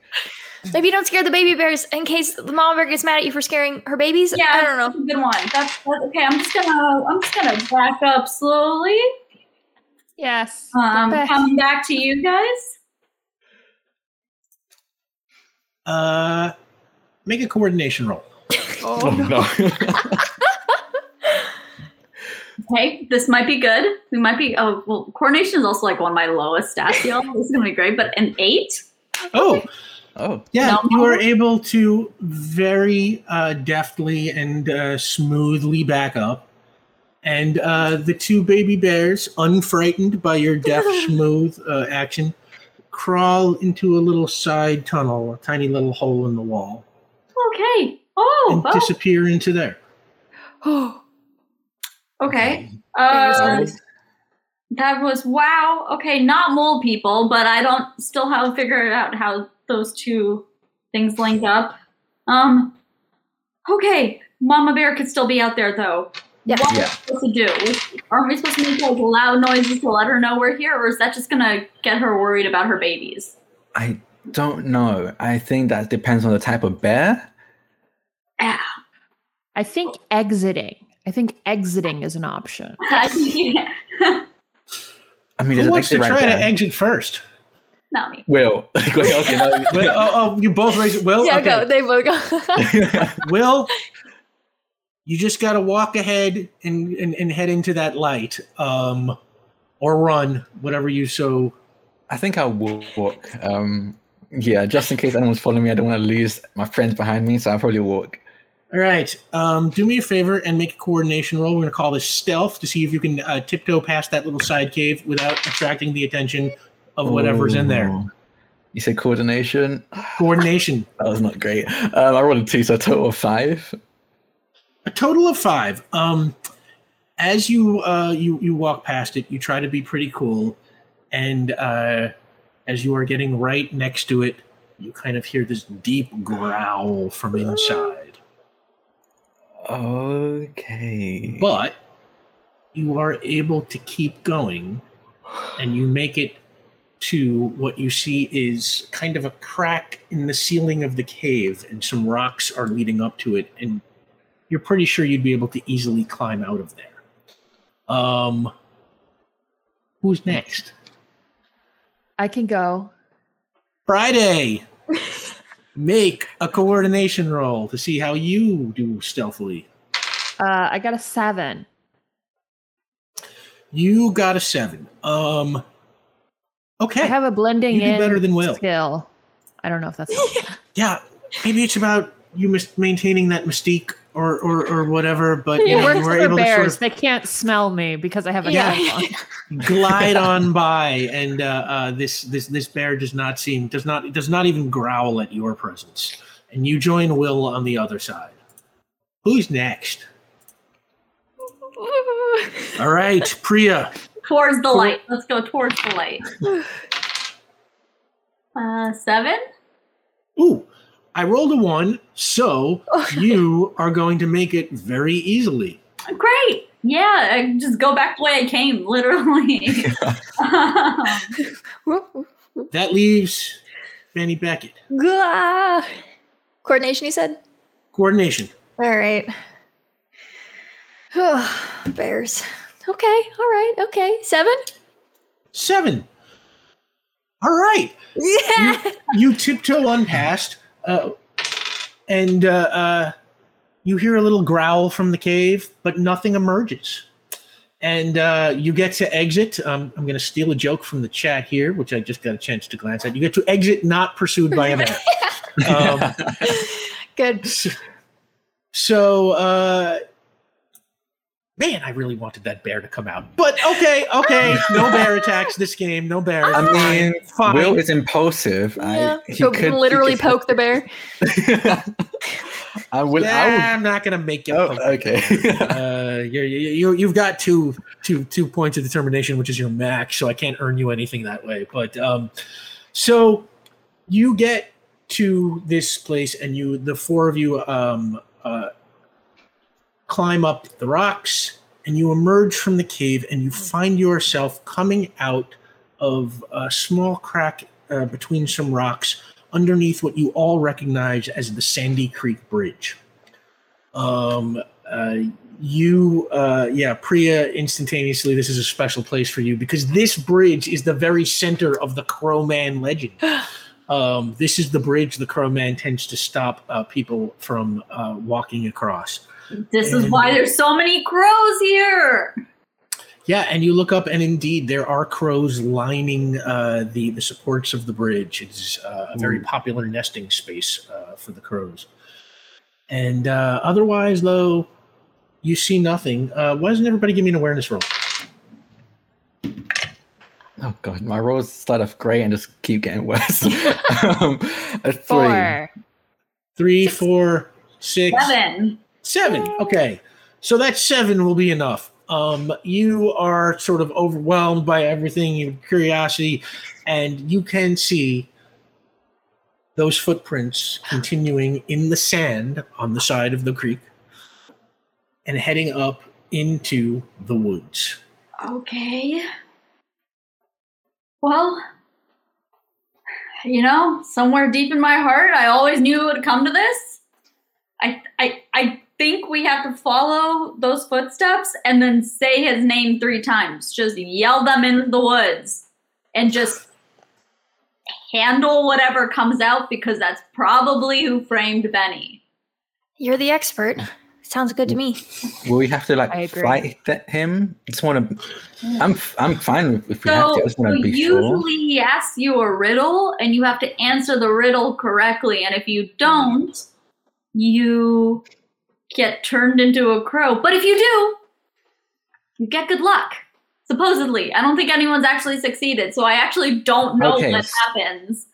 Maybe don't scare the baby bears in case the mama bear gets mad at you for scaring her babies. Yeah, I don't that's know. a good one. That's, that's okay. I'm just gonna I'm just gonna back up slowly. Yes. Um, Get back. coming back to you guys. Uh, make a coordination roll. Oh, no. Okay, this might be good. We might be. Oh well, coordination is also like one of my lowest stats, y'all. This is gonna be great. But an eight. Oh, oh, yeah, No. you are able to very uh, deftly and uh, smoothly back up. And uh, the two baby bears, unfrightened by your deft, <laughs> smooth uh, action, crawl into a little side tunnel, a tiny little hole in the wall, Okay. Oh. and oh, disappear into there. <gasps> Oh. okay. Uh, That was wow. Okay, not mole people, but I don't still haven't figured out how those two things link up. Um. Okay, Mama Bear could still be out there though. Yeah. What are we supposed to do? Are we supposed to make like loud noises to let her know we're here, or is that just gonna get her worried about her babies? I don't know. I think that depends on the type of bear. Yeah. I think exiting. I think exiting is an option. <laughs> I yeah. I mean, Who there's wants to exit try right to exit first? Not me. Will. <laughs> okay, no, <laughs> Will, oh, oh, you both raise it. Will, Yeah, okay. go. They both go. <laughs> Will, you just got to walk ahead and, and, and head into that light, um, or run, whatever you so. I think I'll walk. Um, yeah, just in case anyone's following me, I don't want to lose my friends behind me, so I'll probably walk. All right, um, do me a favor and make a coordination roll. We're going to call this stealth to see if you can uh, tiptoe past that little side cave without attracting the attention of whatever's in there. You said coordination. Coordination. <sighs> That was not great. Um, I rolled a two, so a total of five. a total of five. Um, as you uh, you you walk past it, you try to be pretty cool, and uh, as you are getting right next to it, you kind of hear this deep growl from inside. Okay. But you are able to keep going, and you make it to what you see is kind of a crack in the ceiling of the cave, and some rocks are leading up to it, and you're pretty sure you'd be able to easily climb out of there. Um, who's next? I can go. Friday. <laughs> Make a coordination roll to see how you do stealthily. Uh, I got a seven. You got a seven. Um, okay. I have a blending You do in better than Will. skill. I don't know if that's <laughs> helpful. yeah, maybe it's about you mis- maintaining that mystique or, or, or whatever, but it you, know, works you were for able to bears. sort They can't smell me because I have a Yeah. on. <laughs> glide on by, and uh, uh, this this this bear does not seem does not does not even growl at your presence, and you join Will on the other side. Who's next? <laughs> All right, Priya. Towards the light. Let's go towards the light. <sighs> Uh, seven. Ooh, I rolled a one, so <laughs> you are going to make it very easily. Great. Yeah, I just go back the way I came, literally. <laughs> <laughs> Um, That leaves Fanny Beckett. Gah. Coordination, you said? Coordination. All right. <sighs> Bears. Okay, all right, okay. Seven? Seven. All right. Yeah. You tiptoe on past, uh, and uh, uh, you hear a little growl from the cave, but nothing emerges. And uh, you get to exit. Um, I'm going to steal a joke from the chat here, which I just got a chance to glance at. You get to exit, not pursued by a man. <laughs> um, Good. so, uh, man, I really wanted that bear to come out. But okay, okay, <laughs> no bear attacks this game. No bear. I mean, Fine. Will is impulsive. Yeah. I, he Go could literally he could- poke the bear. <laughs> I will. yeah, I'm not going to make you. I poke. Oh, okay. <laughs> uh, you're, you you you've got two two two points of determination, which is your max, so I can't earn you anything that way. But um, so you get to this place, and you the four of you um uh climb up the rocks, and you emerge from the cave, and you find yourself coming out of a small crack uh, between some rocks underneath what you all recognize as the Sandy Creek Bridge. Um, uh, you, uh, yeah, Priya, instantaneously, this is a special place for you because this bridge is the very center of the Crowman legend. <gasps> Um, this is the bridge the Crowman tends to stop uh, people from uh, walking across. This is why there's so many crows here. Yeah, and you look up, and indeed, there are crows lining uh, the the supports of the bridge. It's uh, a very popular nesting space uh, for the crows. And uh, otherwise, though, you see nothing. Uh, why doesn't everybody give me an awareness roll? oh god, my rolls start off great and just keep getting worse. <laughs> um, a three. Four. Three, four, six, Seven. Seven. Okay. So that seven will be enough. Um, you are sort of overwhelmed by everything, your curiosity, and you can see those footprints continuing in the sand on the side of the creek and heading up into the woods. Okay. Well, you know, somewhere deep in my heart, I always knew it would come to this. I, I, I think we have to follow those footsteps and then say his name three times. Just yell them in the woods and just handle whatever comes out because that's probably who framed Benny. You're the expert. Sounds good to me. Will we have to like fight th- him? Just want to. I'm f- I'm fine with if we have to. I just so want to be sure. usually he asks you a riddle and you have to answer the riddle correctly. And if you don't, you get turned into a crow. But if you do, you get good luck. Supposedly. I don't think anyone's actually succeeded. So I actually don't know Okay. what happens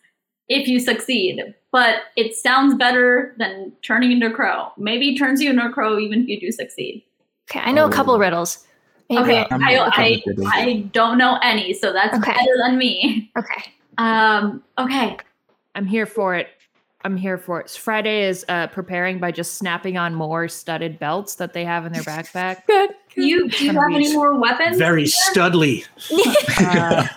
if you succeed. But it sounds better than turning into a crow. Maybe it turns you into a crow even if you do succeed. Okay, I know a couple Oh. riddles. Maybe Okay, I'll- I'm I, okay I. I don't know any, so that's Okay. better than me. okay. Um, okay. I'm here for it. I'm here for it. Friday is uh, preparing by just snapping on more studded belts that they have in their backpack. <laughs> Good. Do you do you have any more weapons? Very studly. Uh,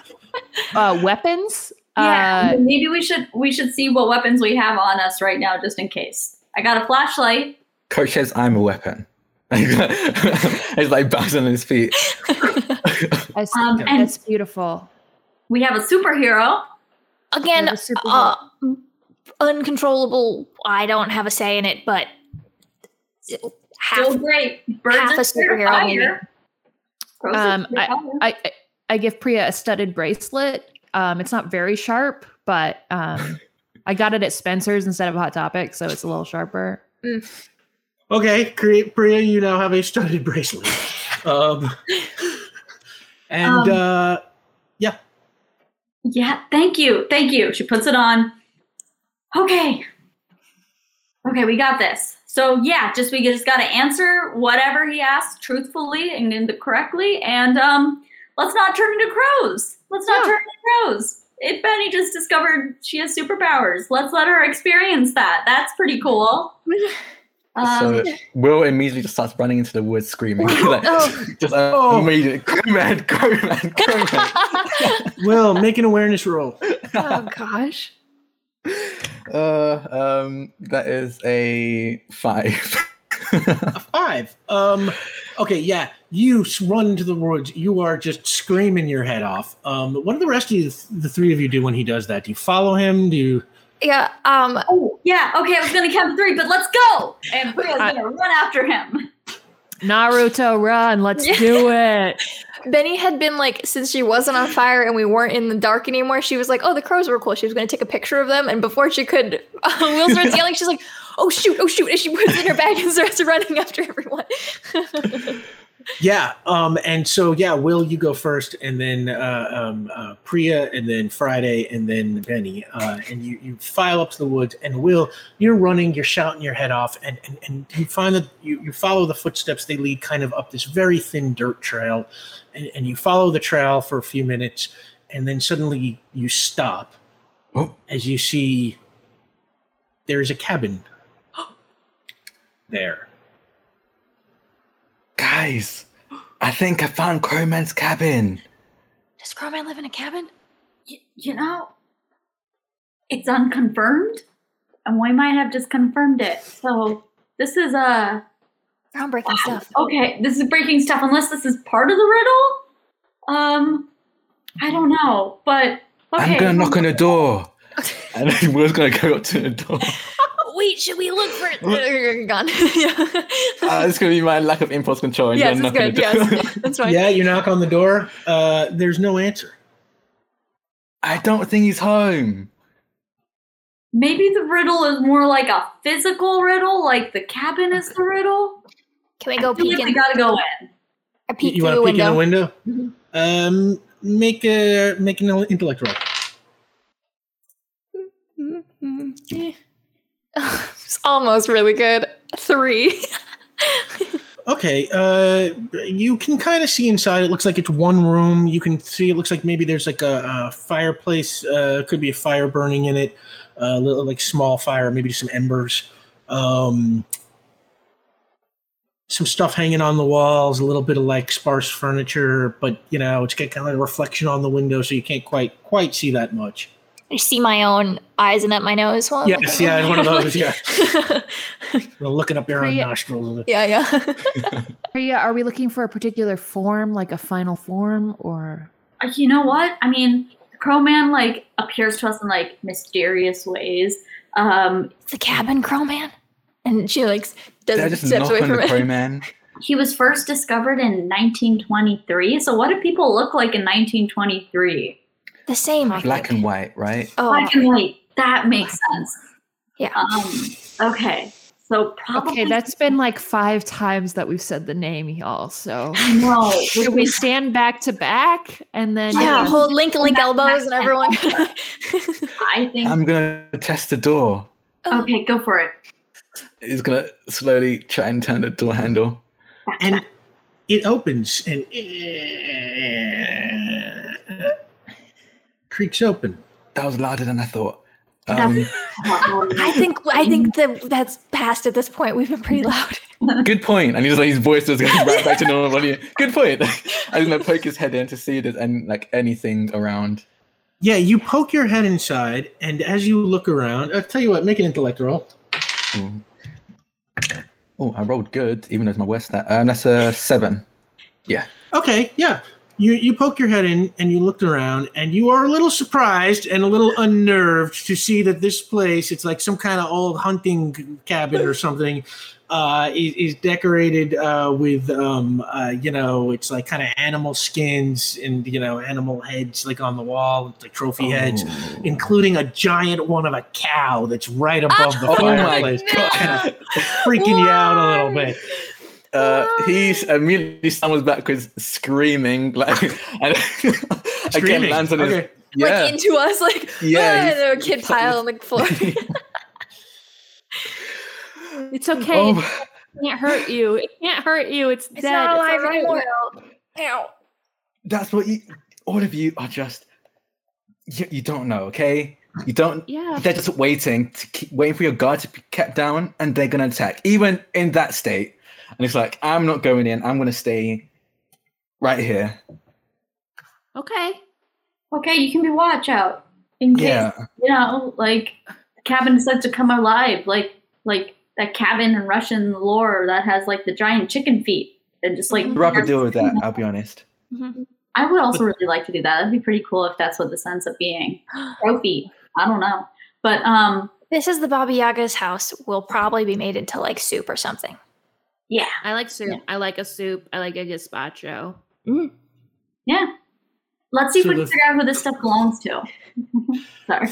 <laughs> uh, weapons. yeah. Uh, maybe we should we should see what weapons we have on us right now, just in case. I got a flashlight. Coach says I'm a weapon. <laughs> He's like bouncing on his feet. that's, Um, and- that's beautiful. We have a superhero. Again, You're the superhero. Uncontrollable. I don't have a say in it, but half. Still great. Birds half a superhero, fire. maybe. Crows of Um. I, I I give Priya a studded bracelet. Um, it's not very sharp, but um, I got it at Spencer's instead of Hot Topic, so it's a little sharper. Okay, create Priya, you now have a studded bracelet. <laughs> Um, and Um, uh, yeah, Yeah, thank you. Thank you. She puts it on. Okay. Okay, we got this. So yeah, just we just gotta answer whatever he asks truthfully and in the correctly, and um let's not turn into crows. Let's not Yeah. turn into crows. If Benny just discovered she has superpowers. Let's let her experience that. That's pretty cool. <laughs> Um, so Will immediately just starts running into the woods screaming. <laughs> like, Oh. Just uh, Oh. immediately, go man, go man, go man. <laughs> Will, make an awareness roll. oh gosh. <laughs> uh, um, that is a five. A five. Um, okay, yeah. You run into the woods. You are just screaming your head off. Um, what do the rest of you, the three of you, do when he does that? Do you follow him? Do you? Yeah. Um. oh, yeah. Okay, I was going to count to three, but let's go. And Priya's I- going to run after him. Naruto, run! Let's Yeah. do it. <laughs> Benny had been like, since she wasn't on fire and we weren't in the dark anymore, she was like, "Oh, the crows were cool." She was going to take a picture of them, and before she could, <laughs> uh, Will starts yelling. She's like, "Oh shoot! Oh shoot!" And she puts in her bag and starts running <laughs> after everyone. Yeah. Um, and so yeah, Will, you go first, and then uh, um, uh, Priya, and then Friday, and then Benny. Uh, and you you file up to the woods, and Will, you're running, you're shouting your head off, and and, and you find that you, you follow the footsteps. They lead kind of up this very thin dirt trail, and, and you follow the trail for a few minutes, and then suddenly you stop Oh. as you see there's a cabin <gasps> there. Guys, I think I found Crowman's cabin. Does Crowman live in a cabin? Y- you know, it's unconfirmed, and we might have just confirmed it. So this is uh, Groundbreaking stuff. okay. This is breaking stuff. Unless this is part of the riddle. Um, I don't know, but okay. I'm gonna knock on the door. <laughs> And then Will's gonna go up to the door. <laughs> Wait, should we look for? <laughs> You're gone. <laughs> yeah. Uh, it's gonna be my lack of impulse control. I'm yes, gonna it's good. Yes, <laughs> that's fine. Yeah, you knock on the door. Uh, there's no answer. I don't think he's home. Maybe the riddle is more like a physical riddle, like the cabin is the riddle. Can we go I feel peek like in? we gotta go in. I peek you through want to peek window. in the window? Um, make a make an intellect roll. It's almost really good. Three. Okay. Uh, you can kind of see inside. It looks like it's one room. You can see. It looks like maybe there's like a, a fireplace. Uh, could be a fire burning in it. A little like small fire, maybe some embers. Um, some stuff hanging on the walls. A little bit of like sparse furniture, but you know it's got kind of a reflection on the window, so you can't quite quite see that much. I see my own eyes and up my nose. While I'm Yes, looking yeah, one of those. Yeah, <laughs> You're looking up your own Priya- nostrils. yeah, yeah. <laughs> Priya, are we looking for a particular form, like a final form, or Uh, You know what? I mean, Crowman like appears to us in like mysterious ways. Um, it's the cabin, Crowman. And she like s- Did I does just steps knock away on from the it. Crowman? <laughs> he was first discovered in 1923. So what did people look like in 1923? The same. I Black think. and white, right? Oh, Black and white. That makes sense. yeah. Um, okay. So probably okay? That's been like five times that we've said the name, y'all. So no. <laughs> should we stand back to back and then yeah, uh, hold link link elbows and everyone. <laughs> <laughs> I think. I'm gonna test the door. okay, go for it. He's gonna slowly try and turn the door handle. and it opens and creaks open. That was louder than I thought. Um, <laughs> I think I think that that's past at this point. We've been pretty loud. <laughs> good point. And he's like his voice is going right back to normal volume. <laughs> Good point. I'm gonna poke his head in to see if there's any, like anything around. Yeah, you poke your head inside, and as you look around, I'll tell you what, make an intellect roll. Oh, I rolled good, even though it's my worst stat. Um, that's a seven. Yeah. Okay, yeah. You you poke your head in and you looked around and you are a little surprised and a little unnerved to see that this place, it's like some kind of old hunting cabin or something, uh, is, is decorated uh, with um, uh, you know, it's like kind of animal skins and you know, animal heads like on the wall, like trophy heads, Oh. including a giant one of a cow that's right above the Oh my fireplace, God. <laughs> kinda freaking you out a little bit. Uh, he immediately stumbles backwards, screaming like, <laughs> and <laughs> again Screaming. lands on his. Yeah. Like into us, like Yeah, ah, he's- and a kid pile on the <laughs> floor. it's okay. Oh, It can't hurt you. It can't hurt you. It's, It's dead. not alive all right. anymore. Ow. that's what you. All of you are just you, you don't know, okay? You don't. Yeah. They're just waiting to keep waiting for your guard to be kept down, and they're gonna attack, even in that state. And it's like, I'm not going in. I'm gonna stay right here. Okay. Okay, you can be watch out in case Yeah. you know, like the cabin decides to come alive, like like that cabin in Russian lore that has like the giant chicken feet and just like I'd rather deal with that. I'll be honest. I would also really like to do that. That'd be pretty cool if that's what this ends up being. <gasps> Trophy. I don't know. But um This is the Baba Yaga's house. Will probably be made into like soup or something. Yeah. I like soup. I like a soup. I like a gazpacho. Yeah. Let's see So if we the- can figure out who this stuff belongs to. <laughs> Sorry.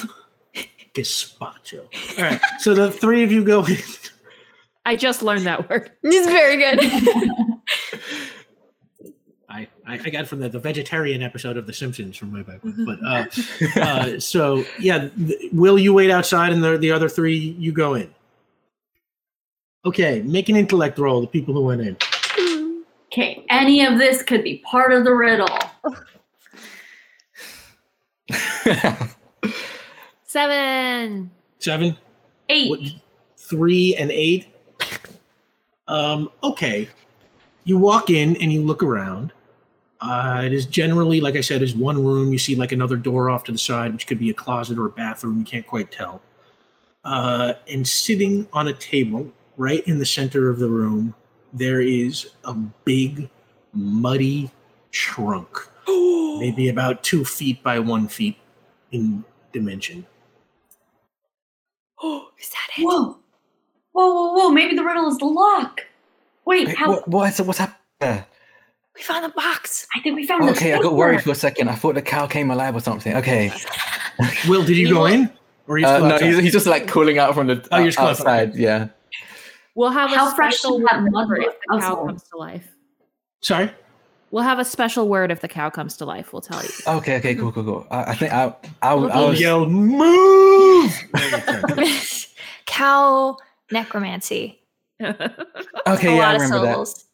<laughs> Gazpacho. All right. So the three of you go. In. <laughs> I just learned that word. It's very good. I, I I got from the, the vegetarian episode of The Simpsons from way back when. But uh, uh, so yeah, th- will you wait outside and the the other three you go in? Okay, make an intellect roll. The people who went in. Okay, any of this could be part of the riddle. <laughs> Seven. Seven, Eight. what, three, and eight. Um. Okay. You walk in and you look around. Uh, it is generally, like I said, is one room. You see like another door off to the side, which could be a closet or a bathroom. You can't quite tell. Uh, and sitting on a table right in the center of the room, there is a big, muddy trunk, <gasps> maybe about two feet by one feet in dimension. oh, <gasps> is that it? Whoa. Whoa, whoa, whoa. Maybe the riddle is the lock. Wait, Wait, how? what, what's what's happened? there? We found the box. I think we found the Okay, I got worried for a second. I thought the cow came alive or something. Okay. Will, did you go in? Or are you Uh, no, he's, he's just like cooling out from the Oh, you're still outside. outside. Yeah. We'll have How a fresh special that word mud for if the cow comes to life. Sorry? We'll have a special word if the cow comes to life. We'll tell you. Okay. Okay. Cool. Cool. Cool. I, I think I I, I, I was. Yell, move! <laughs> <laughs> Cow necromancy. <laughs> Okay. a Yeah, I lot of remember that.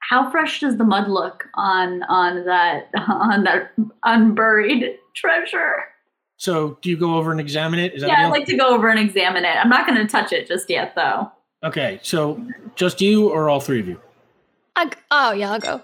How fresh does the mud look on on that on that unburied treasure? So, do you go over and examine it? Is that Yeah, I'd like to go over and examine it. I'm not going to touch it just yet, though. Okay, so just you or all three of you? I, oh yeah, I'll go.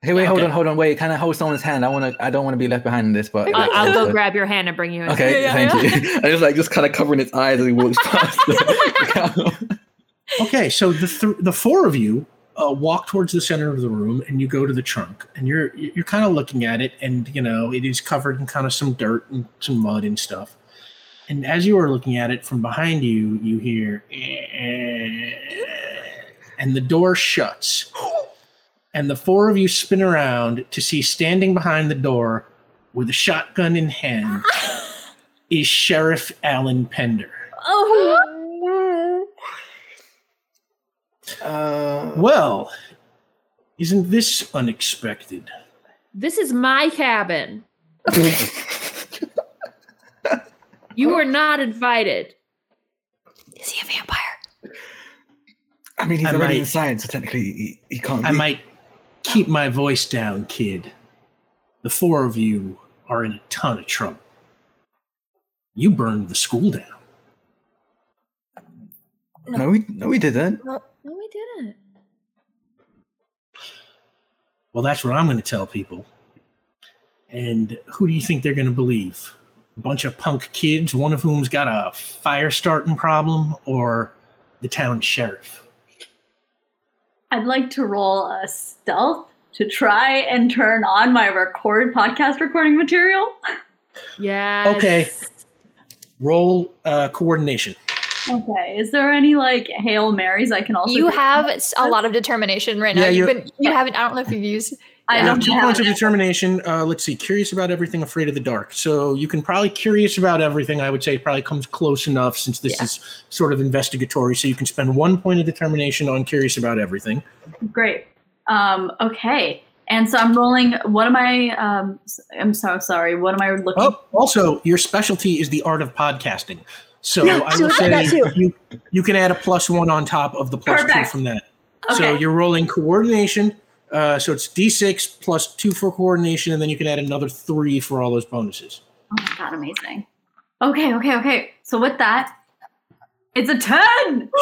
Hey, wait, hold on, hold on, wait. Kind of hold someone's hand? I wanna, I don't want to be left behind in this, but uh, I'll, I'll go grab your hand and bring you in. Okay, Yeah, thank you. <laughs> I just like just kind of covering its eyes as he walks past. The <laughs> Okay, so the th- the four of you uh, walk towards the center of the room, and you go to the trunk, and you're you're kind of looking at it, and you know it is covered in kind of some dirt and some mud and stuff. And as you are looking at it from behind you, you hear, "Eh," and the door shuts, and the four of you spin around to see standing behind the door with a shotgun in hand <laughs> is Sheriff Alan Pender. Oh, uh, Well, isn't this unexpected? This is my cabin. You were not invited. is he a vampire? I mean, he's I already might- inside, so technically he, he can't. I be- might keep my voice down, kid. The four of you are in a ton of trouble. You burned the school down. No, we no, we didn't. No, we didn't. Well, that's what I'm going to tell people. And who do you think they're going to believe? A bunch of punk kids, one of whom's got a fire starting problem, or the town sheriff? I'd like to roll a stealth to try and turn on my record podcast recording material. <laughs> Yeah. Okay. Roll uh, coordination. Okay. Is there any like Hail Marys I can also You do? have a lot of determination right now. Yeah, You've you- been, you haven't. I don't know if you've used. I have don't two have points of it. determination. Uh, let's see. Curious about everything, afraid of the dark. So you can probably curious about everything. I would say probably comes close enough since this Yeah. is sort of investigatory. So you can spend one point of determination on curious about everything. Great. Um, okay. And so I'm rolling. What am I? Um, s- I'm so sorry. What am I looking? Oh, also, your specialty is the art of podcasting. So Yeah, I so will that- that say you you can add a plus one on top of the plus two Perfect. from that. So you're rolling coordination Uh, so it's D6 plus two for coordination, and then you can add another three for all those bonuses. Oh my god, amazing. Okay, okay, okay. So with that, it's a 10! <gasps>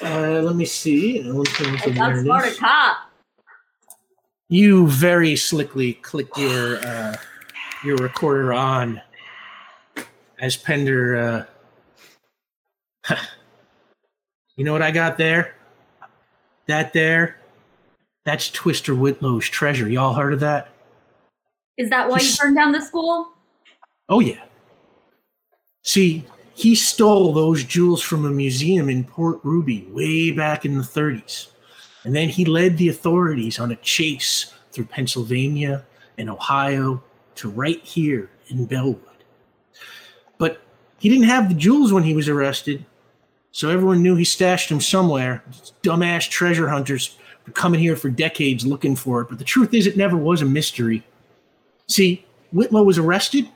Uh, let me see. I want to see I got where it smarter is. cop. You very slickly click your uh, your recorder on as Pender. Uh, <laughs> you know what I got there? That there, that's Twister Whitlow's treasure. Y'all heard of that? Is that why you burned down the school? Oh yeah. See, he stole those jewels from a museum in Port Ruby way back in the 30s. And then he led the authorities on a chase through Pennsylvania and Ohio to right here in Bellwood. He didn't have the jewels when he was arrested, so everyone knew he stashed them somewhere. Dumbass treasure hunters were coming here for decades looking for it, but the truth is, it never was a mystery. See, Whitlow was arrested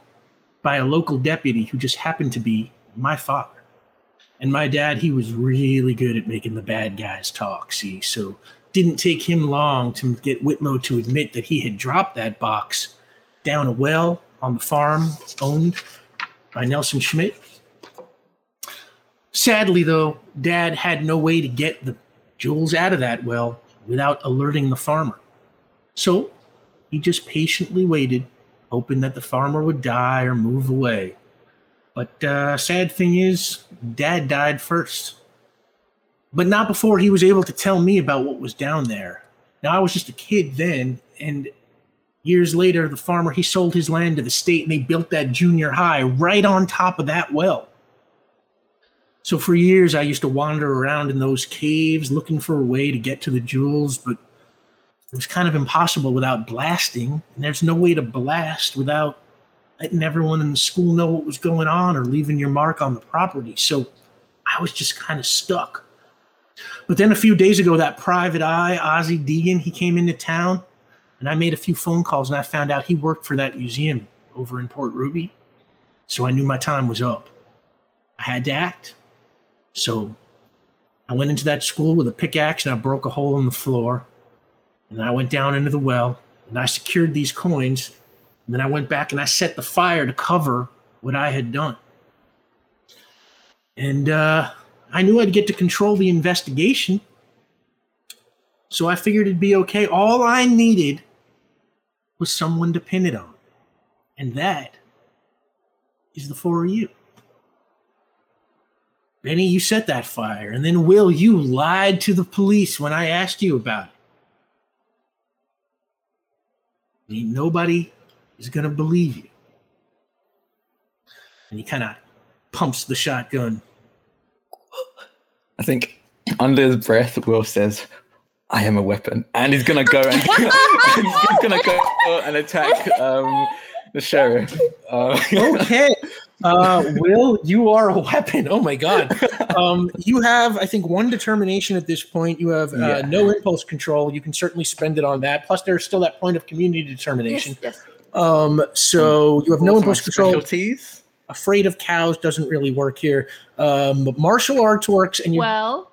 by a local deputy who just happened to be my father. And my dad, he was really good at making the bad guys talk, see, so didn't take him long to get Whitlow to admit that he had dropped that box down a well on the farm owned by Nelson Schmidt. Sadly, though, Dad had no way to get the jewels out of that well without alerting the farmer. So he just patiently waited, hoping that the farmer would die or move away. But uh, sad thing is, Dad died first. But not before he was able to tell me about what was down there. Now I was just a kid then, and years later, the farmer he sold his land to the state, and they built that junior high right on top of that well. So for years, I used to wander around in those caves looking for a way to get to the jewels, but it was kind of impossible without blasting, and there's no way to blast without letting everyone in the school know what was going on or leaving your mark on the property. So I was just kind of stuck. But then a few days ago, that private eye, Ozzy Deegan, he came into town, and I made a few phone calls, and I found out he worked for that museum over in Port Ruby. So I knew my time was up. I had to act. So I went into that school with a pickaxe and I broke a hole in the floor. And I went down into the well and I secured these coins. And then I went back and I set the fire to cover what I had done. And uh, I knew I'd get to control the investigation. So I figured it'd be okay. All I needed was someone depended on. And that is the four of you. Benny, you set that fire. And then, Will, you lied to the police when I asked you about it. Nobody is going to believe you. And he kind of pumps the shotgun. I think under his breath, Will says, I am a weapon. And he's going to go and <laughs> he's going to go and attack um, the sheriff. Uh, <laughs> Okay. Uh, Will, you are a weapon. Oh my God. Um, you have, I think, one determination at this point. You have uh, Yeah. no impulse control. You can certainly spend it on that. Plus, there's still that point of community determination. Yes, yes. Um, so you have no impulse control. Specialties? Afraid of cows doesn't really work here. Um, but martial arts works, and you. Well,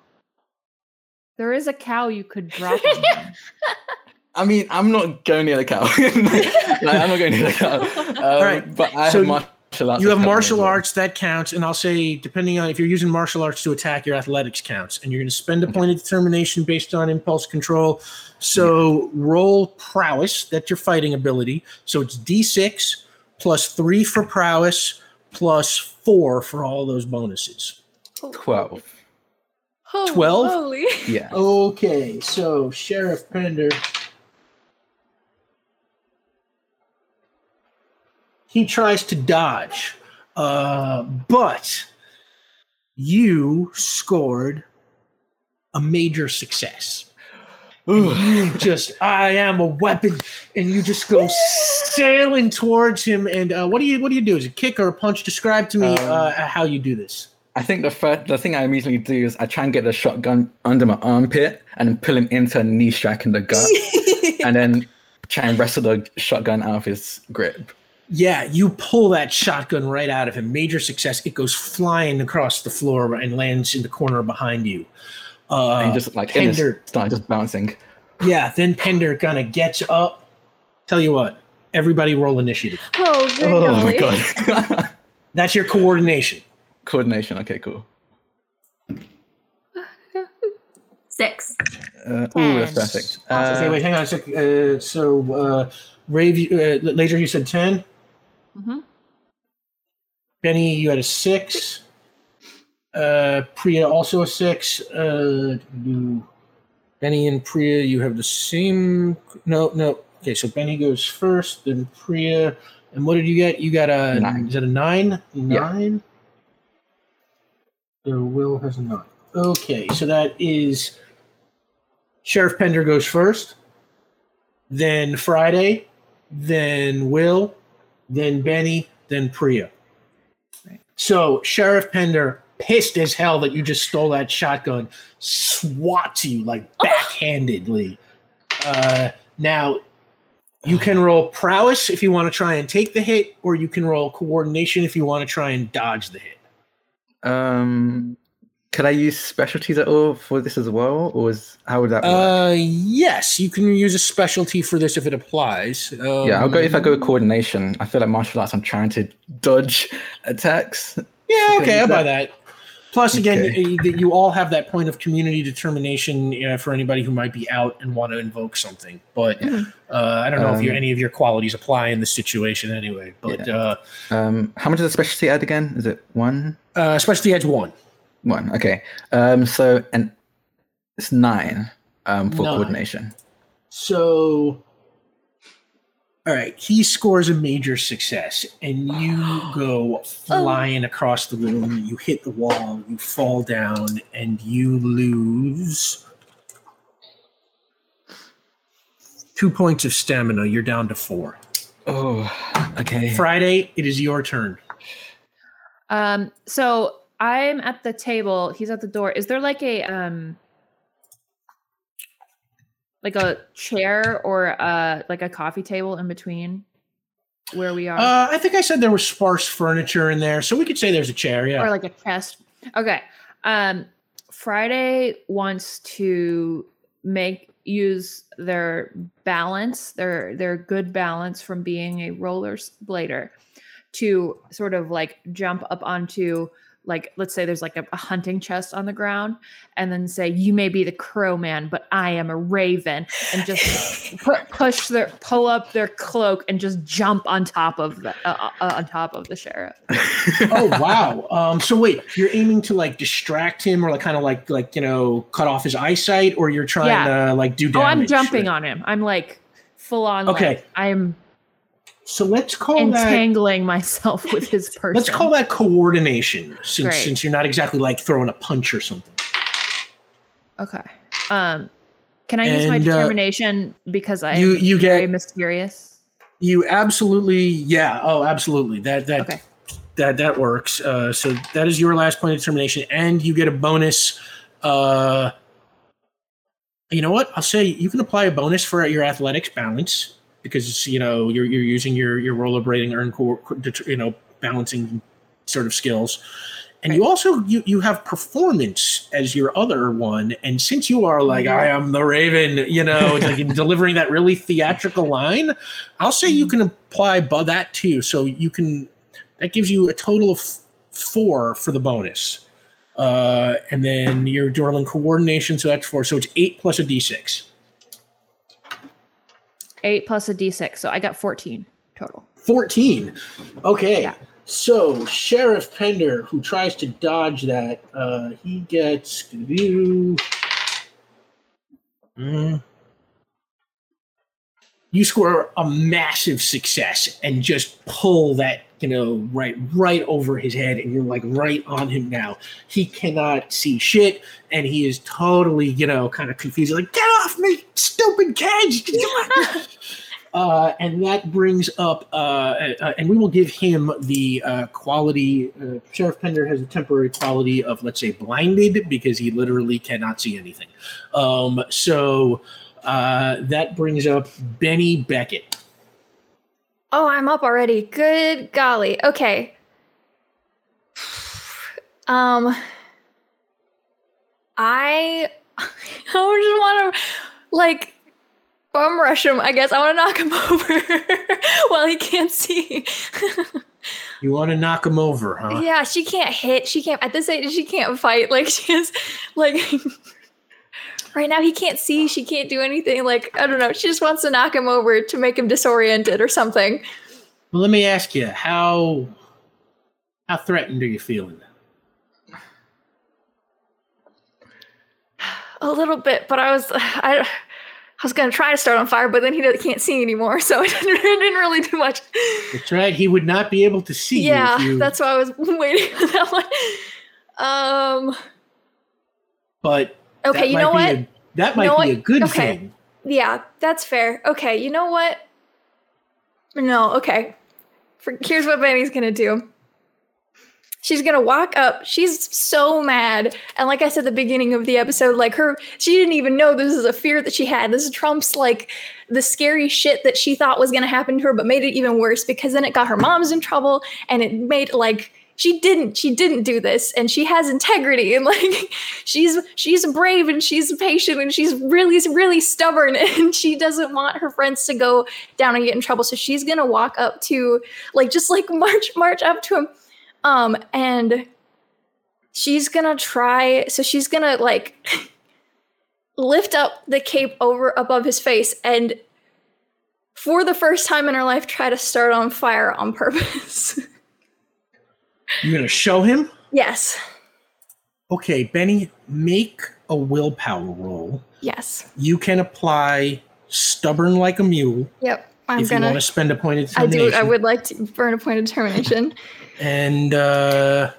there is a cow you could <laughs> drop on. I mean, I'm not going near the cow. <laughs> like, I'm not going near the cow. <laughs> Um, right. But I So have martial arts. you have that help me martial as well. arts that counts, and I'll say depending on if you're using martial arts to attack, your athletics counts, and you're going to spend a point of determination based on impulse control. So roll prowess. That's your fighting ability. So it's D6 plus three for prowess plus four for all those bonuses. 12. Oh, 12? Holy. <laughs> Yeah. Okay, so Sheriff Pender. He tries to dodge, uh, but you scored a major success. You just, I am a weapon, and you just go sailing towards him. And uh, what do you, what do you do? Is it a kick or a punch? Describe to me Um, uh, how you do this. I think the first, the thing I immediately do is I try and get the shotgun under my armpit and then pull him into a knee strike in the gut, <laughs> and then try and wrestle the shotgun out of his grip. Yeah, you pull that shotgun right out of him. Major success. It goes flying across the floor and lands in the corner behind you. Uh, and just like Pender, started just bouncing. yeah. Then Pender kind of gets up. Tell you what, everybody roll initiative. Oh, Oh my god. <laughs> That's your coordination. Coordination. Okay, cool. <laughs> Six. Uh, ooh, that's Ten. perfect. okay, Uh, wait, hang on a sec. Uh, so, uh, Rave, uh, later you said ten. Mhm. Benny, you had a six. Uh, Priya also a six. Uh, you- Benny and Priya, you have the same. No, no. Okay, so Benny goes first, then Priya. And what did you get? You got a Nine. Is that a nine? Yeah. Nine. So Will has nine. Okay, so that is Sheriff Pender goes first, then Friday, then Will, then Benny, then Priya. So Sheriff Pender, pissed as hell that you just stole that shotgun, swats you like backhandedly. Uh, now, you can roll prowess if you want to try and take the hit, or you can roll coordination if you want to try and dodge the hit. Um, could I use specialties at all for this as well, or is how would that work? Uh, yes, you can use a specialty for this if it applies. Um, yeah, I'll go if I go with coordination. I feel like martial arts. I'm trying to dodge attacks. Yeah, okay, I'll buy that. Plus, again, Okay. y- y- you all have that point of community determination uh, for anybody who might be out and want to invoke something. But uh, I don't know if you, Um, any of your qualities apply in this situation anyway. But uh, Um, how much does the specialty add again? Is it one? uh, especially edge one. One. Okay. Um, so and it's nine. Um, for Nine. coordination. So, all right, he scores a major success, and you go flying across the room. You hit the wall, you fall down, and you lose two points of stamina. You're down to four. Oh, okay. Friday, it is your turn. Um, so I'm at the table. He's at the door. Is there like a um, like a chair or a like a coffee table in between where we are, Uh, I think I said there was sparse furniture in there, so we could say there's a chair. Yeah. or like a chest? Okay. Um, Friday wants to make use their balance, their their good balance from being a roller blader to sort of like jump up onto like let's say there's like a, a hunting chest on the ground and then say you may be the crow man but i am a raven and just <laughs> pu- push their pull up their cloak and just jump on top of the uh, uh, on top of the sheriff oh wow. Um, so wait, you're aiming to like distract him, or like kind of like like you know cut off his eyesight, or you're trying Yeah. to like do damage oh i'm jumping on him i'm like full on Okay. like, i'm So let's call that entangling myself with his person <laughs> let's call that coordination, since Great. since you're not exactly like throwing a punch or something. okay um can i use my And, uh, determination because i you- am you very get- mysterious You absolutely, yeah. Oh, absolutely. That that Okay. that that works. Uh, so that is your last point of determination, and you get a bonus. Uh, you know what? I'll say you can apply a bonus for your athletics balance because you know you're you're using your your rollerblading earn core, you know balancing sort of skills. And you also you you have performance as your other one, and since you are like I am the Raven, you know, it's like in <laughs> delivering that really theatrical line, I'll say you can apply that too. So you can that gives you a total of four for the bonus, uh, and then you're coordination, so that's four. So it's eight plus a d6. Eight plus a d6 so i got 14 total 14. Okay. Yeah. So Sheriff Pender, who tries to dodge that, uh, he gets. Mm. You score a massive success and just pull that, you know, right right over his head, and you're like right on him now. He cannot see shit, and he is totally, you know, kind of confused. Like, get off me, stupid cage! <laughs> Uh, and that brings up, uh, uh, and we will give him the uh, quality. Uh, Sheriff Pender has a temporary quality of, let's say, blinded because he literally cannot see anything. Um, so uh, that brings up Benny Beckett. Oh, I'm up already. Good golly. Okay. <sighs> Um I <laughs> I just want to like bum rush him. I guess I want to knock him <laughs> over while he can't see. <laughs> You want to knock him over, huh? yeah, she can't hit. She can't at this age. She can't fight. Like she is like. Right now, he can't see. She can't do anything. Like, I don't know. She just wants to knock him over to make him disoriented or something. Well, let me ask you how how threatened are you feeling? A little bit, but I was I, I was gonna try to start on fire, but then he can't see anymore, <laughs> so it didn't, it didn't really do much. That's right. He would not be able to see yeah, you. You that's why I was <laughs> waiting for that one. Um. but Okay, that you know what? A, that might know be a good Okay. thing. Yeah, that's fair. Okay, you know what? No, okay. For, here's what Benny's gonna do. She's gonna walk up. She's so mad. And like I said at the beginning of the episode, like her, she didn't even know this is a fear that she had. This is trumps like the scary shit that she thought was gonna happen to her, but made it even worse because then it got her mom's in trouble and it made like she didn't she didn't do this and she has integrity and like <laughs> she's she's brave and she's patient and she's really really stubborn <laughs> and she doesn't want her friends to go down and get in trouble. So she's gonna walk up to like just like <laughs> march march up to him um and she's gonna try so she's gonna like lift up the cape over above his face and for the first time in her life try to start on fire on purpose You're gonna show him? yes Okay, Benny, make a willpower roll. yes You can apply stubborn like a mule yep i'm if you gonna want to spend a point of determination. I do. I would like to burn a point of determination. <laughs> And uh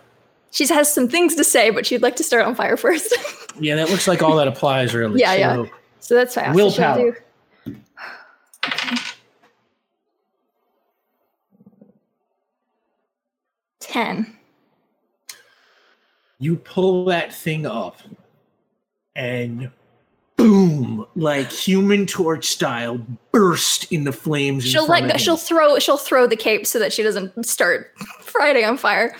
she has some things to say, but she'd like to start on fire first. <laughs> yeah, that looks like all that applies really. Yeah, yeah. So, so that's fast. So she'll Willpower. 10. You pull that thing up and boom, like human torch style, burst in the flames. She'll like she'll throw she'll throw the cape so that she doesn't start <laughs> Friday on fire.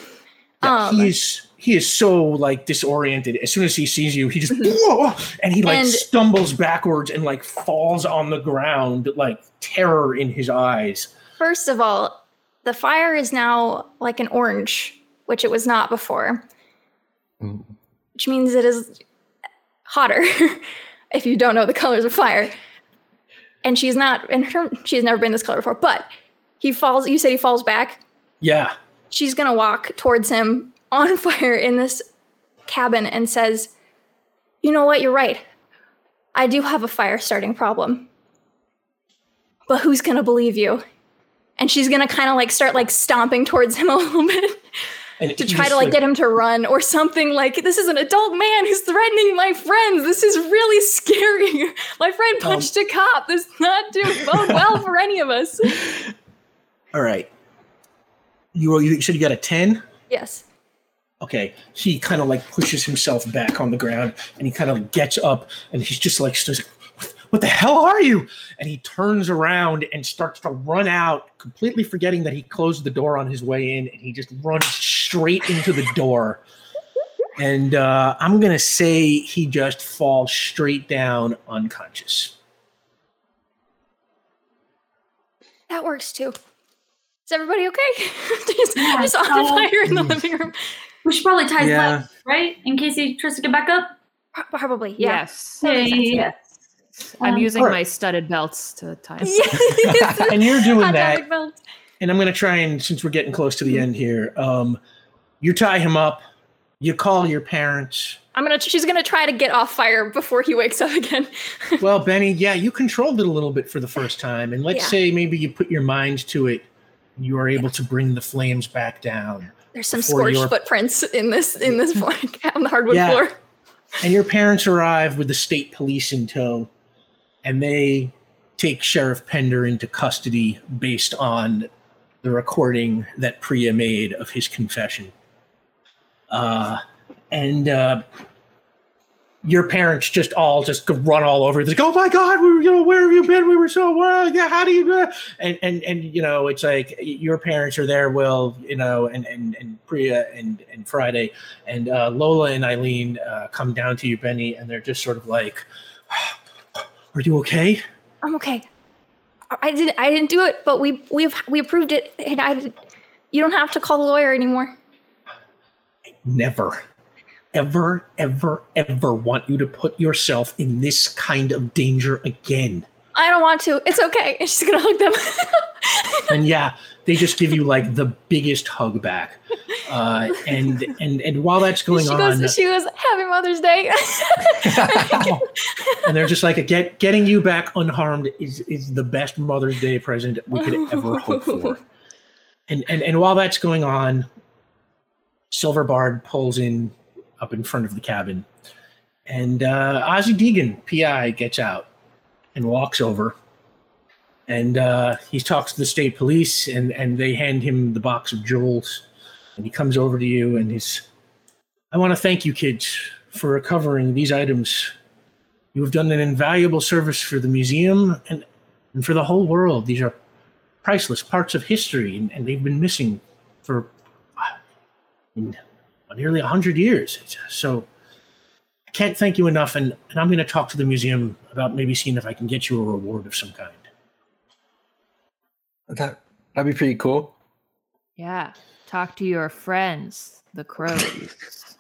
Yeah, um, he is he is so like disoriented. As soon as he sees you, he just whoa, mm-hmm. <laughs> and he like and, stumbles backwards and like falls on the ground, like terror in his eyes. First of all, the fire is now like an orange, which it was not before. Ooh. Which means it is hotter <laughs> if you don't know the colors of fire. And she's not in her she's never been this color before, but he falls you said he falls back. Yeah, She's gonna walk towards him on <laughs> fire in this cabin and says, You know what, you're right. I do have a fire starting problem. But who's gonna believe you? And she's gonna kind of like start like stomping towards him a <laughs> little bit to try to like get him to run or something like this is an adult man who's threatening my friends. This is really scary. <laughs> My friend Um, punched a cop. This is not doing bode well for any of us. <laughs> All right, you you said you got a ten. Yes. Okay, he kind of like pushes himself back on the ground and he kind of gets up and he's just like, says, What the hell are you? And he turns around and starts to run out, completely forgetting that he closed the door on his way in and he just runs straight into the door. And uh, I'm going to say he just falls straight down unconscious. That works too. Is everybody okay? <laughs> just, Yeah, just on so- fire in the living room. We should probably tie his Yeah. legs, right? In case he tries to get back up. Probably, yeah. Yes. That makes sense, yeah. I'm Um, using Alright. my studded belts to tie. him. Yes. <laughs> <laughs> and you're doing that. belt. and I'm going to try and since we're getting close to the end here, um, you tie him up, you call your parents. I'm gonna. She's gonna try to get off fire before he wakes up again. <laughs> Well, Benny, yeah, you controlled it a little bit for the first time, and let's Yeah. say maybe you put your mind to it, you are able to bring the flames back down, There's some scorched your- footprints in this in this like, on the hardwood Yeah. floor. and your parents arrive with the state police in tow, and they take Sheriff Pender into custody based on the recording that Priya made of his confession. Uh, and uh, your parents just all just run all over. It's like, oh my god, we were, you know, where have you been? We were so well. Yeah, how do you do? And and and you know, it's like your parents are there. Will you know? And and and Priya and and Friday and uh, Lola and Eileen uh, come down to you, Benny, and they're just sort of like, "Are you okay?" I'm okay. I didn't. I didn't do it, but we we've we approved it, and I. You don't have to call the lawyer anymore. I never, ever, ever, ever want you to put yourself in this kind of danger again. I don't want to. It's okay. And <laughs> she's gonna hug them. <laughs> <laughs> and yeah, they just give you like the biggest hug back. Uh, and and and while that's going she on, goes. She goes. Happy Mother's Day. <laughs> and they're just like get getting you back unharmed is is the best Mother's Day present we could ever hope for. <laughs> And and and while that's going on, Silver Bard pulls in up in front of the cabin, and uh, Ozzy Deegan, PI, gets out and walks over, and uh, he talks to the state police, and and they hand him the box of jewels, and he comes over to you, and he's, I want to thank you, kids, for recovering these items you have done an invaluable service for the museum and, and for the whole world. These are priceless parts of history, and, and they've been missing for uh, in, nearly 100 years. So I can't thank you enough, and, and I'm going to talk to the museum about maybe seeing if I can get you a reward of some kind. That that'd be pretty cool. Yeah. Talk to your friends, the crows. <laughs>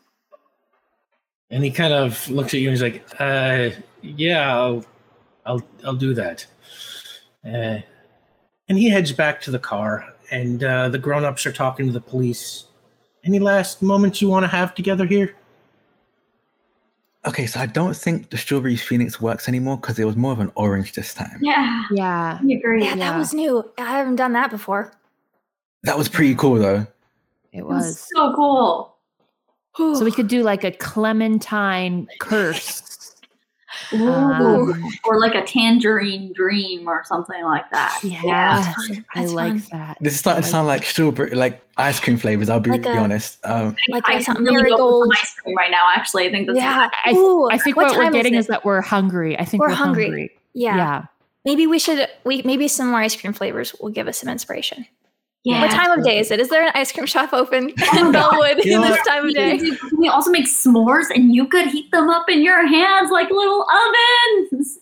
And he kind of looks at you and he's like, uh, "Yeah, I'll, I'll, I'll do that." Uh, and he heads back to the car, and uh, the grown-ups are talking to the police. Any last moments you want to have together here? Okay, so I don't think the strawberry phoenix works anymore because it was more of an orange this time. Yeah, yeah. I agree. yeah, that Yeah. was new. I haven't done that before. That was pretty cool though. It It was was. so cool. So we could do like a Clementine curse. Ooh. Um, or like a tangerine dream or something like that. yeah, fun. I like fun. that. This is starting to sound like strawberry, like ice cream flavors. I'll be, Like be honest. Um, Like I that's can something really go for some ice cream right now. Actually, I think that's Yeah. I, Ooh, I think what what, we're getting is getting it? is that we're hungry. I think We're we're, hungry. hungry. Yeah. Yeah. Maybe we should. We maybe some more ice cream flavors will give us some inspiration. Yeah. What time of day is it? Is there an ice cream shop open <laughs> Oh in my God. Bellwood You know this time of day? could do- Can we also make s'mores and you could heat them up in your hands like little ovens?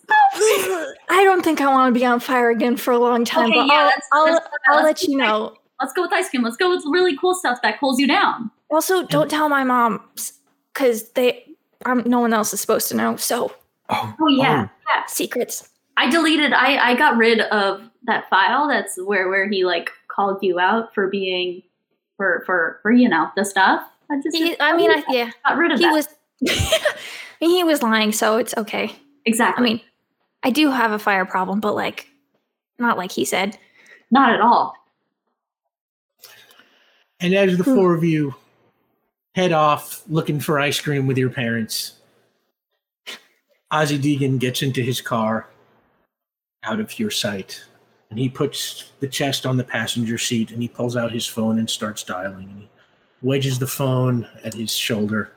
I don't think I want to be on fire again for a long time, Okay, but yeah, I'll, that's- I'll, that's- I'll let's let you know. Let's go with ice cream. Let's go with really cool stuff that cools you down. Also, don't tell my mom because they, um, no one else is supposed to know. So oh, Oh yeah, yeah. secrets. I deleted. I I got rid of that file. That's where where he like called you out for being for for for you know the stuff. I just He, I mean, I, yeah, got rid of he that. was. I <laughs> mean, he was lying, so it's okay. Exactly. I mean, I do have a fire problem, but like, not like he said. not at all. And as the Hmm. four of you head off looking for ice cream with your parents, Ozzy Deegan gets into his car out of your sight. And he puts the chest on the passenger seat and he pulls out his phone and starts dialing. And he wedges the phone at his shoulder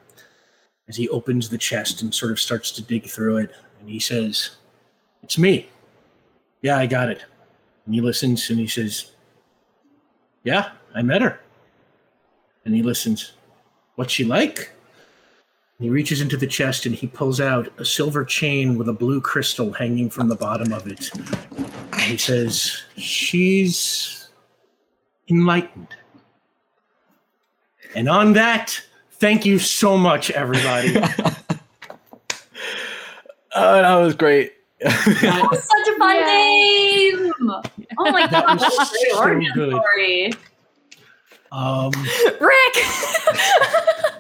as he opens the chest and sort of starts to dig through it. And he says, It's me. Yeah, I got it. And he listens and he says, Yeah, I met her. And he listens. What's she like? And he reaches into the chest and he pulls out a silver chain with a blue crystal hanging from the bottom of it. And he says, She's enlightened. And on that, thank you so much, everybody. <laughs> oh, that was great. That was <laughs> such a fun Yeah. game. Oh my That god, was what great so good. story. Um, Rick. <laughs>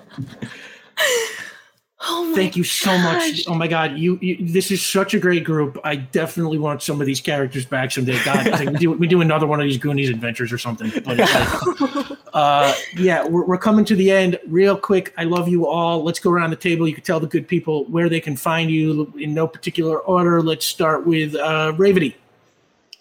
<laughs> oh my thank you so much. Oh my God, you, you! This is such a great group. I definitely want some of these characters back someday. God, think we do we do another one of these Goonies adventures or something. But like, <laughs> uh, yeah, we're, we're coming to the end. Real quick, I love you all. Let's go around the table. You can tell the good people where they can find you in no particular order. Let's start with uh, Ravity.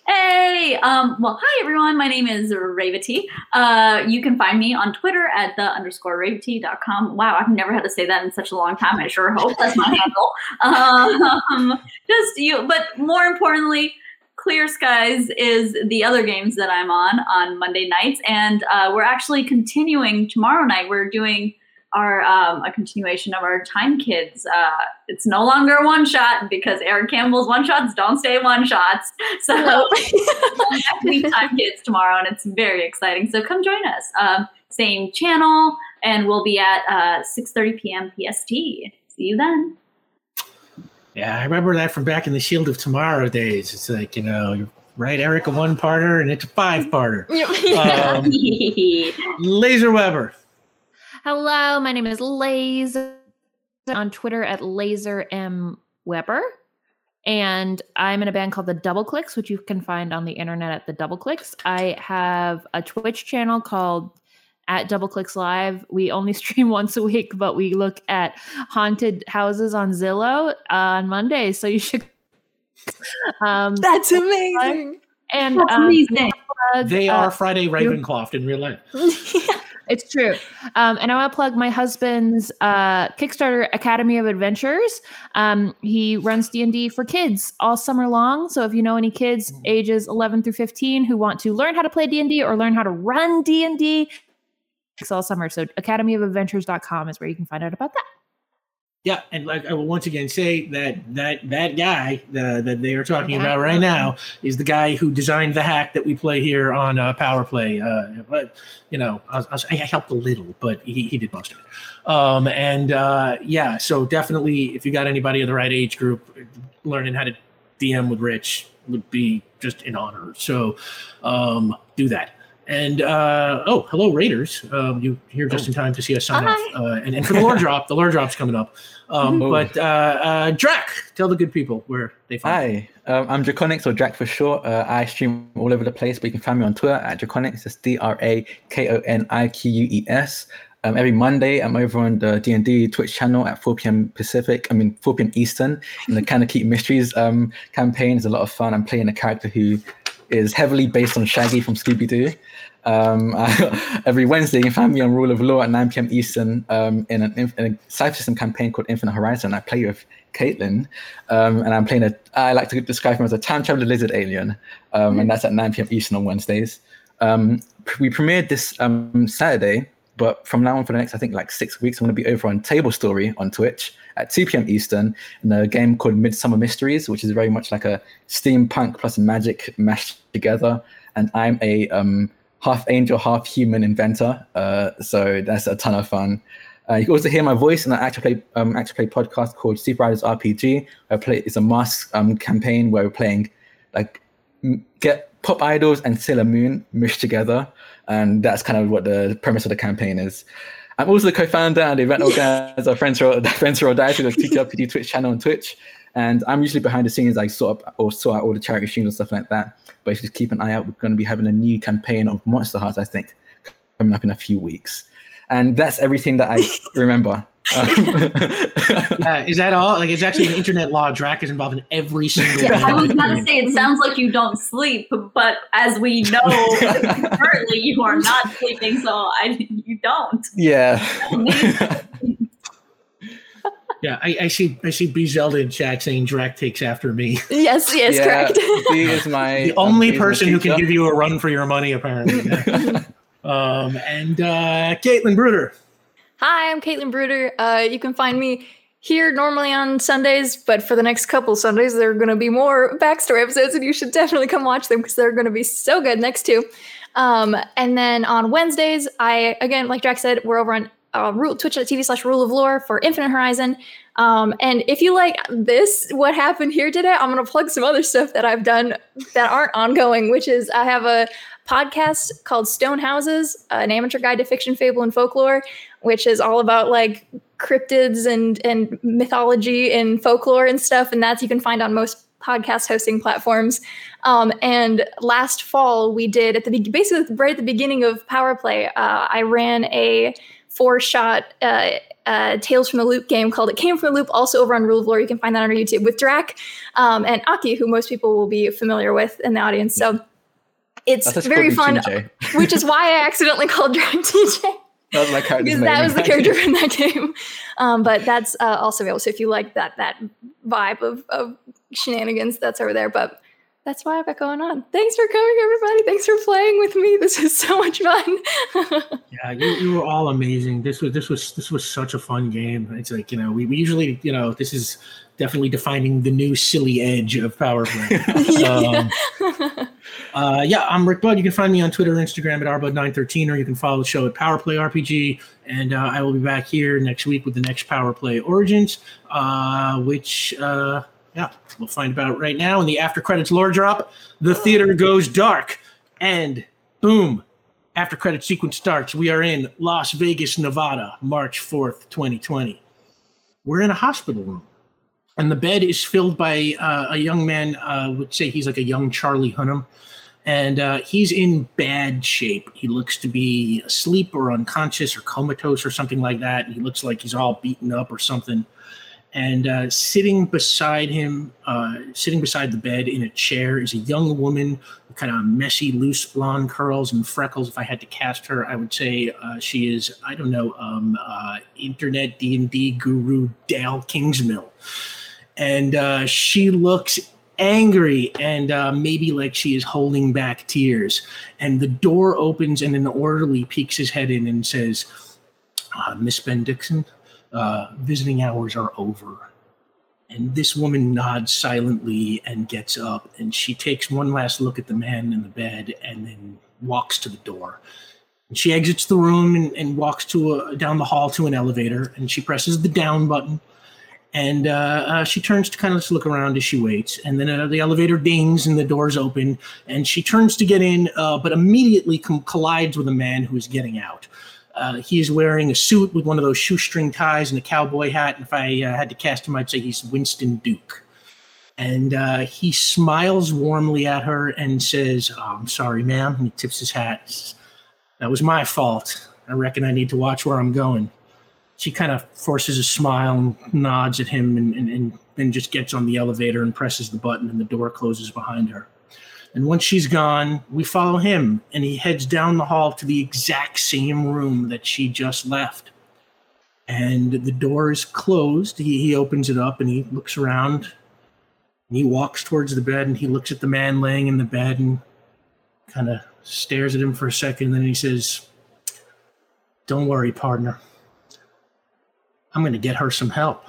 Hey, Um, well, hi everyone. My name is Ravity. Uh, you can find me on Twitter at the underscore ravity.com. Wow, I've never had to say that in such a long time. I sure hope that's my handle. <laughs> Um, just you, but more importantly, Clear Skies is the other games that I'm on on Monday nights, and uh, we're actually continuing tomorrow night. We're doing our um, a continuation of our Time Kids. Uh, it's no longer a one shot because Eric Campbell's one shots don't stay one shots. <laughs> So <laughs> next week Time Kids tomorrow, and it's very exciting. So come join us. Um, same channel, and we'll be at uh, 6:30 p.m. PST. See you then. Yeah, I remember that from back in the Shield of Tomorrow days. It's like, you know, you write Eric a one parter and it's a five parter. <laughs> Um, Laser Webber. Hello, my name is Laser on Twitter at Laser M Webber. And I'm in a band called the Double Clicks, which you can find on the internet at the Double Clicks. I have a Twitch channel called at Double Clicks Live. We only <laughs> stream once a week, but we look at haunted houses on Zillow uh, on Mondays. So you should. <laughs> Um, That's <laughs> amazing. and That's um, amazing. plug, They uh, are Friday Ravencroft in real life. It's true. Um, and I want to plug my husband's uh, Kickstarter Academy of Adventures. Um, he runs D&D for kids all summer long. So if you know any kids ages 11 through 15 who want to learn how to play D&D or learn how to run D&D, it's all summer. So academyofadventures.com is where you can find out about that. Yeah, and like I will once again say that that that guy uh, that they are talking about right now is the guy who designed the hack that we play here on uh, Power Play. Uh, but you know, I, I, was- I helped a little, but he, he did most of it. Um, and uh, yeah, so definitely, if you got anybody of the right age group, learning how to DM with Rich would be just an honor. So um, do that. And uh, oh, hello Raiders! Um, you here just in time to see us sign Hi. off. Uh, and, and for the lore <laughs> drop, the lore drop's coming up. Um, Oh. but uh, uh, Drac, tell the good people where they find. Hi, um, I'm Drakoniques or Drac for short. Uh, I stream all over the place, but you can find me on Twitter at Drakoniques. It's D R A K O N I Q U E S. Um, every Monday, I'm over on the D and D Twitch channel at 4 p.m. Pacific. I mean 4 p.m. Eastern. And the Candlekeep mysteries um, campaign is a lot of fun. I'm playing a character who is heavily based on Shaggy from Scooby Doo. Um, <laughs> every Wednesday, you find me on Rule of Lore at 9 p.m. Eastern um, in, an, in a Cypher System campaign called Infinite Horizon. I play with Caitlin, um, and I'm playing a. I like to describe him as a time traveler lizard alien, um, and that's at 9 p.m. Eastern on Wednesdays. Um, we premiered this um, Saturday, but from now on for the next, I think, like six weeks, I'm going to be over on Table Story on Twitch at 2 p.m. Eastern in a game called Midsummer Mysteries, which is very much like a steampunk plus magic mashed together. And I'm a um, half angel, half human inventor, uh, so that's a ton of fun. Uh, you can also hear my voice in an actual play, um, actual play podcast called Super Riders RPG. I play it's a mask um, campaign where we're playing like get pop idols and Sailor Moon mushed together, and that's kind of what the premise of the campaign is. I'm also the co-founder and the event organizer <laughs> of Friends for <laughs> Friends for All Die, the TTRPG Twitch channel on Twitch. And I'm usually behind the scenes, I sort up or sort out all the charity streams and stuff like that. But if you just keep an eye out, we're going to be having a new campaign of Monster Hearts, I think, coming up in a few weeks. And that's everything that I <laughs> remember. Um, <laughs> Uh, is that all? Like, it's actually an internet law. Drac is involved in every single. Yeah, I was game. about to say it sounds like you don't sleep, but as we know <laughs> currently, you are not sleeping, so I you don't. yeah. <laughs> Yeah, I, I see. I see. B Zelda in chat saying Drac takes after me. yes, yes, yeah, correct. He is my the only he person who can give you a run for your money, apparently. um, and uh, Caitlin Bruder. Hi, I'm Caitlin Bruder. Uh, you can find me here normally on Sundays, but for the next couple Sundays, there are going to be more backstory episodes, and you should definitely come watch them because they're going to be so good next two. Um, and then on Wednesdays, I again, like Jack said, we're over on uh, twitch.tv slash rule of lore for Infinite Horizon. Um, and if you like this, what happened here today, I'm going to plug some other stuff that I've done that aren't ongoing, which is I have a podcast called Stone Houses, an amateur guide to fiction, fable, and folklore, which is all about like cryptids and and mythology and folklore and stuff. And that's you can find on most podcast hosting platforms. Um, and last fall, we did at the basically right at the beginning of Power Play, uh, I ran a four shot uh, uh, Tales from the Loop game called It Came from the Loop, also over on Rule of Lore. You can find that on our YouTube with Drac um, and Aki, who most people will be familiar with in the audience. So It's very fun, which is why I accidentally called Drac TJ. That was my character's because that was the <laughs> character from that game. Um, but that's uh, also available. So if you like that that vibe of, of shenanigans, that's over there. But that's why I've got going on. Thanks for coming, everybody. Thanks for playing with me. This is so much fun. <laughs> Yeah, you, you were all amazing. This was this was this was such a fun game. It's like you know we, we usually you know this is definitely defining the new silly edge of power play. <laughs> um, uh, yeah, I'm Rick Bud. You can find me on Twitter Instagram at rbud913, or you can follow the show at Power Play RPG. And uh, I will be back here next week with the next Power Play Origins, uh, which uh, yeah we'll find about right now. In the after credits lore drop, the theater goes dark, and boom, after credit sequence starts. We are in Las Vegas, Nevada, March 4th, 2020. We're in a hospital room, and the bed is filled by uh, a young man. Uh, would say he's like a young Charlie Hunnam, and uh, he's in bad shape. He looks to be asleep or unconscious or comatose or something like that. He looks like he's all beaten up or something. And uh, sitting beside him, uh, sitting beside the bed in a chair, is a young woman with kind of messy, loose blonde curls and freckles. If I had to cast her, I would say uh, she is, I don't know, um, uh, internet D and D guru Dael Kingsmill, and uh, she looks angry and uh, maybe like she is holding back tears. And the door opens, and an orderly peeks his head in and says, uh, "Miss Ben Dixon." uh, visiting hours are over. And this woman nods silently and gets up, and she takes one last look at the man in the bed and then walks to the door. And she exits the room and, and walks to a, down the hall to an elevator, and she presses the down button. And uh, uh, she turns to kind of just look around as she waits. And then uh, the elevator dings and the doors open, and she turns to get in, uh, but immediately com- collides with a man who is getting out. Uh, he is wearing a suit with one of those shoestring ties and a cowboy hat. And if I uh, had to cast him, I'd say he's Winston Duke. And he smiles warmly at her and says, oh, I'm sorry, ma'am. And he tips his hat. That was my fault. I reckon I need to watch where I'm going. She kind of forces a smile and nods at him and, and, and then just gets on the elevator and presses the button, and the door closes behind her. And once she's gone, we follow him, and he heads down the hall to the exact same room that she just left. And the door is closed. He, he opens it up and he looks around. And he walks towards the bed and he looks at the man laying in the bed and kind of stares at him for a second. And then he says, Don't worry, partner. I'm going to get her some help.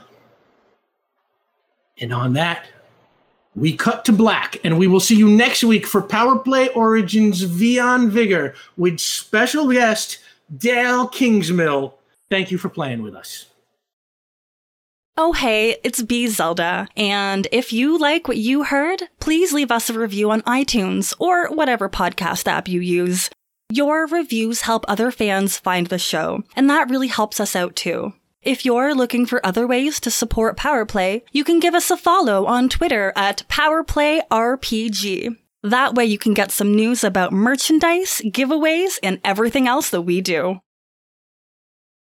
And on that, we cut to black, and we will see you next week for Power Play Origins Vion Vigor with special guest Dael Kingsmill. Thank you for playing with us. Oh, hey, it's B Zelda. And if you like what you heard, please leave us a review on iTunes or whatever podcast app you use. Your reviews help other fans find the show, and that really helps us out too. If you're looking for other ways to support Powerplay, you can give us a follow on Twitter at PowerplayRPG. That way you can get some news about merchandise, giveaways, and everything else that we do.